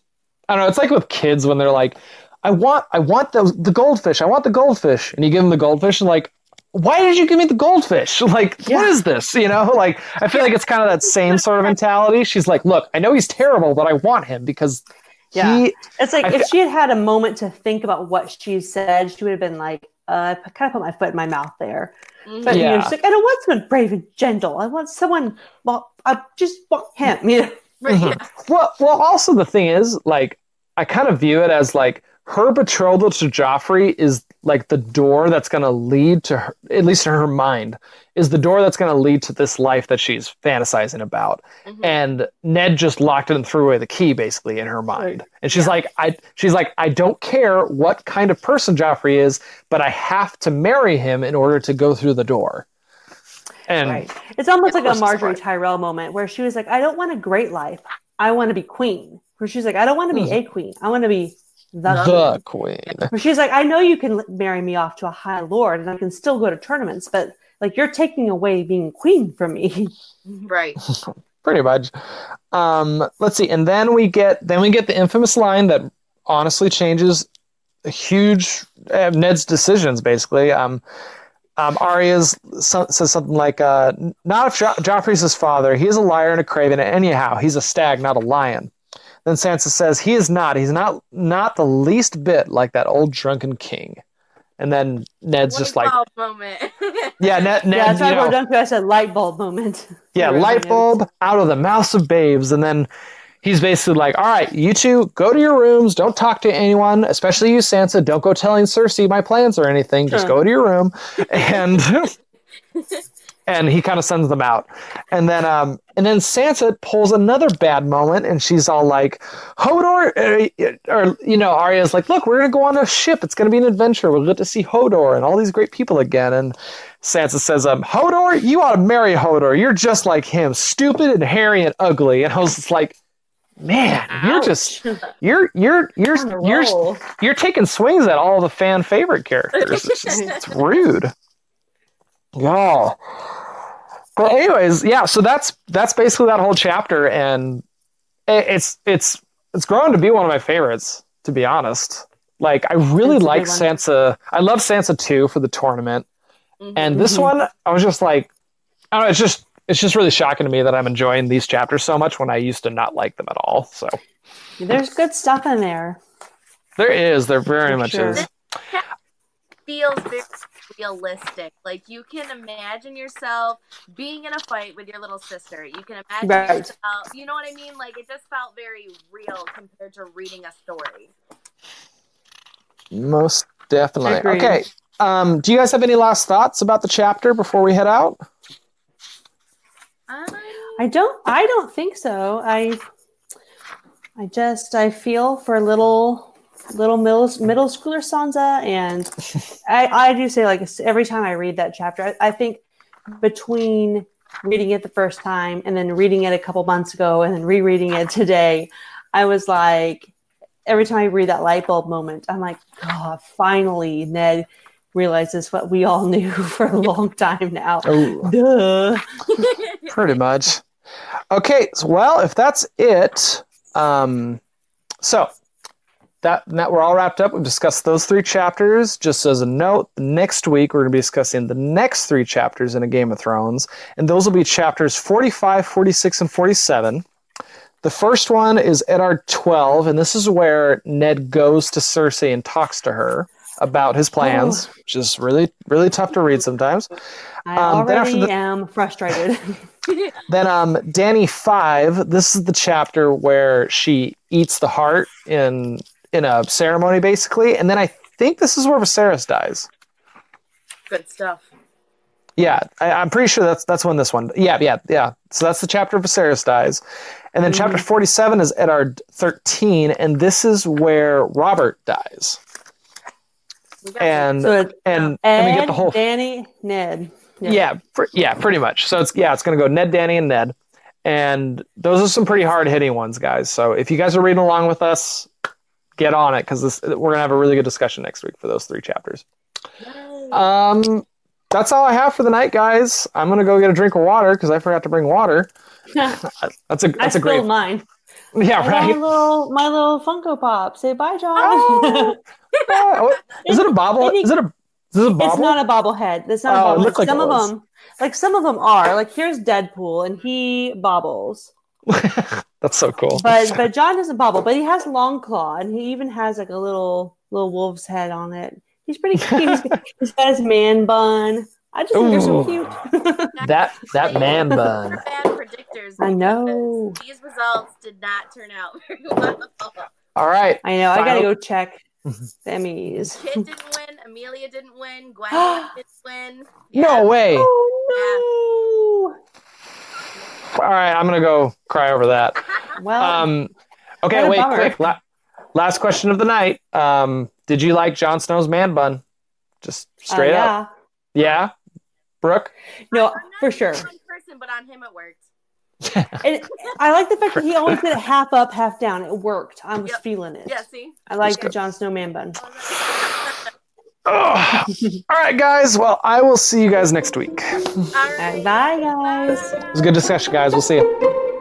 I don't know, it's like with kids when they're like I want I want the the goldfish. I want the goldfish. And you give them the goldfish and like why did you give me the goldfish? *laughs* Like, what Yeah. is this? You know, like I feel like it's kind of that same sort of mentality. She's like, look, I know he's terrible, but I want him because Yeah. he It's like I if she had had a moment to think about what she said, she would have been like, uh, I kind of put my foot in my mouth there. But you know, Yeah. she's like, I don't want someone brave and gentle. I want someone. Well, I just want him. *laughs* You know? Mhm. Well, well, also the thing is, like, I kind of view it as like her betrothal to Joffrey is like the door that's going to lead to her, at least in her mind, is the door that's going to lead to this life that she's fantasizing about. Mhm. And Ned just locked it and threw away the key, basically, in her mind. And she's like, I, she's like, I don't care what kind of person Joffrey is, but I have to marry him in order to go through the door. And Right. It's almost like a Margaery. Tyrell moment where she was like, I don't want a great life. I want to be queen. Where she's like, I don't want to be Mhm. a queen. I want to be the, the queen. queen. She's like, I know you can marry me off to a high lord and I can still go to tournaments, but like you're taking away being queen from me. *laughs* Right. *laughs* pretty much. Um, let's see, and then we get then we get the infamous line that honestly changes a huge uh, Ned's decisions. Basically, um, um, Arya's so, says something like, uh, "Not if jo- Joffrey's his father. He is a liar and a craven. And anyhow, he's a stag, not a lion." Then Sansa says, "He is not. He's not not the least bit like that old drunken king." And then Ned's just like, Light bulb moment. *laughs* "Yeah, Ned, Ned yeah, that's you why I know, wrote down because I said light bulb moment. yeah, light my bulb out of the mouths of babes." And then he's basically like, "All right, you two go to your rooms. Don't talk to anyone, especially you, Sansa. Don't go telling Cersei my plans or anything. Just Sure. go to your room." And *laughs* and he kind of sends them out. And then um and then Sansa pulls another bad moment and she's all like, Hodor uh, or you know, Arya's like, "Look, we're going to go on a ship. It's going to be an adventure. We'll get to see Hodor and all these great people again." And Sansa says, "Um, Hodor, you ought to marry Hodor. You're just like him, stupid and hairy and ugly." And I was like, "Man, you're just you're you're you're a you're you're taking swings at all the fan favorite characters. It's just it's *laughs* rude. Yeah. But anyways, yeah. So that's that's basically that whole chapter, and it, it's it's it's grown to be one of my favorites. To be honest, like I really It's a like good. Sansa. I love Sansa too for the tournament, Mhm. and this Mhm. one I was just like, I don't know. It's just it's just really shocking to me that I'm enjoying these chapters so much when I used to not like them at all. So There's good stuff in there. there is, there very For much sure. is. feels very realistic. Like you can imagine yourself being in a fight with your little sister. You can imagine Right. yourself. You know what I mean? Like it just felt very real compared to reading a story. Most definitely. Agreed. Okay. Um, do you guys have any last thoughts about the chapter before we head out? Um, I don't. I don't think so. I. I just. I feel for little, little middle middle schooler Sansa, and *laughs* I. I do say like every time I read that chapter, I, I think between reading it the first time and then reading it a couple months ago and then rereading it today, I was like, every time I read that light bulb moment, I'm like, God, finally Ned realizes what we all *laughs* knew for a long time now. Oh, *laughs* pretty much. Okay. So, well, if that's it, um, so that, that we're all wrapped up. We've discussed those three chapters. Just as a note, next week we're going to be discussing the next three chapters in a Game of Thrones, and those will be chapters 45, 46, and 47. The first one is Eddard 12, and this is where Ned goes to Cersei and talks to her about his plans, which is really, really tough to read sometimes. I Um, already the- am frustrated. *laughs* *laughs* Then um Dany 5, this is the chapter where she eats the heart in in a ceremony basically, and then I think this is where Viserys dies. Good stuff. Yeah, I, I'm pretty sure that's that's when this one. Yeah, yeah, yeah. So that's the chapter Viserys dies, and then chapter mm-hmm. 47 is Eddard 13, and this is where Robert dies, and so it's and Ed, and we get the whole Dany, Ned. yeah, pr- yeah, pretty much. So it's yeah, it's gonna go Ned, Dany, and Ned, and those are some pretty hard hitting ones, guys. So if you guys are reading along with us, get on it because we're gonna have a really good discussion next week for those three chapters. Yay. Um, that's all I have for the night, guys. I'm gonna go get a drink of water because I forgot to bring water. *laughs* That's a I that's a spilled great mine. yeah And My right. little, my little Funko Pop. Say bye, Jon. Oh. *laughs* Oh, is it a bobble? Is it a is it a bobble? It's not a bobblehead. It's not Oh, a bobblehead. like some of was. them, like some of them are. Like here's Deadpool, and he bobbles. *laughs* that's so cool. But but *laughs* Jon doesn't bobble. But he has Longclaw, and he even has like a little little wolf's head on it. He's pretty cute. He's, *laughs* he's got his man bun. I just think they're so cute. that that man bun. Bad predictors. I know. These results did not turn out *laughs* very well. All right. I know. I gotta go check the Emmys. Kit didn't win. Emilia didn't win. *gasps* Gwen didn't win. No way. Oh All right, I'm gonna go cry over that. Well, Um, okay, wait, bummer. quick. La- last question of the night. Um, did you like Jon Snow's man bun? Just uh, straight up. yeah. Yeah, Brooke. No, for sure. person, but on him it worked. *laughs* And I like the fact that he always did it half up, half down. It worked. I was Yep. feeling it. Yeah, see? I like the Jon Snow man bun. Ugh. All right, guys. Well, I will see you guys next week. It Bye, guys. Bye. was a good discussion, guys. We'll see you.